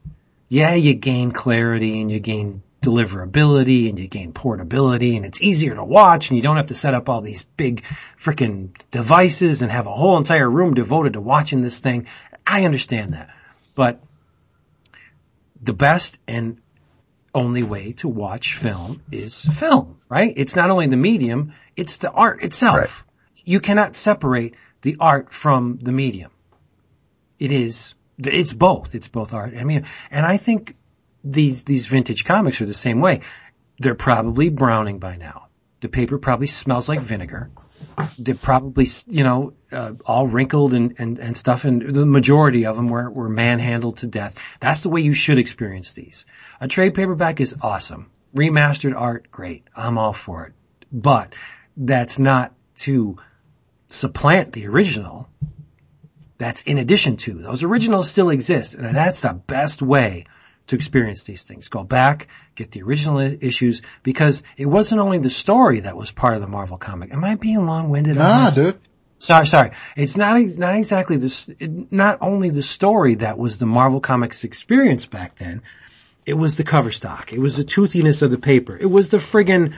Yeah, you gain clarity and you gain deliverability and you gain portability and it's easier to watch and you don't have to set up all these big freaking devices and have a whole entire room devoted to watching this thing. I understand that. But the best and only way to watch film is film, right? It's not only the medium, it's the art itself. Right. You cannot separate the art from the medium. It is, it's both. It's both art. I mean, and I think these, these vintage comics are the same way. They're probably browning by now. The paper probably smells like vinegar. They're probably, you know, uh, all wrinkled and, and, and stuff. And the majority of them were, were manhandled to death. That's the way you should experience these. A trade paperback is awesome. Remastered art, great. I'm all for it. But that's not to supplant the original. That's in addition to. Those originals still exist. And that's the best way to experience these things. Go back, get the original i- issues, because it wasn't only the story that was part of the Marvel comic. Am I being long-winded on Nah, this? dude. Sorry, sorry. It's not not exactly this. Not only the story that was the Marvel Comics experience back then. It was the cover stock. It was the toothiness of the paper. It was the friggin'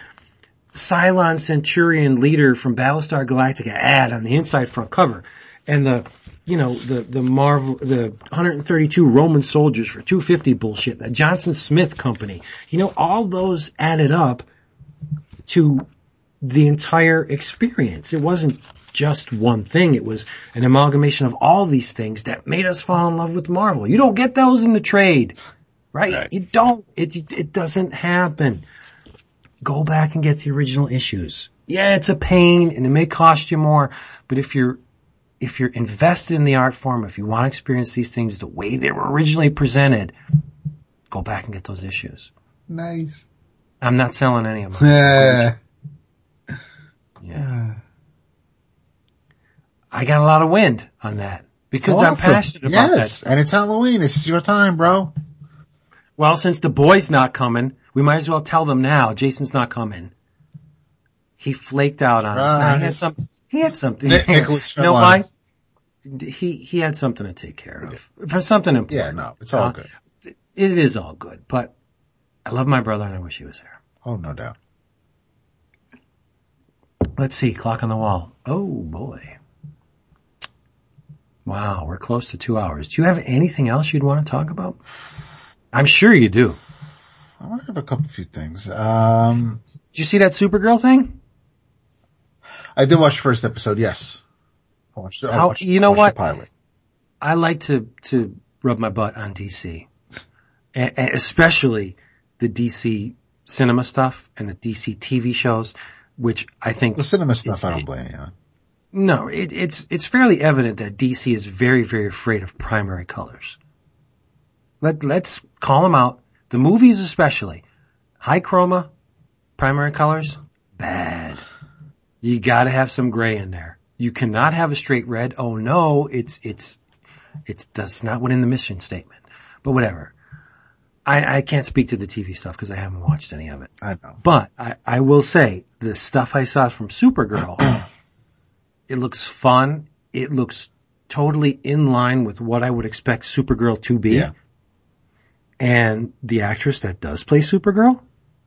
Cylon Centurion leader from Battlestar Galactica ad on the inside front cover, and the you know the the Marvel the 132 Roman soldiers for 250 bullshit. The Johnson Smith company. You know all those added up to the entire experience. It wasn't just one thing. It was an amalgamation of all these things that made us fall in love with Marvel. You don't get those in the trade, right? Right. You don't. It, it doesn't happen. Go back and get the original issues. Yeah, it's a pain and it may cost you more, but if you're if you're invested in the art form, if you want to experience these things the way they were originally presented, go back and get those issues. Nice. I'm not selling any of them. Yeah. Yeah. I got a lot of wind on that because It's I'm awesome. passionate about yes. that. And it's Halloween. It's your time, bro. Well, since the boy's not coming, we might as well tell them now. Jason's not coming. He flaked out on us. Now, he had some. He had something. Nicholas [laughs] you know why? He he had something to take care of. For something important. Yeah, no, it's all Uh, good. It is all good, but I love my brother and I wish he was there. Oh, no doubt. Let's see, clock on the wall. Oh boy. Wow, we're close to two hours. Do you have anything else you'd want to talk about? I'm sure you do. I might have a couple of few things. Um, Did you see that Supergirl thing? I did watch the first episode. Yes. I watched, How- watched- you know what? Pilot. I like to, to rub my butt on DC. And, and especially the DC cinema stuff and the DC TV shows, which I think The cinema stuff, I don't blame you on. No, it, it's it's fairly evident that DC is very very afraid of primary colors. Let let's call them out. The movies especially, high chroma, primary colors, bad. You got to have some gray in there. You cannot have a straight red. Oh no, it's it's it's that's not what in the mission statement. But whatever. I I can't speak to the TV stuff because I haven't watched any of it. I know. But I, I will say the stuff I saw from Supergirl, [clears throat] it looks fun. It looks totally in line with what I would expect Supergirl to be. Yeah. And the actress that does play Supergirl,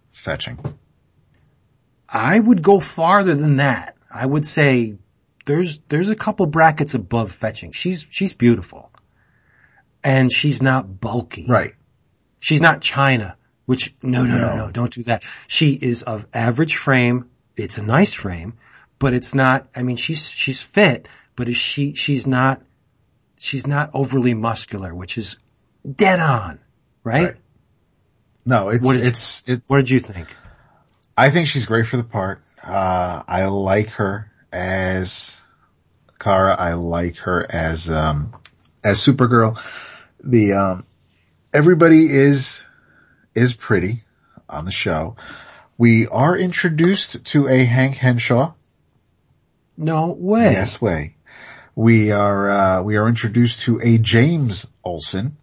It's fetching. I would go farther than that. I would say there's there's a couple brackets above fetching. She's she's beautiful. And she's not bulky. Right. She's not China, which no, no, no, No. no, don't do that. She is of average frame. It's a nice frame, but it's not, I mean, she's, she's fit, but is she, she's not, she's not overly muscular, which is dead on, right? Right. No, it's, What did it's, it, What did you think? I think she's great for the part. Uh, I like her as Kara. I like her as, um, as Supergirl. The, um, everybody is, is pretty on the show. We are introduced to a Hank Henshaw. No way. Yes way. We are, uh, we are introduced to a James Olsen.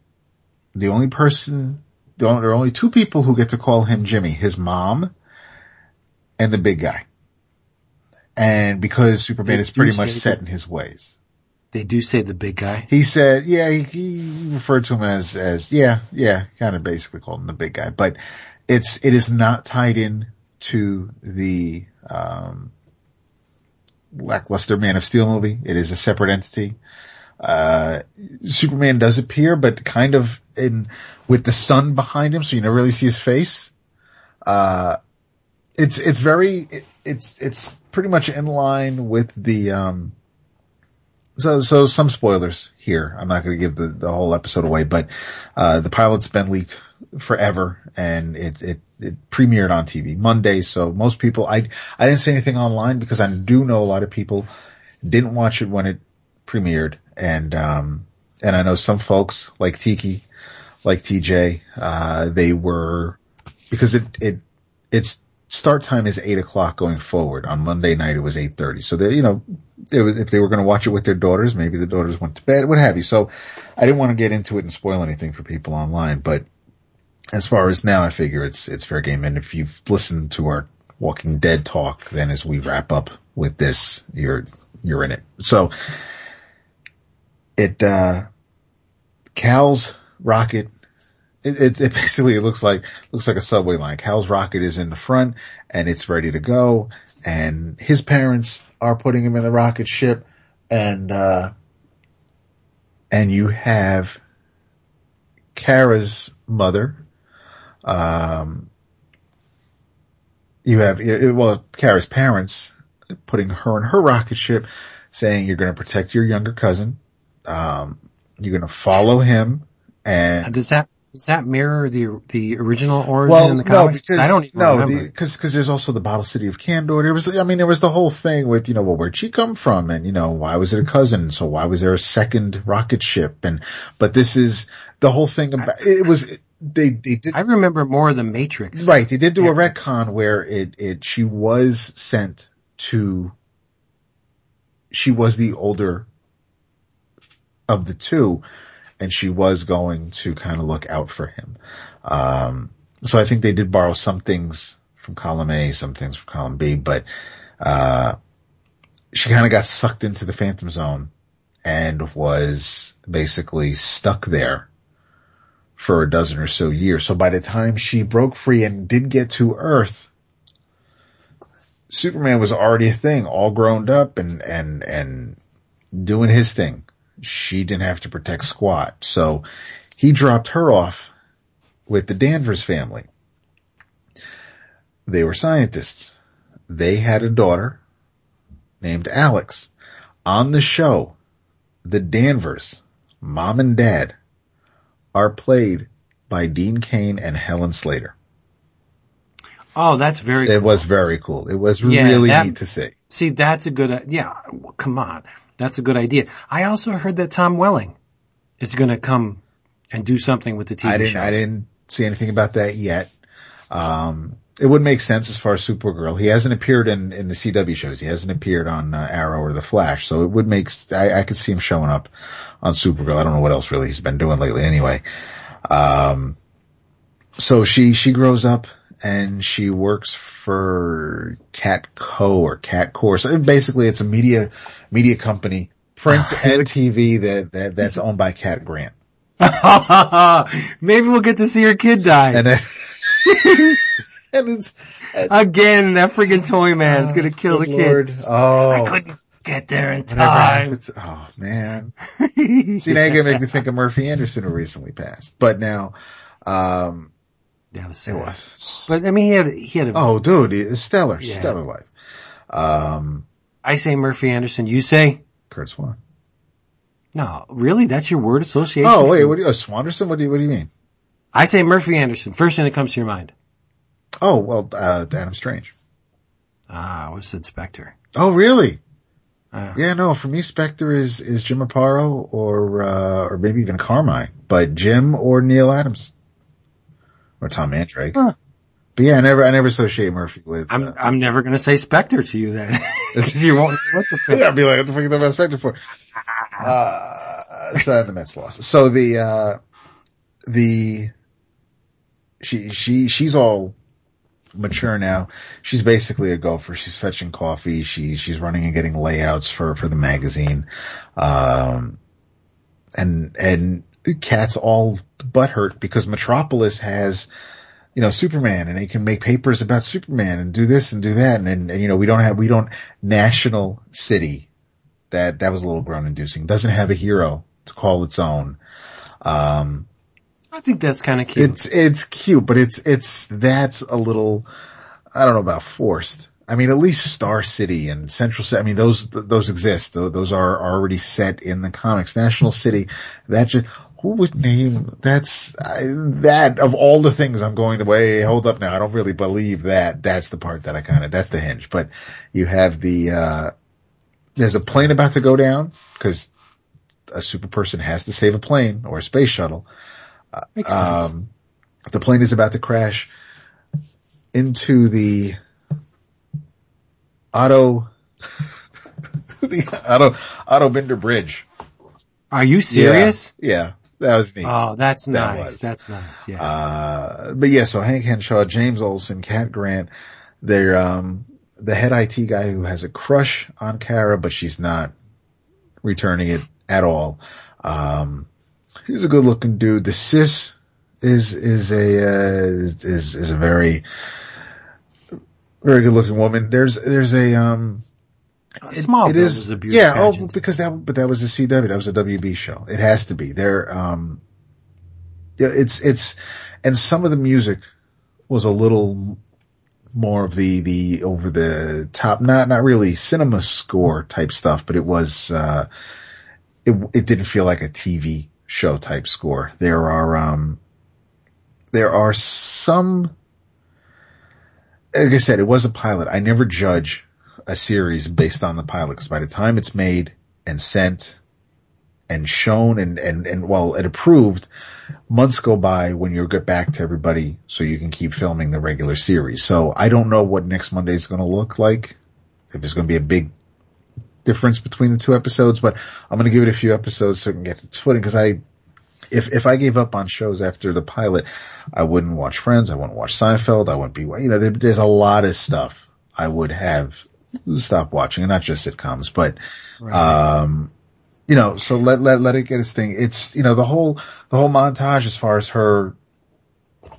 The only person, there are only two people who get to call him Jimmy, his mom and the big guy. And because Superman They is pretty much set in his ways. They do say the big guy. He said, yeah, he, he referred to him as, as, yeah, yeah, kind of basically called him the big guy, but it's, it is not tied in to the, um, lackluster Man of Steel movie. It is a separate entity. Uh, Superman does appear, but kind of in, with the sun behind him, so you never really see his face. Uh, it's, it's very, it, it's, it's pretty much in line with the, um, so, so some spoilers here. I'm not going to give the, the whole episode away, but, uh, the pilot's been leaked forever and it, it, it premiered on TV Monday. So most people, I, I didn't say anything online because I do know a lot of people didn't watch it when it premiered. And, um, and I know some folks like Tiki, like TJ, uh, they were, because it, it, its start time is eight o'clock going forward. On Monday night it was eight thirty. So they, you know, was, if they were going to watch it with their daughters, maybe the daughters went to bed, what have you. So I didn't want to get into it and spoil anything for people online, but as far as now, I figure it's, it's fair game. And if you've listened to our Walking Dead talk, then as we wrap up with this, you're, you're in it. So it, uh, Cal's rocket it, it, it [laughs] basically it looks like looks like a subway line. Cal's rocket is in the front and it's ready to go, and his parents are putting him in the rocket ship, and uh, and you have Kara's mother. Um, you have well Kara's parents putting her in her rocket ship, saying you're going to protect your younger cousin. Um, you're going to follow him, and Does that Does that mirror the the original origin Well, in the no, comics? because I don't even no, because because there's also the Bottle City of Kandor. There was, I mean, there was the whole thing with you know, well, where'd she come from, and you know, why was it a cousin? So why was there a second rocket ship? And but this is the whole thing about it was they they did I remember more of the Matrix. right. They did do a Yeah. retcon where it it she was sent to. She was the older of the two, and she was going to kind of look out for him. Um, so I think they did borrow some things from column A, some things from column B, but, uh, she kind of got sucked into the phantom zone and was basically stuck there for a dozen or so years. So by the time she broke free and did get to Earth, Superman was already a thing, all grown up and, and, and doing his thing. She didn't have to protect squat. So he dropped her off with the Danvers family. They were scientists. They had a daughter named Alex. On the show, the Danvers, mom and dad, are played by Dean Cain and Helen Slater. Oh, that's very. It cool. was very cool. It was Yeah, really that- neat to see. See, that's a good. Yeah, come on, that's a good idea. I also heard that Tom Welling is going to come and do something with the TV I didn't, show. I didn't see anything about that yet. Um, it would make sense as far as Supergirl. He hasn't appeared in, in the CW shows. He hasn't appeared on uh, Arrow or The Flash. So it would make, I could see him showing up on Supergirl. I don't know what else really he's been doing lately anyway. Um, so she, she grows up and she works for Catco or Catcore. So basically it's a media, media company, print and TV that, that, that's owned by Cat Grant. [laughs] Maybe we'll get to see her kid die And then, [laughs] and it's, again. That freaking toy man's going to kill the Good kid. Oh. I couldn't get there in time. Oh man. [laughs] See, now you're gonna make me think of Murphy Anderson who recently passed. But now, um, Was it was. But I mean, he had he had a. Oh dude, it's stellar, Yeah. stellar life. Um, I say Murphy Anderson. You say Curt Swan. no. Really, that's your word association. Oh wait, what do you, oh, Swanderson? What do you, what do you mean? I say Murphy Anderson. First thing that comes to your mind. Oh, well, uh, Adam Strange. Ah, I have said Spectre. Oh really? Ah. Yeah, no, for me, Spectre is, is Jim Aparo or, uh, or maybe even Carmine, but Jim or Neal Adams. Or Tom Mandrake. Huh. But yeah, I never, I never associate Murphy with, I'm uh, I'm never gonna say Spectre to you then. [laughs] you won't what to think. Yeah, I'd be like, what the fuck talking about Spectre for? Uh, so the Mets lost. So the, uh, the, she, she, she's all mature now. She's basically a gopher. She's fetching coffee. She, she's running and getting layouts for, for the magazine. Um, and, and Cat's all butthurt because Metropolis has, you know, Superman and they can make papers about Superman and do this and do that. And, and, and you know, we don't have, we don't, National City, that, that was a little groan inducing, doesn't have a hero to call its own. Um, I think that's kind of cute. it's, it's cute, but it's, it's, that's a little, I don't know about forced. I mean, at least Star City and Central City, I mean, those, those exist. Those are already set in the comics. National City, that just, who would name, that's, I, that of all the things I'm going to, wait, hold up now. I don't really believe that. That's the part that I kind of, that's the hinge. But you have the, uh, there's a plane about to go down because a super person has to save a plane or a space shuttle. Makes sense. Um, the plane is about to crash into the auto, [laughs] the auto, Otto Binder Bridge. Are you serious? Yeah, yeah, that was neat. Oh, that's That nice. was. That's nice. Yeah. Uh, but yeah, so Hank Henshaw, James Olsen, Cat Grant, they're, um, the head IT guy who has a crush on Kara, but she's not returning it at all. Um, he's a good looking dude. The sis is, is a, uh, is, is, is a very, very good looking woman. There's, there's a, um, Small it is, was a beauty yeah, oh, because that, but that was a CW, that was a WB show. It has to be. There, um, yeah, it's, it's, and some of the music was a little more of the, the over the top, not, not really cinema score type stuff, but it was, uh, it, it didn't feel like a TV show type score. There are, um, there are some, like I said, it was a pilot. I never judge a series based on the pilot because by the time it's made and sent and shown and, and, and well, it approved, months go by when you get back to everybody so you can keep filming the regular series. So I don't know what next Monday is going to look like. If there's going to be a big difference between the two episodes, but I'm going to give it a few episodes so it can get its footing because I, if, if I gave up on shows after the pilot, I wouldn't watch Friends. I wouldn't watch Seinfeld. I wouldn't be, you know, there, there's a lot of stuff I would have stopped watching and not just sitcoms, but, um, you know, so let, let, let it get its thing. It's, you know, the whole, the whole montage as far as her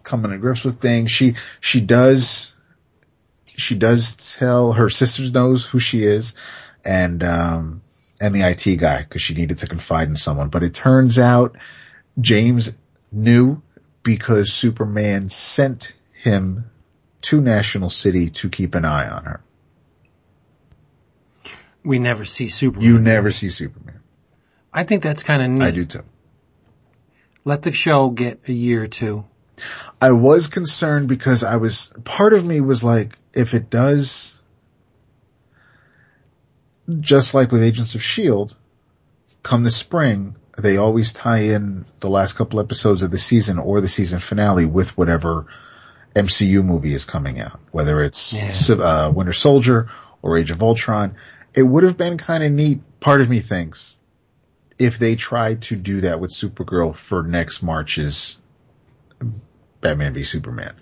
coming to grips with things. She, she does, she does tell her sisters knows who she is and, um, and the IT guy because she needed to confide in someone. But it turns out James knew because Superman sent him to National City to keep an eye on her. We never see Superman. You never see Superman. I think that's kind of neat. I do too. Let the show get a year or two. I was concerned because I was, part of me was like, if it does, just like with Agents of S.H.I.E.L.D., come the spring, they always tie in the last couple episodes of the season or the season finale with whatever MCU movie is coming out, whether it's Yeah. uh, Winter Soldier or Age of Ultron. It would have been kind of neat, part of me thinks, if they tried to do that with Supergirl for next March's Batman v Superman.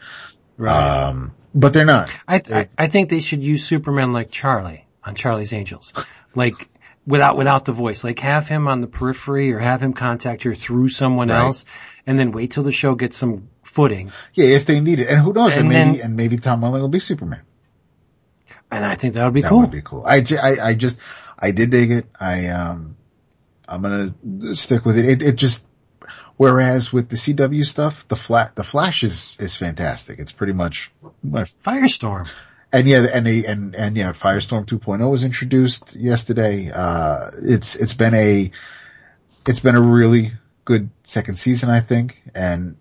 Um, but they're not. I, I I think they should use Superman like Charlie on Charlie's Angels, [laughs] like without without the voice. Like have him on the periphery or have him contact her through someone Right. else, and then wait till the show gets some footing. Yeah, if they need it. And who knows? And, And maybe, then- and maybe Tom Welling will be Superman. And I think that would be That cool. would be cool. I, I, I just, I did dig it. I, um, I'm gonna stick with it. It, it just, whereas with the CW stuff, the flat, the Flash is, is fantastic. It's pretty much, Firestorm. and yeah, and they, and, and yeah, Firestorm 2.0 was introduced yesterday. Uh, it's, it's been a, it's been a really good second season, I think. And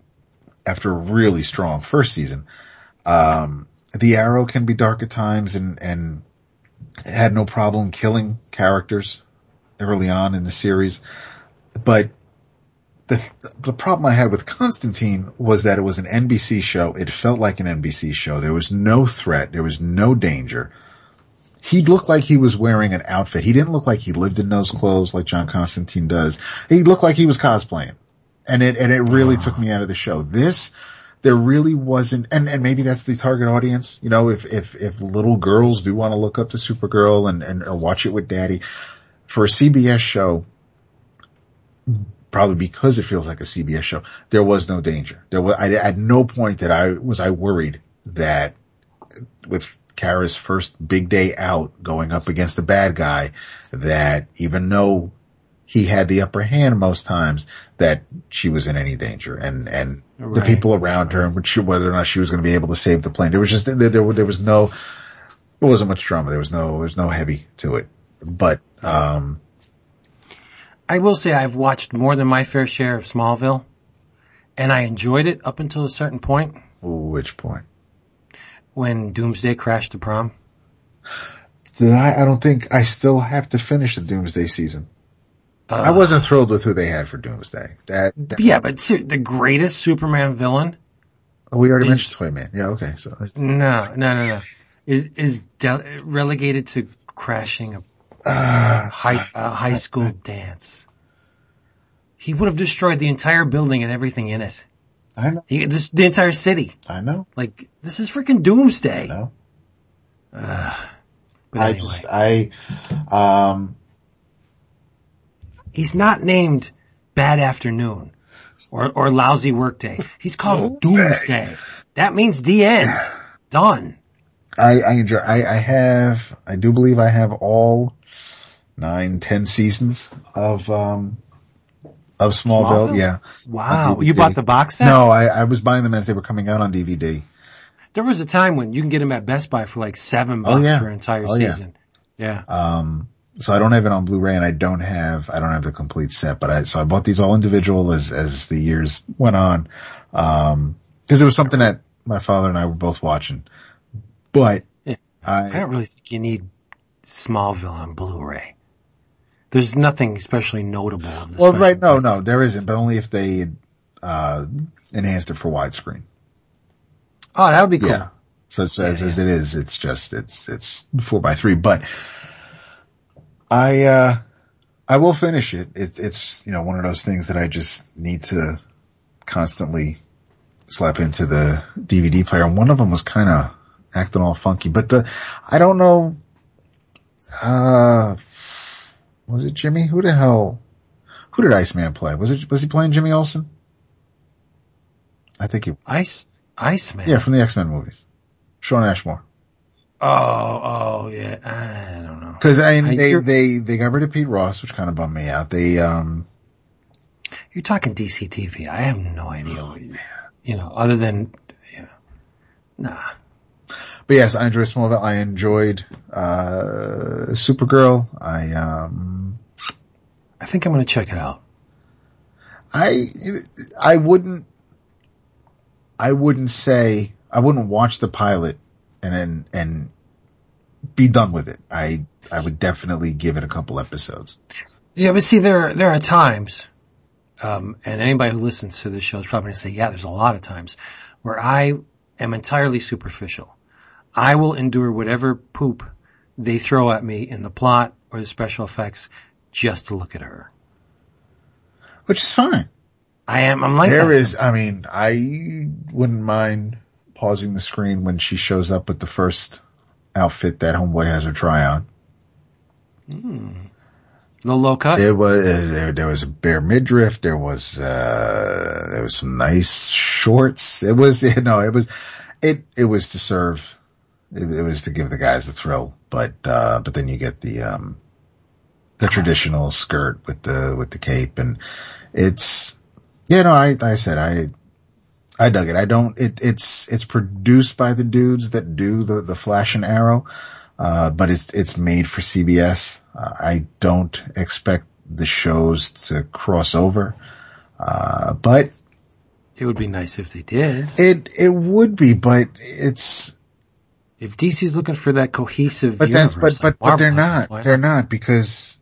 after a really strong first season, um, the arrow can be dark at times and, and had no problem killing characters early on in the series. But the, the problem I had with Constantine was that it was an NBC show. It felt like an NBC show. There was no threat. There was no danger. He looked like he was wearing an outfit. He didn't look like he lived in those clothes like John Constantine does. He looked like he was cosplaying. And it, and it really took me out of the show. This, there really wasn't, and, and maybe that's the target audience. You know, if, if, if little girls do want to look up to Supergirl and, and, or watch it with daddy for a CBS show, probably because it feels like a CBS show, there was no danger. There was, I, at no point that I, was I worried that with Kara's first big day out going up against the bad guy, that even though he had the upper hand most times, that she was in any danger and, and the people around her and whether or not she was going to be able to save the plane. There was just, there, there, there was no, there wasn't much drama. There was no, there was no heavy to it, but, um, I will say I've watched more than my fair share of Smallville, and I enjoyed it up until a certain point which point? when Doomsday crashed the prom. Did I, I don't think I still have to finish the Doomsday season. Uh, I wasn't thrilled with who they had for Doomsday. That, that Yeah, but ser- the greatest Superman villain? oh, we already is- mentioned Toyman. Yeah, okay. So No, no, no, no. Is is de- relegated to crashing a uh, high a high school dance. He would have destroyed the entire building and everything in it. I know, He, this, the entire city. I know, Like this is freaking Doomsday. I know. But I anyway, just, I, um, he's not named Bad Afternoon or or Lousy Workday. He's called Doomsday. Doomsday. That means the end. Done. I, I enjoy, I, I have, I do believe I have all nine, ten seasons of, um, of Smallville. Smallville? Yeah. Wow. You bought the box set? No, I, I was buying them as they were coming out on DVD. There was a time when you can get them at Best Buy for like seven bucks yeah. for an entire Oh, yeah. season. Yeah. Um, so I don't have it on Blu-ray and I don't have, I don't have the complete set, but I, so I bought these all individual as, as the years went on. Um, Cause it was something that my father and I were both watching. But Yeah. I, I don't really think you need Smallville on Blu-ray. There's nothing especially notable. Well, right. No, no, there isn't, but only if they, uh, enhanced it for widescreen. Oh, that would be cool. Yeah. So it's, as, as it is, it's just, it's, it's four by three, but I, uh, I will finish it. it. It's, you know, one of those things that I just need to constantly slap into the DVD player. And one of them was kind of acting all funky, but the, I don't know, uh, was it Jimmy? Who the hell, who did Iceman play? Was it, was he playing Jimmy Olsen? I think he, Ice, Iceman. yeah, from the X-Men movies. Shawn Ashmore. Oh, oh, yeah. I don't know. Cause I mean, I they, they, they got rid of Pete Ross, which kind of bummed me out. They, um, You're talking DC TV. I have no idea what you, you know, other than, you know, nah. but yes, I enjoyed Smallville. I enjoyed, uh, Supergirl. I, um, I think I'm going to check it out. I, I wouldn't, I wouldn't say, I wouldn't watch the pilot and then, and be done with it. I, I would definitely give it a couple episodes. Yeah, but see, there there are times, um, and anybody who listens to this show is probably going to say, "Yeah, there's a lot of times where I am entirely superficial. I will endure whatever poop they throw at me in the plot or the special effects just to look at her. Which is fine. I am. I'm like There is, I mean, I wouldn't mind pausing the screen when she shows up with the first outfit that homeboy has her try on. no low cut. There was, there, there was a bare midriff. There was, uh, there was some nice shorts. It was, [laughs] you know, it was, it, it was to serve, it, it was to give the guys the thrill, but, uh, but then you get the, um, the traditional skirt with the, with the cape and it's, you know, I, I said, I, I dug it. I don't, it, it's, it's produced by the dudes that do the, the Flash and Arrow. Uh, but it's, it's made for CBS. Uh, I don't expect the shows to cross over. Uh, but it would be nice if they did. it, it would be, but it's, If DC's looking for that cohesive but that's, universe, but, but, like but they're not, why they're not because,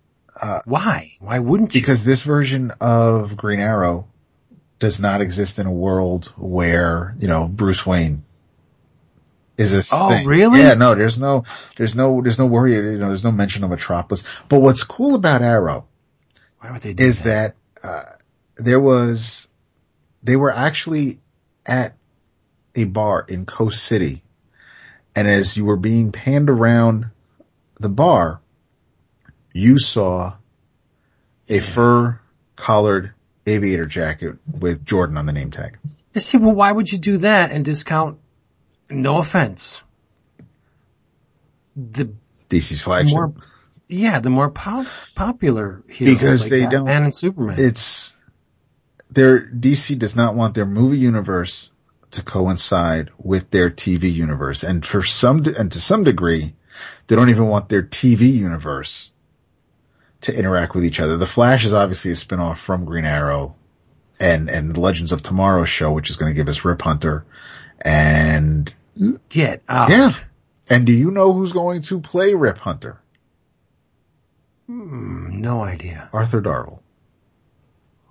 Why? Why wouldn't you? because this version of Green Arrow does not exist in a world where, you know, Bruce Wayne is a Oh, thing. really? Yeah, no, there's no, there's no, there's no worry, you know, there's no mention of Metropolis. But what's cool about Arrow why would they do is that, uh, there was, they were actually at a bar in Coast City. And as you were being panned around the bar, you saw a fur collared aviator jacket with Jordan on the name tag. You See, well, why would you do that and discount? No offense. The DC's flagship. more, yeah, the more pop, popular heroes Because like they Batman don't- and Superman. it's their DC does not want their movie universe to coincide with their TV universe. And for some, and to some degree, they don't even want their TV universe to interact with each other. The Flash is obviously a spinoff from Green Arrow and, and the Legends of Tomorrow show, which is going to give us Rip Hunter and Get out. yeah. And do you know who's going to play Rip Hunter? Hmm, No idea. Arthur Darvill.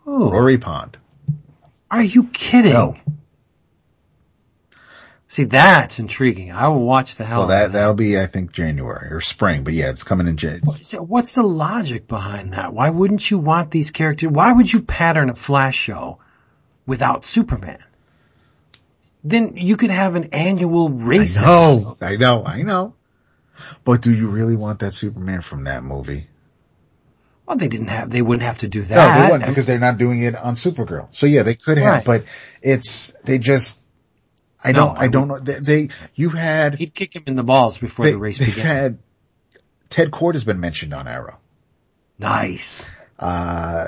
Oh, Rory Pond. are you kidding? No. See, that's intriguing. I will watch the hell Well, that, that'll be, I think, January or spring, but yeah, it's coming in Jan. So What's the logic behind that? Why wouldn't you want these characters? Why would you pattern a Flash show without Superman? Then you could have an annual race. I know, I know. I know. But do you really want that Superman from that movie? Well, they didn't have. They wouldn't have to do that. No, they wouldn't because they're not doing it on Supergirl. So yeah, they could have, Right. but it's, they just, I don't, I I don't know. They, they you had, He'd kick him in the balls before they, the race they began. had, Ted Kord has been mentioned on Arrow. nice. Uh,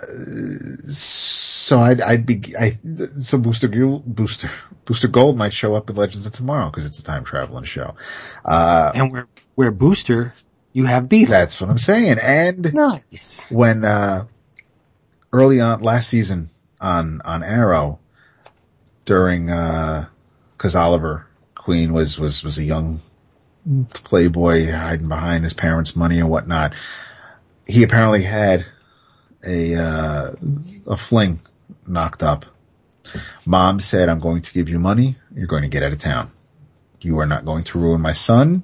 so I'd, I'd be, I, so Booster, Booster, Booster Gold might show up in Legends of Tomorrow because it's a time traveling show. Uh, And where where Booster, you have beef. that's what I'm saying. And nice. when, uh, early on last season on, on Arrow during, uh, cause Oliver Queen was, was, was a young playboy hiding behind his parents' money and whatnot. He apparently had a, uh, a fling knocked up. Mom said, I'm going to give you money. You're going to get out of town. You are not going to ruin my son.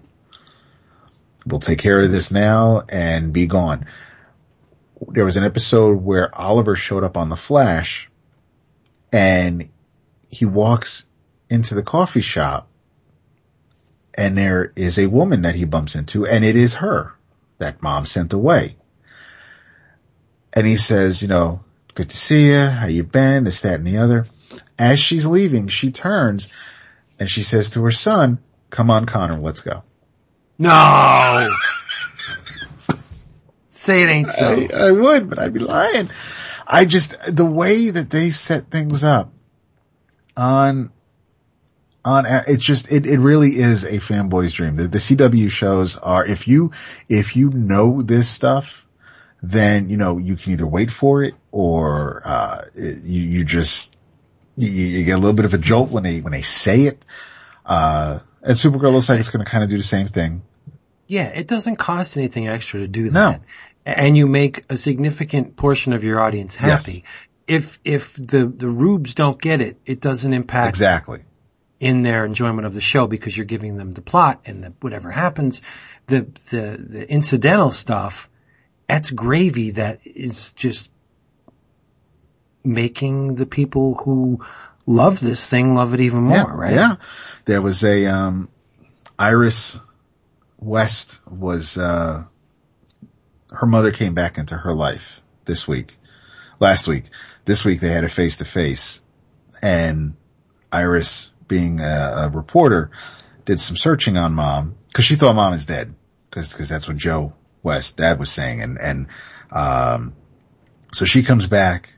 We'll take care of this now and be gone. There was an episode where Oliver showed up on the Flash and he walks into the coffee shop and there is a woman that he bumps into and it is her that mom sent away. And he says, you know, good to see you. How you been? This, that, and the other. As she's leaving, she turns and she says to her son, come on, Connor, let's go. No! [laughs] Say it ain't so. I, I would, but I'd be lying. I just, the way that they set things up on, on, it's just, it, it really is a fanboy's dream. The, the CW shows are, if you, if you know this stuff, then, you know, you can either wait for it or, uh, you, you just, you, you get a little bit of a jolt when they, when they say it. Uh, and Supergirl looks like it's going to kind of do the same thing. Yeah, it doesn't cost anything extra to do No. that. And you make a significant portion of your audience happy. If, if the, the rubes don't get it, it doesn't impact Exactly. In their enjoyment of the show because you're giving them the plot and the, whatever happens, the, the, the incidental stuff, that's gravy that is just making the people who love this thing love it even more, yeah, right? Yeah. There was a, um, Iris West was, uh, her mother came back into her life this week, last week. This week they had a face to face and Iris being a, a reporter did some searching on mom cause she thought mom is dead cause, cause that's what Joe West dad was saying. And, and, um, so she comes back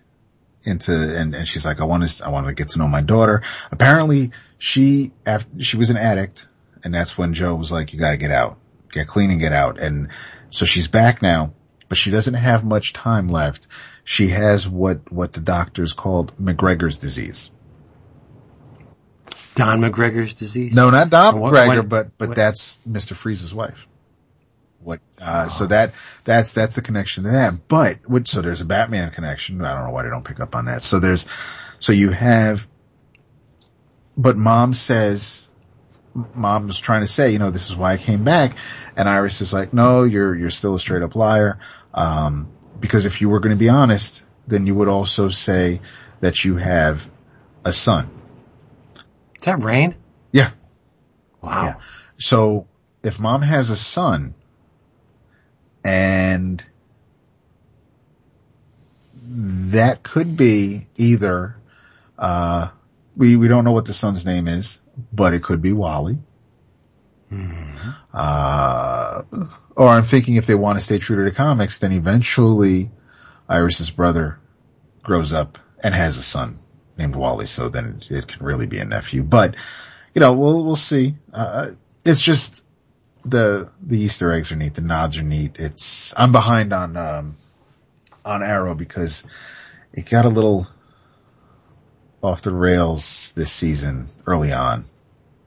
into, and, and she's like, I want to, I want to get to know my daughter. Apparently she, after, she was an addict and that's when Joe was like, you gotta get out, get clean and get out. And so she's back now, but she doesn't have much time left. She has what, what the doctors called MacGregor's disease. Don McGregor's disease? No, not Don What- McGregor, what- but, but what- that's Mr. Freeze's wife. What, uh, so that, that's, that's the connection to that. But, what, so there's a Batman connection. I don't know why they don't pick up on that. So there's, so you have, but mom says, mom's trying to say, you know, this is why I came back. And Iris is like, no, you're, you're still a straight up liar. Um, because if you were going to be honest, then you would also say that you have a son. Is that rain? Yeah. Wow. Yeah. So if mom has a son and that could be either, uh, we, we don't know what the son's name is, but it could be Wally. Uh, or I'm thinking if they want to stay true to the comics, then eventually Iris's brother grows up and has a son named Wally. So then it, it can really be a nephew, but you know, we'll, we'll see. Uh, it's just the, the Easter eggs are neat. The nods are neat. It's, I'm behind on, um, on Arrow because it got a little off the rails this season early on.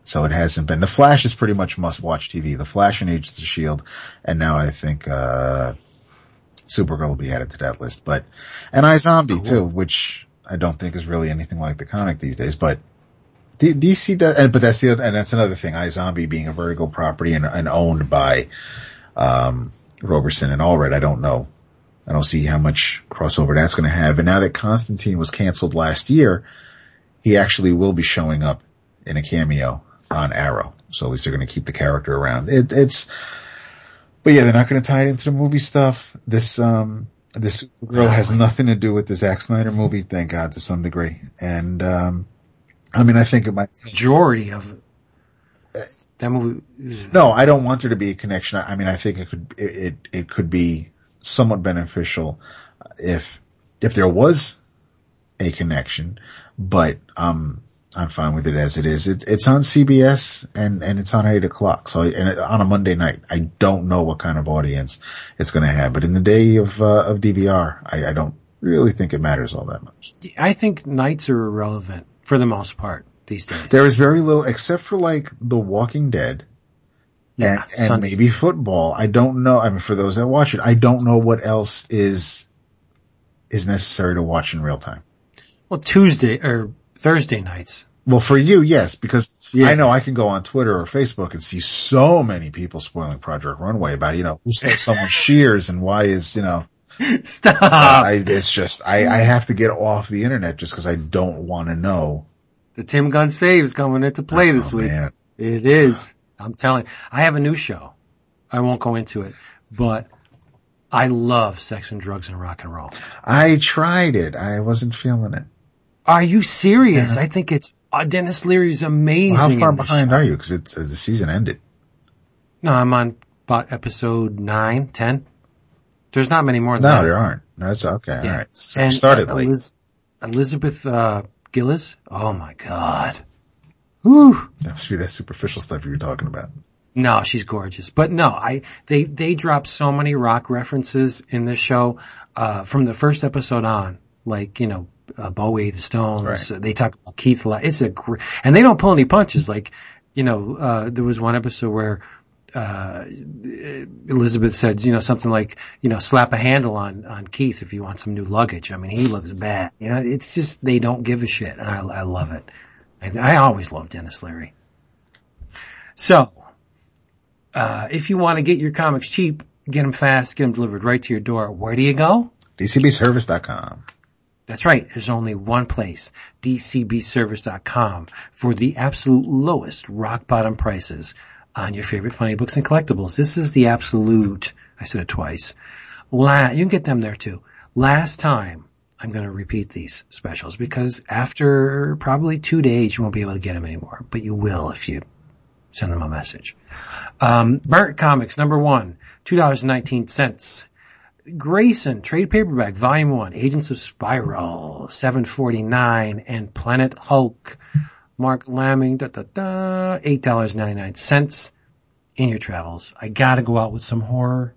So it hasn't been. The Flash is pretty much must watch TV. The Flash and Agents of Shield. And now I think, uh, Supergirl will be added to that list, but, and I iZombie too, which I don't think is really anything like the comic these days, but D- DC does, and, but that's the other, and that's another thing. iZombie being a Vertigo property and, and owned by, um, Roberson and Allred. I don't know. I don't see how much crossover that's going to have. And now that Constantine was canceled last year, he actually will be showing up in a cameo on Arrow. So at least they're going to keep the character around. It, it's, but yeah, they're not going to tie it into the movie stuff. This, um, this girl has nothing to do with the Zack Snyder movie, thank God to some degree. And, um, I mean, I think it might, Majority of it. That movie. no, I don't want there to be a connection. I mean, I think it could, it, it, it could be somewhat beneficial if, if there was a connection, but, um, I'm fine with it as it is. It's, it's on CBS and, and it's on eight o'clock. So, and on a Monday night, I don't know what kind of audience it's going to have, but in the day of, uh, of DVR, I, I don't really think it matters all that much. I think nights are irrelevant for the most part these days. There is very little, except for like The Walking Dead yeah, and, and maybe football. I don't know. I mean, for those that watch it, I don't know what else is is necessary to watch in real time. well, Tuesday or Thursday nights. Well, for you, yes, because Yeah. I know I can go on Twitter or Facebook and see so many people spoiling Project Runway about, you know, who stole [laughs] someone's shears and why is, you know, Stop. I, it's just, I, I have to get off the internet just because I don't want to know. the Tim Gunn save is coming into play this Oh, week. man. It is. I'm telling. I have a new show. I won't go into it, but I love sex and drugs and rock and roll. I tried it. I wasn't feeling it. Are you serious? I think it's uh, Denis Leary's amazing. Well, how far behind show. are you? Because it's uh, the season ended. No, I'm on about episode nine, ten. There's not many more than No, that. there aren't. No, That's okay. All Yeah. right. So And started uh, late. Eliz- Elizabeth uh, Gillies. Oh my god. Whew. That must be that superficial stuff you were talking about. No, she's gorgeous. But no, I they they drop so many rock references in this show uh from the first episode on. Like, you know, uh, Bowie, the Stones, Right. they talk about Keith. Li- It's a great, and they don't pull any punches. Like, you know, uh there was one episode where uh Elizabeth said, you know, something like, you know, slap a handle on on Keith if you want some new luggage. I mean, he looks bad. You know, it's just they don't give a shit, and I I love it. I, I always love Denis Leary. So, uh, if you want to get your comics cheap, get them fast, get them delivered right to your door. Where do you go? DCBService.com. That's right. There's only one place, dcbservice.com for the absolute lowest rock bottom prices on your favorite funny books and collectibles. This is the absolute, I said it twice. La, you can get them there too. Last time, I'm going to repeat these specials because after probably two days, you won't be able to get them anymore, but you will if you send them a message. Um, Comics, number one, $2.19. Grayson, trade paperback, volume one, Agents of Spyral, 749, and Planet Hulk, Marc Laming, da da da, $8.99 in your travels. I gotta go out with some horror.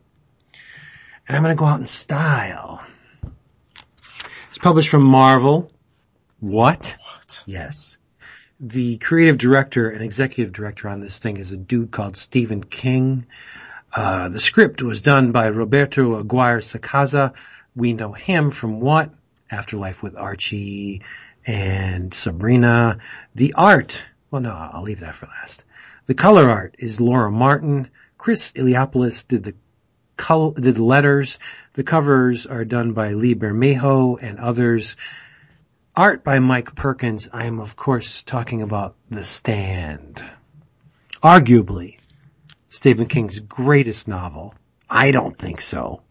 And I'm gonna go out in style. It's published from Marvel. What? What? Yes. The creative director and executive director on this thing is a dude called Stephen King. Uh, the script was done by Roberto Aguirre Sacasa. We know him from what? Afterlife with Archie and Sabrina. The art, well no, I'll leave that for last. The color art is Laura Martin. Chris Iliopoulos did the did the letters. The covers are done by Lee Bermejo and others. Art by Mike Perkins. I am of course talking about The Stand. Arguably, Stephen King's greatest novel. I don't think so.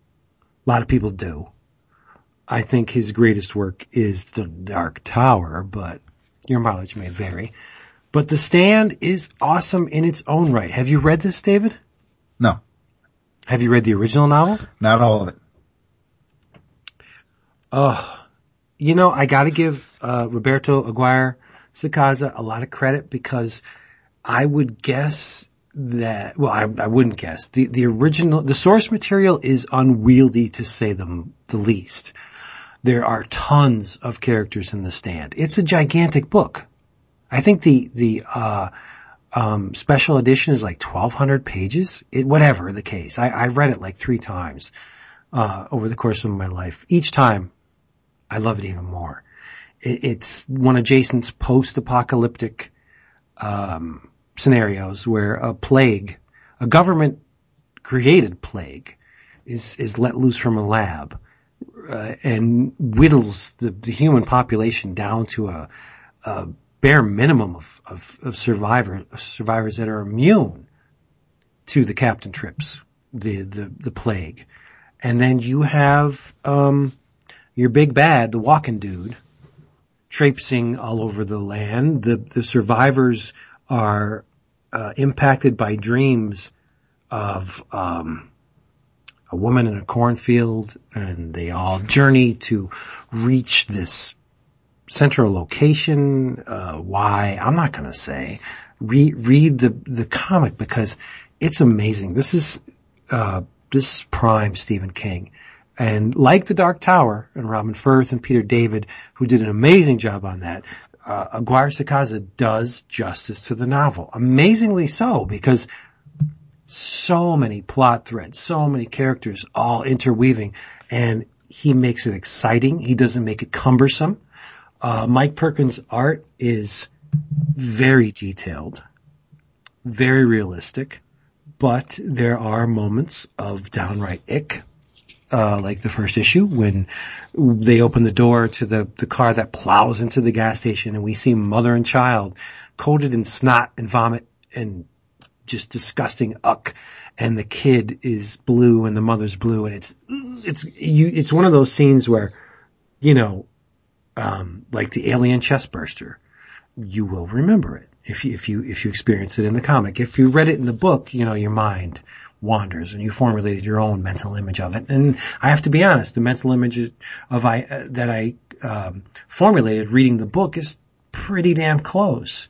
A lot of people do. I think his greatest work is The Dark Tower, but your mileage may vary. But The Stand is awesome in its own right. Have you read this, David? No, Have you read the original novel? not all of it. Oh, you know, I gotta give, uh, Roberto Aguirre Sacasa a lot of credit because I would guess that, well, I, I wouldn't guess. The, the original, the source material is unwieldy to say the, the least. There are tons of characters in the stand. It's a gigantic book. I think the, the, uh, um, special edition is like 1200 pages. It, whatever the case. I, I read it like three times, uh, over the course of my life. Each time I love it even more. It, it's one of Jason's post-apocalyptic um, scenarios where a plague, a government created plague, is is let loose from a lab uh, and whittles the, the human population down to a, a bare minimum of, of, of survivor, survivors that are immune to the captain trips, the, the, the plague. And then you have, um, your big bad, the walking dude, traipsing all over the land. The, the survivors are, uh, impacted by dreams of, um, a woman in a cornfield and they all journey to reach this central location. Uh, why? I'm not going to say. Read, read the, the comic because it's amazing. This is, uh, this is prime Stephen King. And like The Dark Tower and Robin Furth and Peter David, who did an amazing job on that, uh, Aguirre Sacasa does justice to the novel. Amazingly so, because so many plot threads, so many characters all interweaving, and he makes it exciting. He doesn't make it cumbersome. Uh, Mike Perkins' art is very detailed, very realistic, but there are moments of downright ick, uh, like the first issue when they open the door to the, the car that plows into the gas station and we see mother and child coated in snot and vomit and just disgusting uck and the kid is blue and the mother's blue and it's, it's, you, it's one of those scenes where, you know, um, like the alien chest burster, you will remember it if you, if you, if you experience it in the comic. If you read it in the book, you know, your mind wanders and you formulated your own mental image of it. And I have to be honest, the mental image of I, uh, that I, um, formulated reading the book is pretty damn close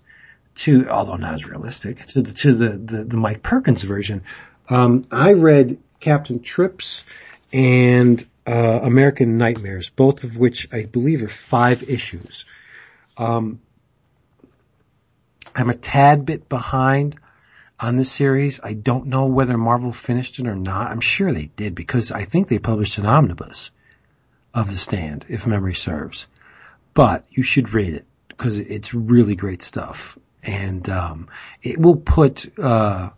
to, although not as realistic, to the, to the, the, the Mike Perkins version. Um, I read Captain Trips and, uh, American Nightmares, both of which I believe are five issues. Um, I'm a tad bit behind on this series. I don't know whether Marvel finished it or not. I'm sure they did because I think they published an omnibus of The Stand, if memory serves. But you should read it because it's really great stuff. And, um, it will put, uh,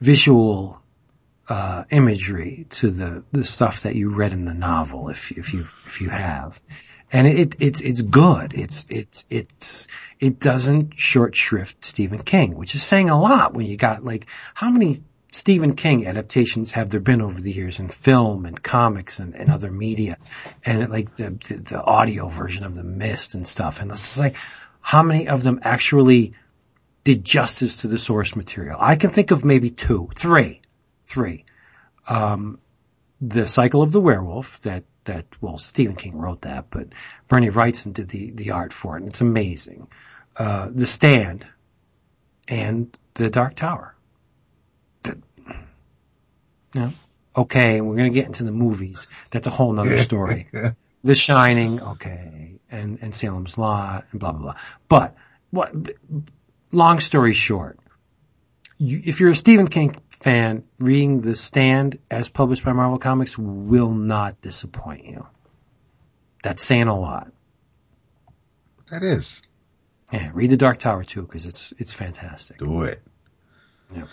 visual, uh, imagery to the, the stuff that you read in the novel if, if you, if you have. And it, it's, it's good. It's, it's, it's, it doesn't short shrift Stephen King, which is saying a lot when you got like, how many Stephen King adaptations have there been over the years in film and comics and, and other media and like the, the, the audio version of The Mist and stuff. And it's like, how many of them actually did justice to the source material? I can think of maybe two, three, three. Um, the cycle of the werewolf that that well Stephen King wrote that, but Bernie Wrightson did the the art for it, and it's amazing. Uh, the Stand and The Dark Tower. The, you know, okay, we're gonna get into the movies. That's a whole nother story. [laughs] the Shining, okay, and and Salem's Lot, and blah blah blah. But what? Long story short, you, if you're a Stephen King fan, reading The Stand as published by Marvel Comics will not disappoint you. That's saying a lot. That is. Yeah, read The Dark Tower too, because it's it's fantastic. Do it. Yeah.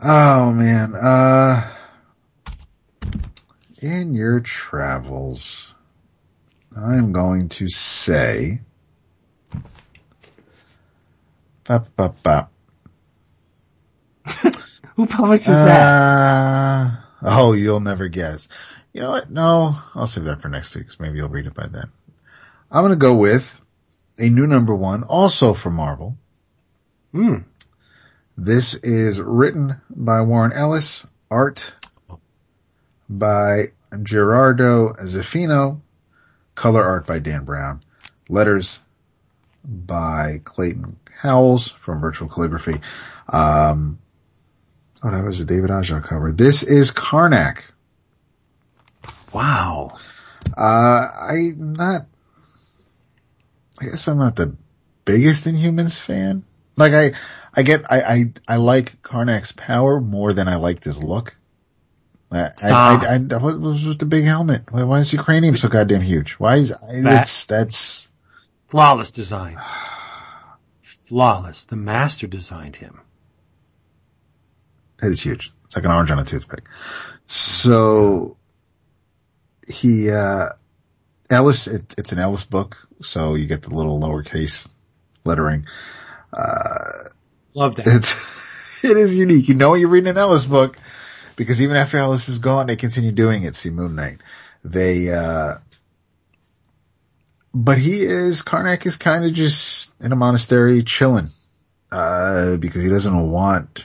Oh man, uh, in your travels, I'm going to say, bop, bop, bop. Who publishes that? Uh, oh, you'll never guess. You know what? No, I'll save that for next week. 'cause Maybe you'll read it by then. I'm going to go with a new number one, also for Marvel. Hmm. This is written by Warren Ellis, art by Gerardo Zaffino, color art by Dan Brown, letters by Clayton Howells from Virtual Calligraphy. Um, oh, that was a David Aja cover. This is Karnak. Wow. Uh, I'm not, I guess I'm not the biggest Inhumans fan. Like I, I get, I, I, I like Karnak's power more than I like his look. I, I, Stop. I, I, what was with the big helmet? Why, why is your cranium so goddamn huge? Why is, that's, that's, Flawless design. [sighs] Flawless. The master designed him. That is huge. It's like an orange on a toothpick. So, he, uh, Ellis, it, it's an Ellis book, so you get the little lowercase lettering. Uh, love that. It's, [laughs] it is unique. You know you're reading an Ellis book because even after Ellis is gone, they continue doing it. See Moon Knight. They, uh, but he is, Karnak is kind of just in a monastery chilling, uh, because he doesn't want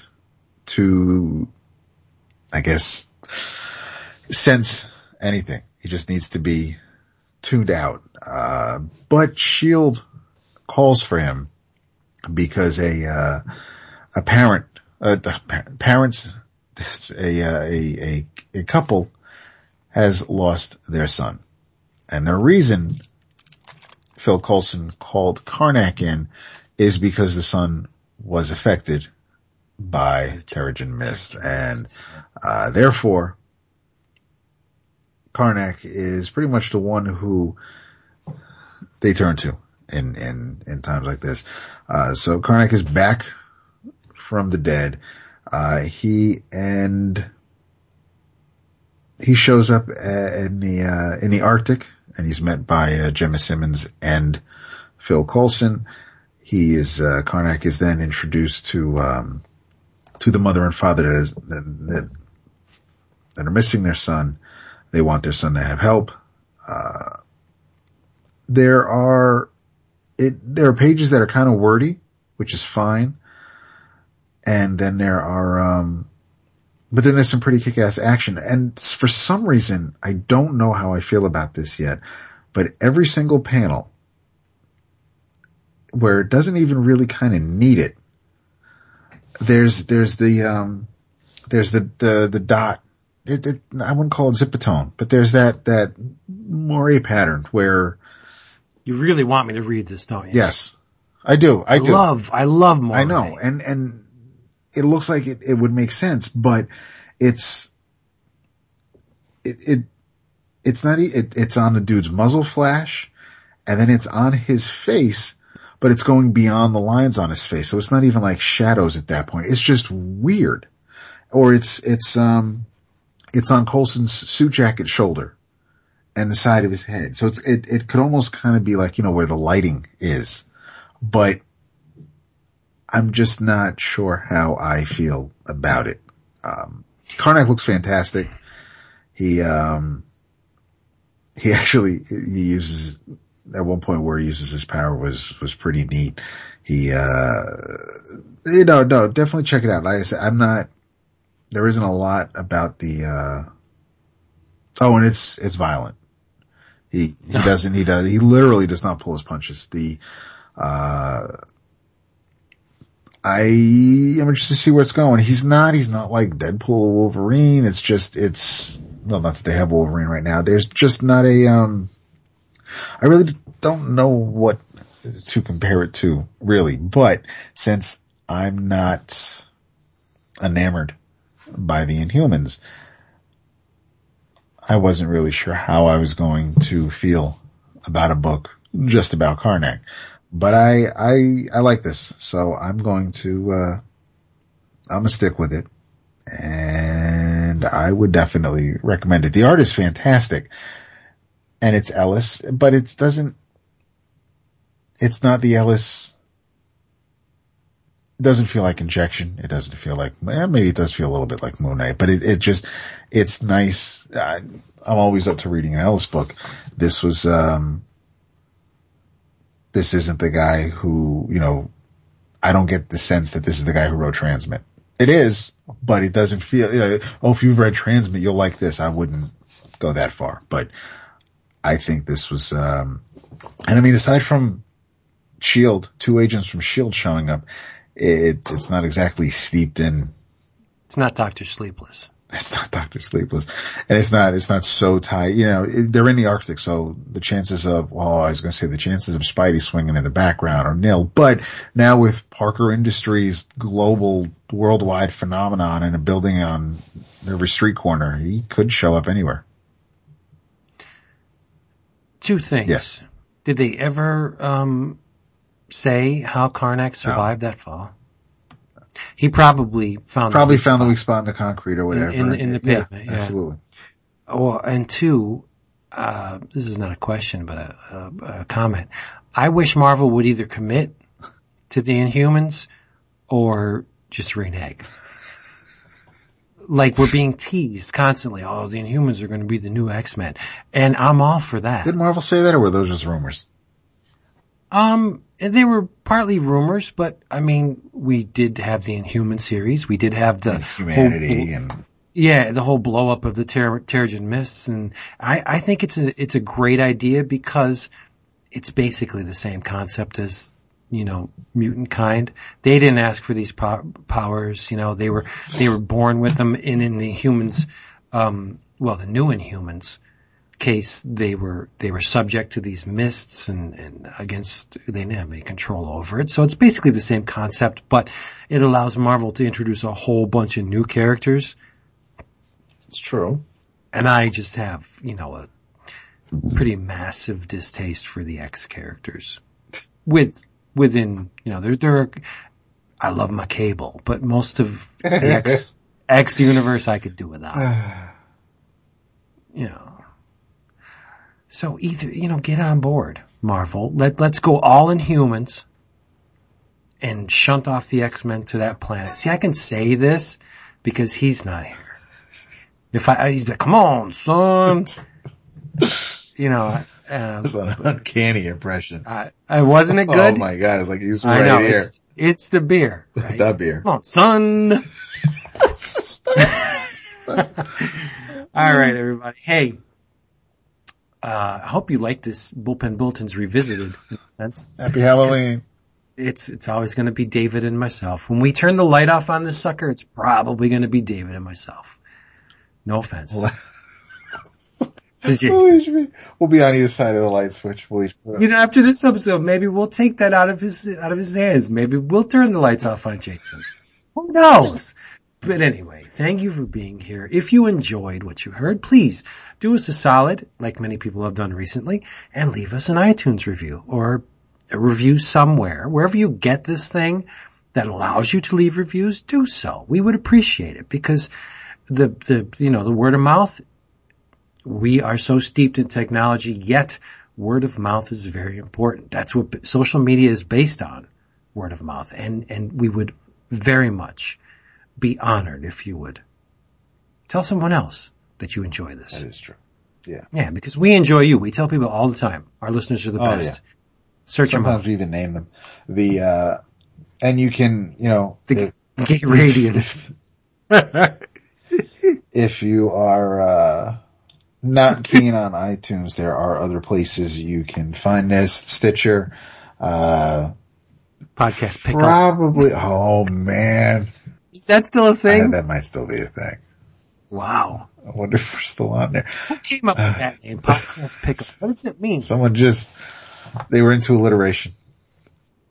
to, I guess, sense anything. He just needs to be tuned out. Uh, but Shield calls for him because a, uh, a parent, uh, parents, a, uh, a, a, a couple has lost their son. And the reason Phil Coulson called Karnak in is because the son was affected by Terrigen Mist and, uh, therefore Karnak is pretty much the one who they turn to in, in, in times like this. Uh, so Karnak is back from the dead. Uh, he and he shows up uh, in the uh, in the Arctic, and he's met by uh, Jemma Simmons and Phil Coulson. He is uh, Karnak is then introduced to um, to the mother and father that, is, that, that are missing their son. They want their son to have help. Uh, there are it there are pages that are kind of wordy, which is fine. And then there are um, but then there's some pretty kick-ass action. And for some reason, I don't know how I feel about this yet, but every single panel where it doesn't even really kind of need it, there's, there's the, um, there's the, the, the dot. It, it, I wouldn't call it zipatone, but there's that, that moire pattern where, You really want me to read this, don't you? yes, I do, I, I do. love, I love more. I know, and and it looks like it, it would make sense, but it's it it it's not it, it's on the dude's muzzle flash, and then it's on his face, but it's going beyond the lines on his face, so it's not even like shadows at that point. It's just weird, or it's it's um it's on Coulson's suit jacket shoulder and the side of his head, so it's it it could almost kind of be like you know where the lighting is, but I'm just not sure how I feel about it. Um, Karnak looks fantastic. He, um, he [laughs] actually, he uses, at one point where he uses his power was, was pretty neat. He, uh, you know, no, definitely check it out. Like I said, I'm not, there isn't a lot about the, uh, oh, and it's, it's violent. He, he [laughs] doesn't, he does, he literally does not pull his punches. The, uh, I am interested to see where it's going. He's not, he's not like Deadpool Wolverine. It's just, it's, well, not that they have Wolverine right now. There's just not a, um, I really don't know what to compare it to really, but since I'm not enamored by the Inhumans, I wasn't really sure how I was going to feel about a book just about Karnak but I, I, I like this. So I'm going to, uh, I'm gonna stick with it and I would definitely recommend it. The art is fantastic and it's Ellis, but it doesn't, it's not the Ellis, it doesn't feel like injection. It doesn't feel like, maybe it does feel a little bit like Moon Knight, but it, it just, it's nice. I, I'm always up to reading an Ellis book. This was, um, this isn't the guy who, you know, I don't get the sense that this is the guy who wrote Transmet. It is, but it doesn't feel, you know, oh, if you've read Transmet, you'll like this. I wouldn't go that far, but I think this was, um, and I mean, aside from Shield, two agents from Shield showing up, it, it's not exactly steeped in It's not Doctor Sleepless. [laughs] it's not Doctor Sleepless, and it's not it's not so tight. You know, it, they're in the Arctic, so the chances of well, I was going to say the chances of Spidey swinging in the background are nil. But now with Parker Industries global worldwide phenomenon and a building on every street corner, he could show up anywhere. Two things. Yes. Did they ever um, say how Karnak survived that fall? He probably found the Probably weak found the spot. weak spot in the concrete or whatever. in- in the yeah, pavement, yeah. absolutely. Oh, and two, uh, this is not a question, but a, a, a comment. I wish Marvel would either commit to the Inhumans or just renege. Like we're being teased constantly. Oh, the Inhumans are going to be the new X-Men. And I'm all for that. Did Marvel say that, or were those just rumors? Um, they were partly rumors, but I mean, we did have the Inhuman series. We did have the Humanity whole- and Yeah, the whole blow up of the Ter- Terrigen Mists, and I, I think it's a it's a great idea because it's basically the same concept as you know mutant kind. They didn't ask for these po- powers, you know. They were they were born with them, and in the humans, um, well, the new Inhumans case, they were they were subject to these mists and and against they didn't have any control over it. So it's basically the same concept, but it allows Marvel to introduce a whole bunch of new characters. It's true. And I just have you know a pretty massive distaste for the X characters. With within you know there there are I love my cable, but most of the X [laughs] X universe I could do without. [sighs] you know. So either, you know, get on board, Marvel. Let, let's go all in humans and shunt off the X-Men to that planet. See, I can say this because he's not here. If I, he's like, come on, son. [laughs] you know, uh, It's an uncanny impression. I, I wasn't it good? Oh my god, it's like he's I right know, here. it's, it's the beer. [laughs] Right? That beer. Come on, son. [laughs] All right, everybody. Hey, uh, I hope you like this bullpen bulletins revisited. In a sense, Happy Halloween. it's it's always going to be David and myself. When we turn the light off on this sucker, it's probably going to be David and myself. No offense. [laughs] We'll be, we'll be on either side of the light switch. We'll You know, after this episode, maybe we'll take that out of his out of his hands. Maybe we'll turn the lights off on Jason. Who knows? But anyway, thank you for being here. If you enjoyed what you heard, please do us a solid, like many people have done recently, and leave us an iTunes review or a review somewhere. Wherever you get this thing that allows you to leave reviews, do so. We would appreciate it because the, the, you know, the word of mouth we are so steeped in technology, yet word of mouth is very important. That's what social media is based on, word of mouth. And, and we would very much be honored if you would tell someone else that you enjoy this. That is true. Yeah. Yeah, because we enjoy you. We tell people all the time. Our listeners are the Oh, best. yeah. Search them Sometimes up. we even name them. The, uh, and you can, you know, The if, gay radiant. [laughs] if you are, uh, not keen on iTunes, there are other places you can find this. Stitcher, uh, Podcast pickup. probably, oh man, Is that still a thing? that might still be a thing. Wow. I wonder if we're still on there. Who came up with that name? Podcast pickup. What does it mean? Someone just, they were into alliteration.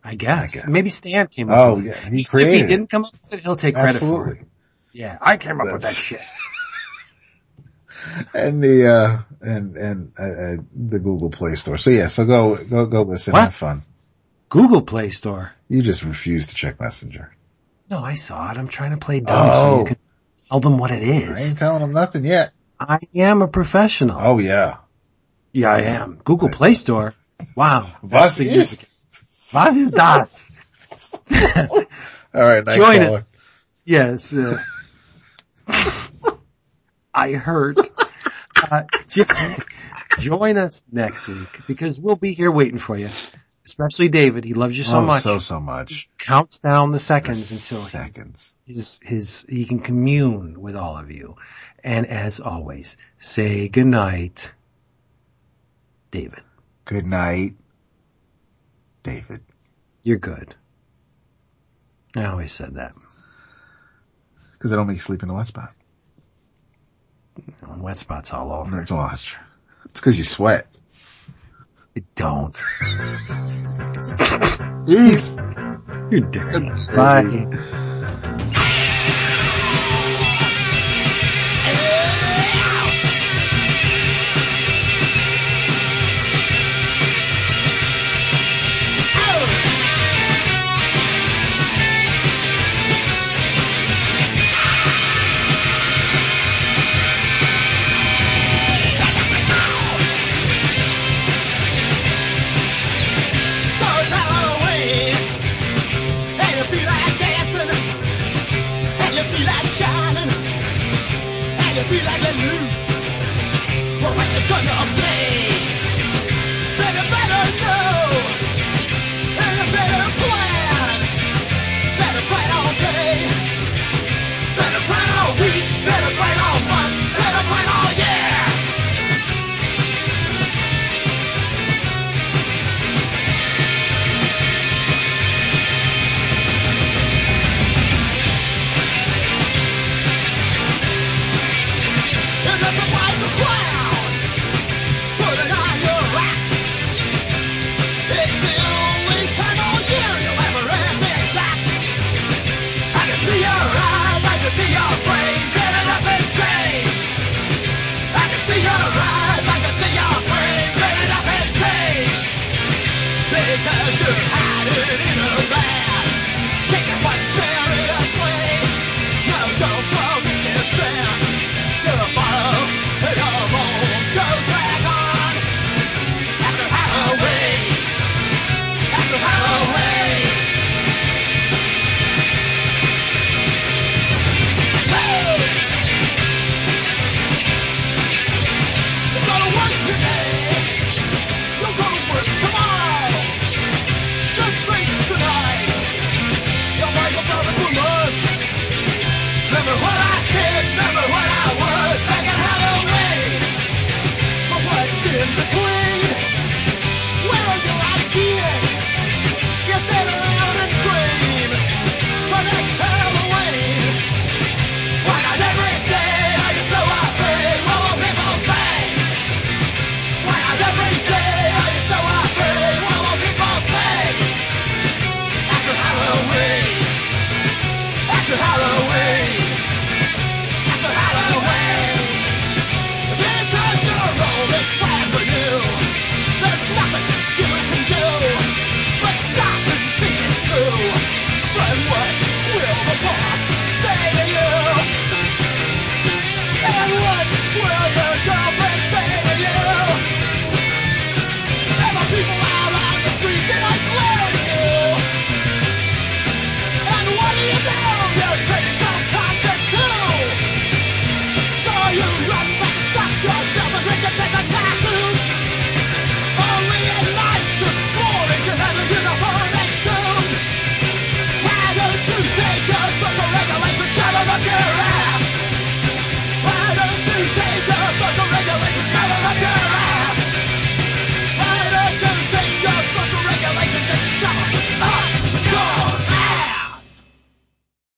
I guess. I guess. Maybe Stan came up Oh with it. yeah, he created. If he didn't come up with it, he'll take credit for Absolutely. it. Yeah, I came up with that shit. [laughs] and the uh and and uh, uh, the Google Play Store. So yeah, so go go go listen, What? have fun. Google Play Store. You just refuse to check Messenger. No, I saw it. I'm trying to play dumb so Oh. you can tell them what it is. I ain't telling them nothing yet. I am a professional. Oh yeah, Yeah, I am. Google Play Store. Wow. [laughs] Was ist? significant. Was ist das? [laughs] all right. Join us. Yes. Uh, [laughs] I heard. Uh, jo- join us next week because we'll be here waiting for you. Especially David. He loves you so oh, much. so so much. Counts down the seconds until he- seconds. his, his, he can commune with all of you. And as always, say goodnight, David. Good night, David. You're good. I always said that. Because I don't make you sleep in the wet spot. Wet spots all over. That's true. It's because you sweat. It don't. Jeez. You're dirty. Bye.